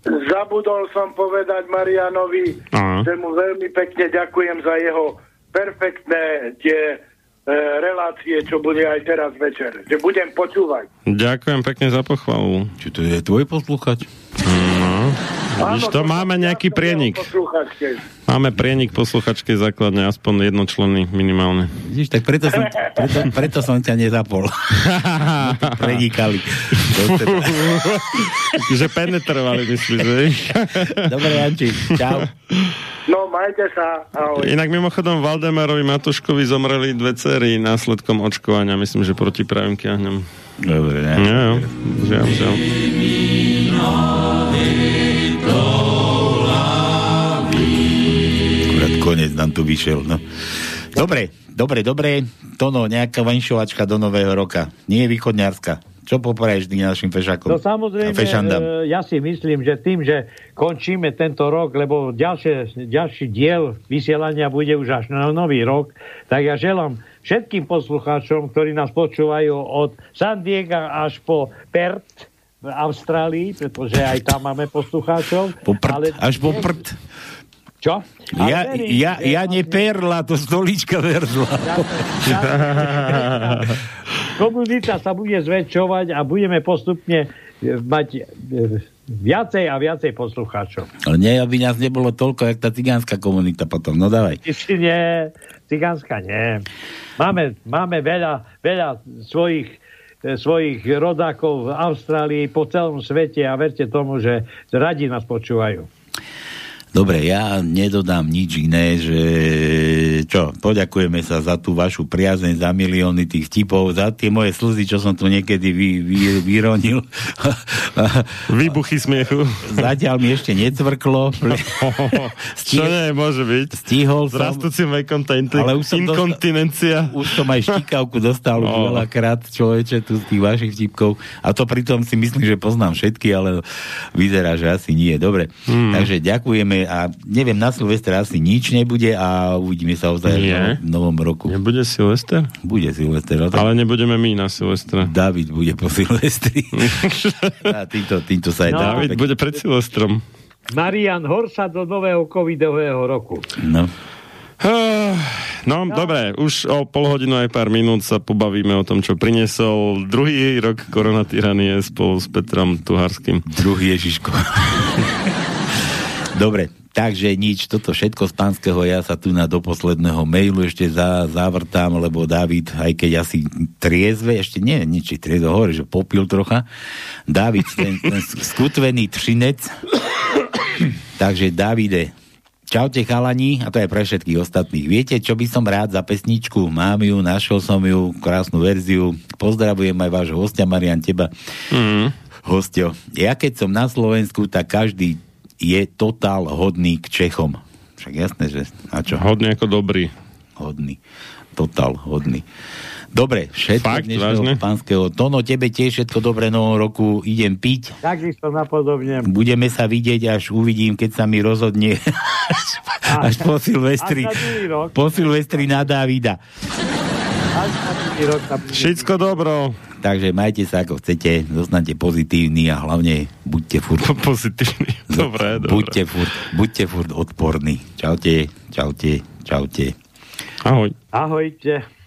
Zabudol som povedať Marianovi, Aha. že mu veľmi pekne ďakujem za jeho perfektné tie e, relácie, čo bude aj teraz večer. Že budem počúvať. Ďakujem pekne za pochvalu. Čo to je tvoj posluchač? Vidíš, to máme nejaký prienik. Máme prienik posluchačkej základne, aspoň jednočlenný minimálne. Vidíš, tak preto som, preto, preto som ťa nezapol. Prenikali. že penetrovali, myslíš, že? Dobre, Janči, čau. No, majte sa. Ahoj. Inak mimochodom Valdemarovi Matuškovi zomreli dve cery následkom očkovania, myslím, že proti pravým kiahňam. Dobre, ne? Nie, jo, žiaľ, žiaľ. Konec nám tu vyšiel, no. Dobre, dobre, dobre. Tono, nejaká vanšovačka do nového roka. Nie je východňárska. Čo popraješ našim fešakom? No samozrejme, e, ja si myslím, že tým, že končíme tento rok, lebo ďalšie, ďalší diel vysielania bude už až na nový rok, tak ja želám všetkým poslucháčom, ktorí nás počúvajú od San Diego až po Perth v Austrálii, pretože aj tam máme poslucháčov. Po prd, ale až po prd. Čo? Ja, verím, ja, ja nie perla, to stolička verzla. komunita sa bude zväčšovať a budeme postupne e, mať e, viacej a viacej poslucháčov. Ale nie, aby nás nebolo toľko, jak tá cigánska komunita potom. No dávaj. Nie, cigánska nie. Máme, máme veľa, veľa svojich, e, svojich rodákov v Austrálii, po celom svete a verte tomu, že radi nás počúvajú. Dobre, ja nedodám nič iné, že čo, poďakujeme sa za tú vašu priazeň, za milióny tých vtipov, za tie moje slzy, čo som tu niekedy vy, vy, vyronil. Výbuchy smiechu. Zatiaľ mi ešte necvrklo. Čo nie, môže byť. Stihol S som. rastúcim vekom tá inte- Ale už som inkontinencia. Už som aj štikavku dostal už No. veľakrát človeče tu z tých vašich vtipkov. A to pritom si myslím, že poznám všetky, ale vyzerá, že asi nie. Dobre, Hmm. takže ďakujeme a neviem, na Silvestra asi nič nebude a uvidíme sa ozaj v novom roku. Nebude Silvester? Bude Silvester. no tak Ale nebudeme my na Silvestra. David bude po Silvestri. a týmto, týmto sa aj No. David bude pred Silvestrom. Marian Horsa do nového covidového roku. No. No, dobre, už o pol hodinu aj pár minút sa pobavíme o tom, čo priniesol druhý rok koronatyranie spolu s Petrom Tuharským. Druhý Ježiško. Dobre, takže nič, toto všetko z pánskeho, ja sa tu na do posledného mailu ešte za, zavrtám, lebo David, aj keď asi triezve, ešte nie, nič, triezve, hovorí, že popil trocha. David, ten, ten skutvený třinec. takže Davide, Čaute chalani, a to je pre všetkých ostatných. Viete, čo by som rád za pesničku? Mám ju, našiel som ju, krásnu verziu. Pozdravujem aj vášho hostia, Marian, teba. Mm. Hostio, ja keď som na Slovensku, tak každý je totál hodný k Čechom. Však jasné, že a čo? Hodný ako dobrý. Hodný. Totál hodný. Dobre, všetko Fakt, dnešného vážne? pánskeho. Tono, tebe tiež všetko dobre novom roku. Idem piť. Takisto napodobne. Budeme sa vidieť, až uvidím, keď sa mi rozhodne až po Silvestri. Až na druhý rok. Po Silvestri na Davida. Až na druhý rok sa bude- Všetko dobro. Takže majte sa ako chcete, zostanete pozitívni a hlavne buďte furt pozitívni. Dobre, dobre. Buďte furt, buďte furt odporní. Čaute, čaute, čaute. Ahoj. Ahojte.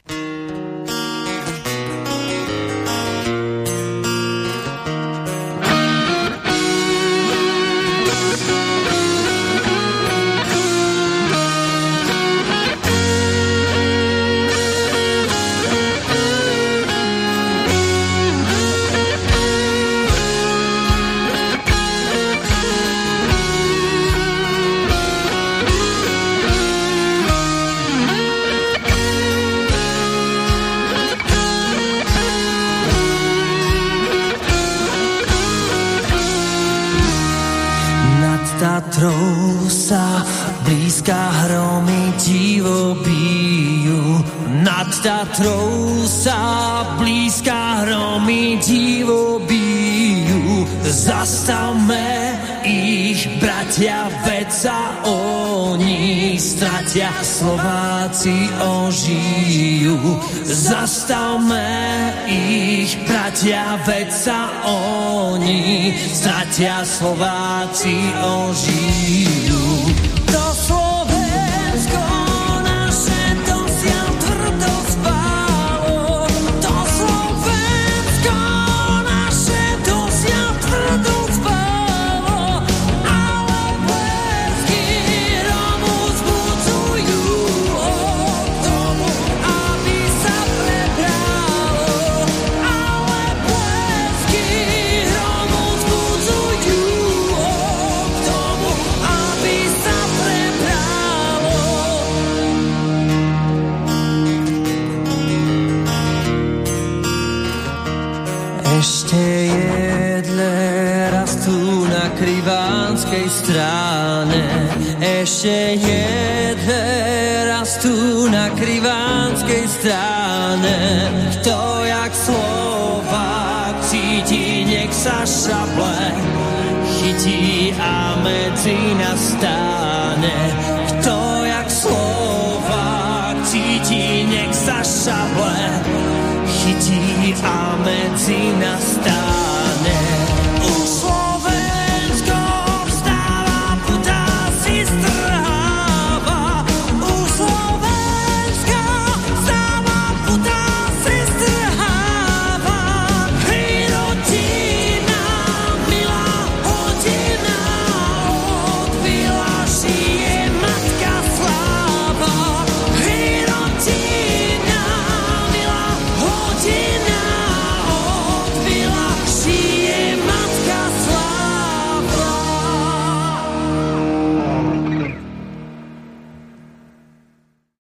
Slováci ožijú. Zastavme ich, bratia, veď sa oni stratia, Slováci ožijú. Ešte jedle rastú na krivánskej strane. Kto jak Slovák si sa šable chytí a medzi nás stáne.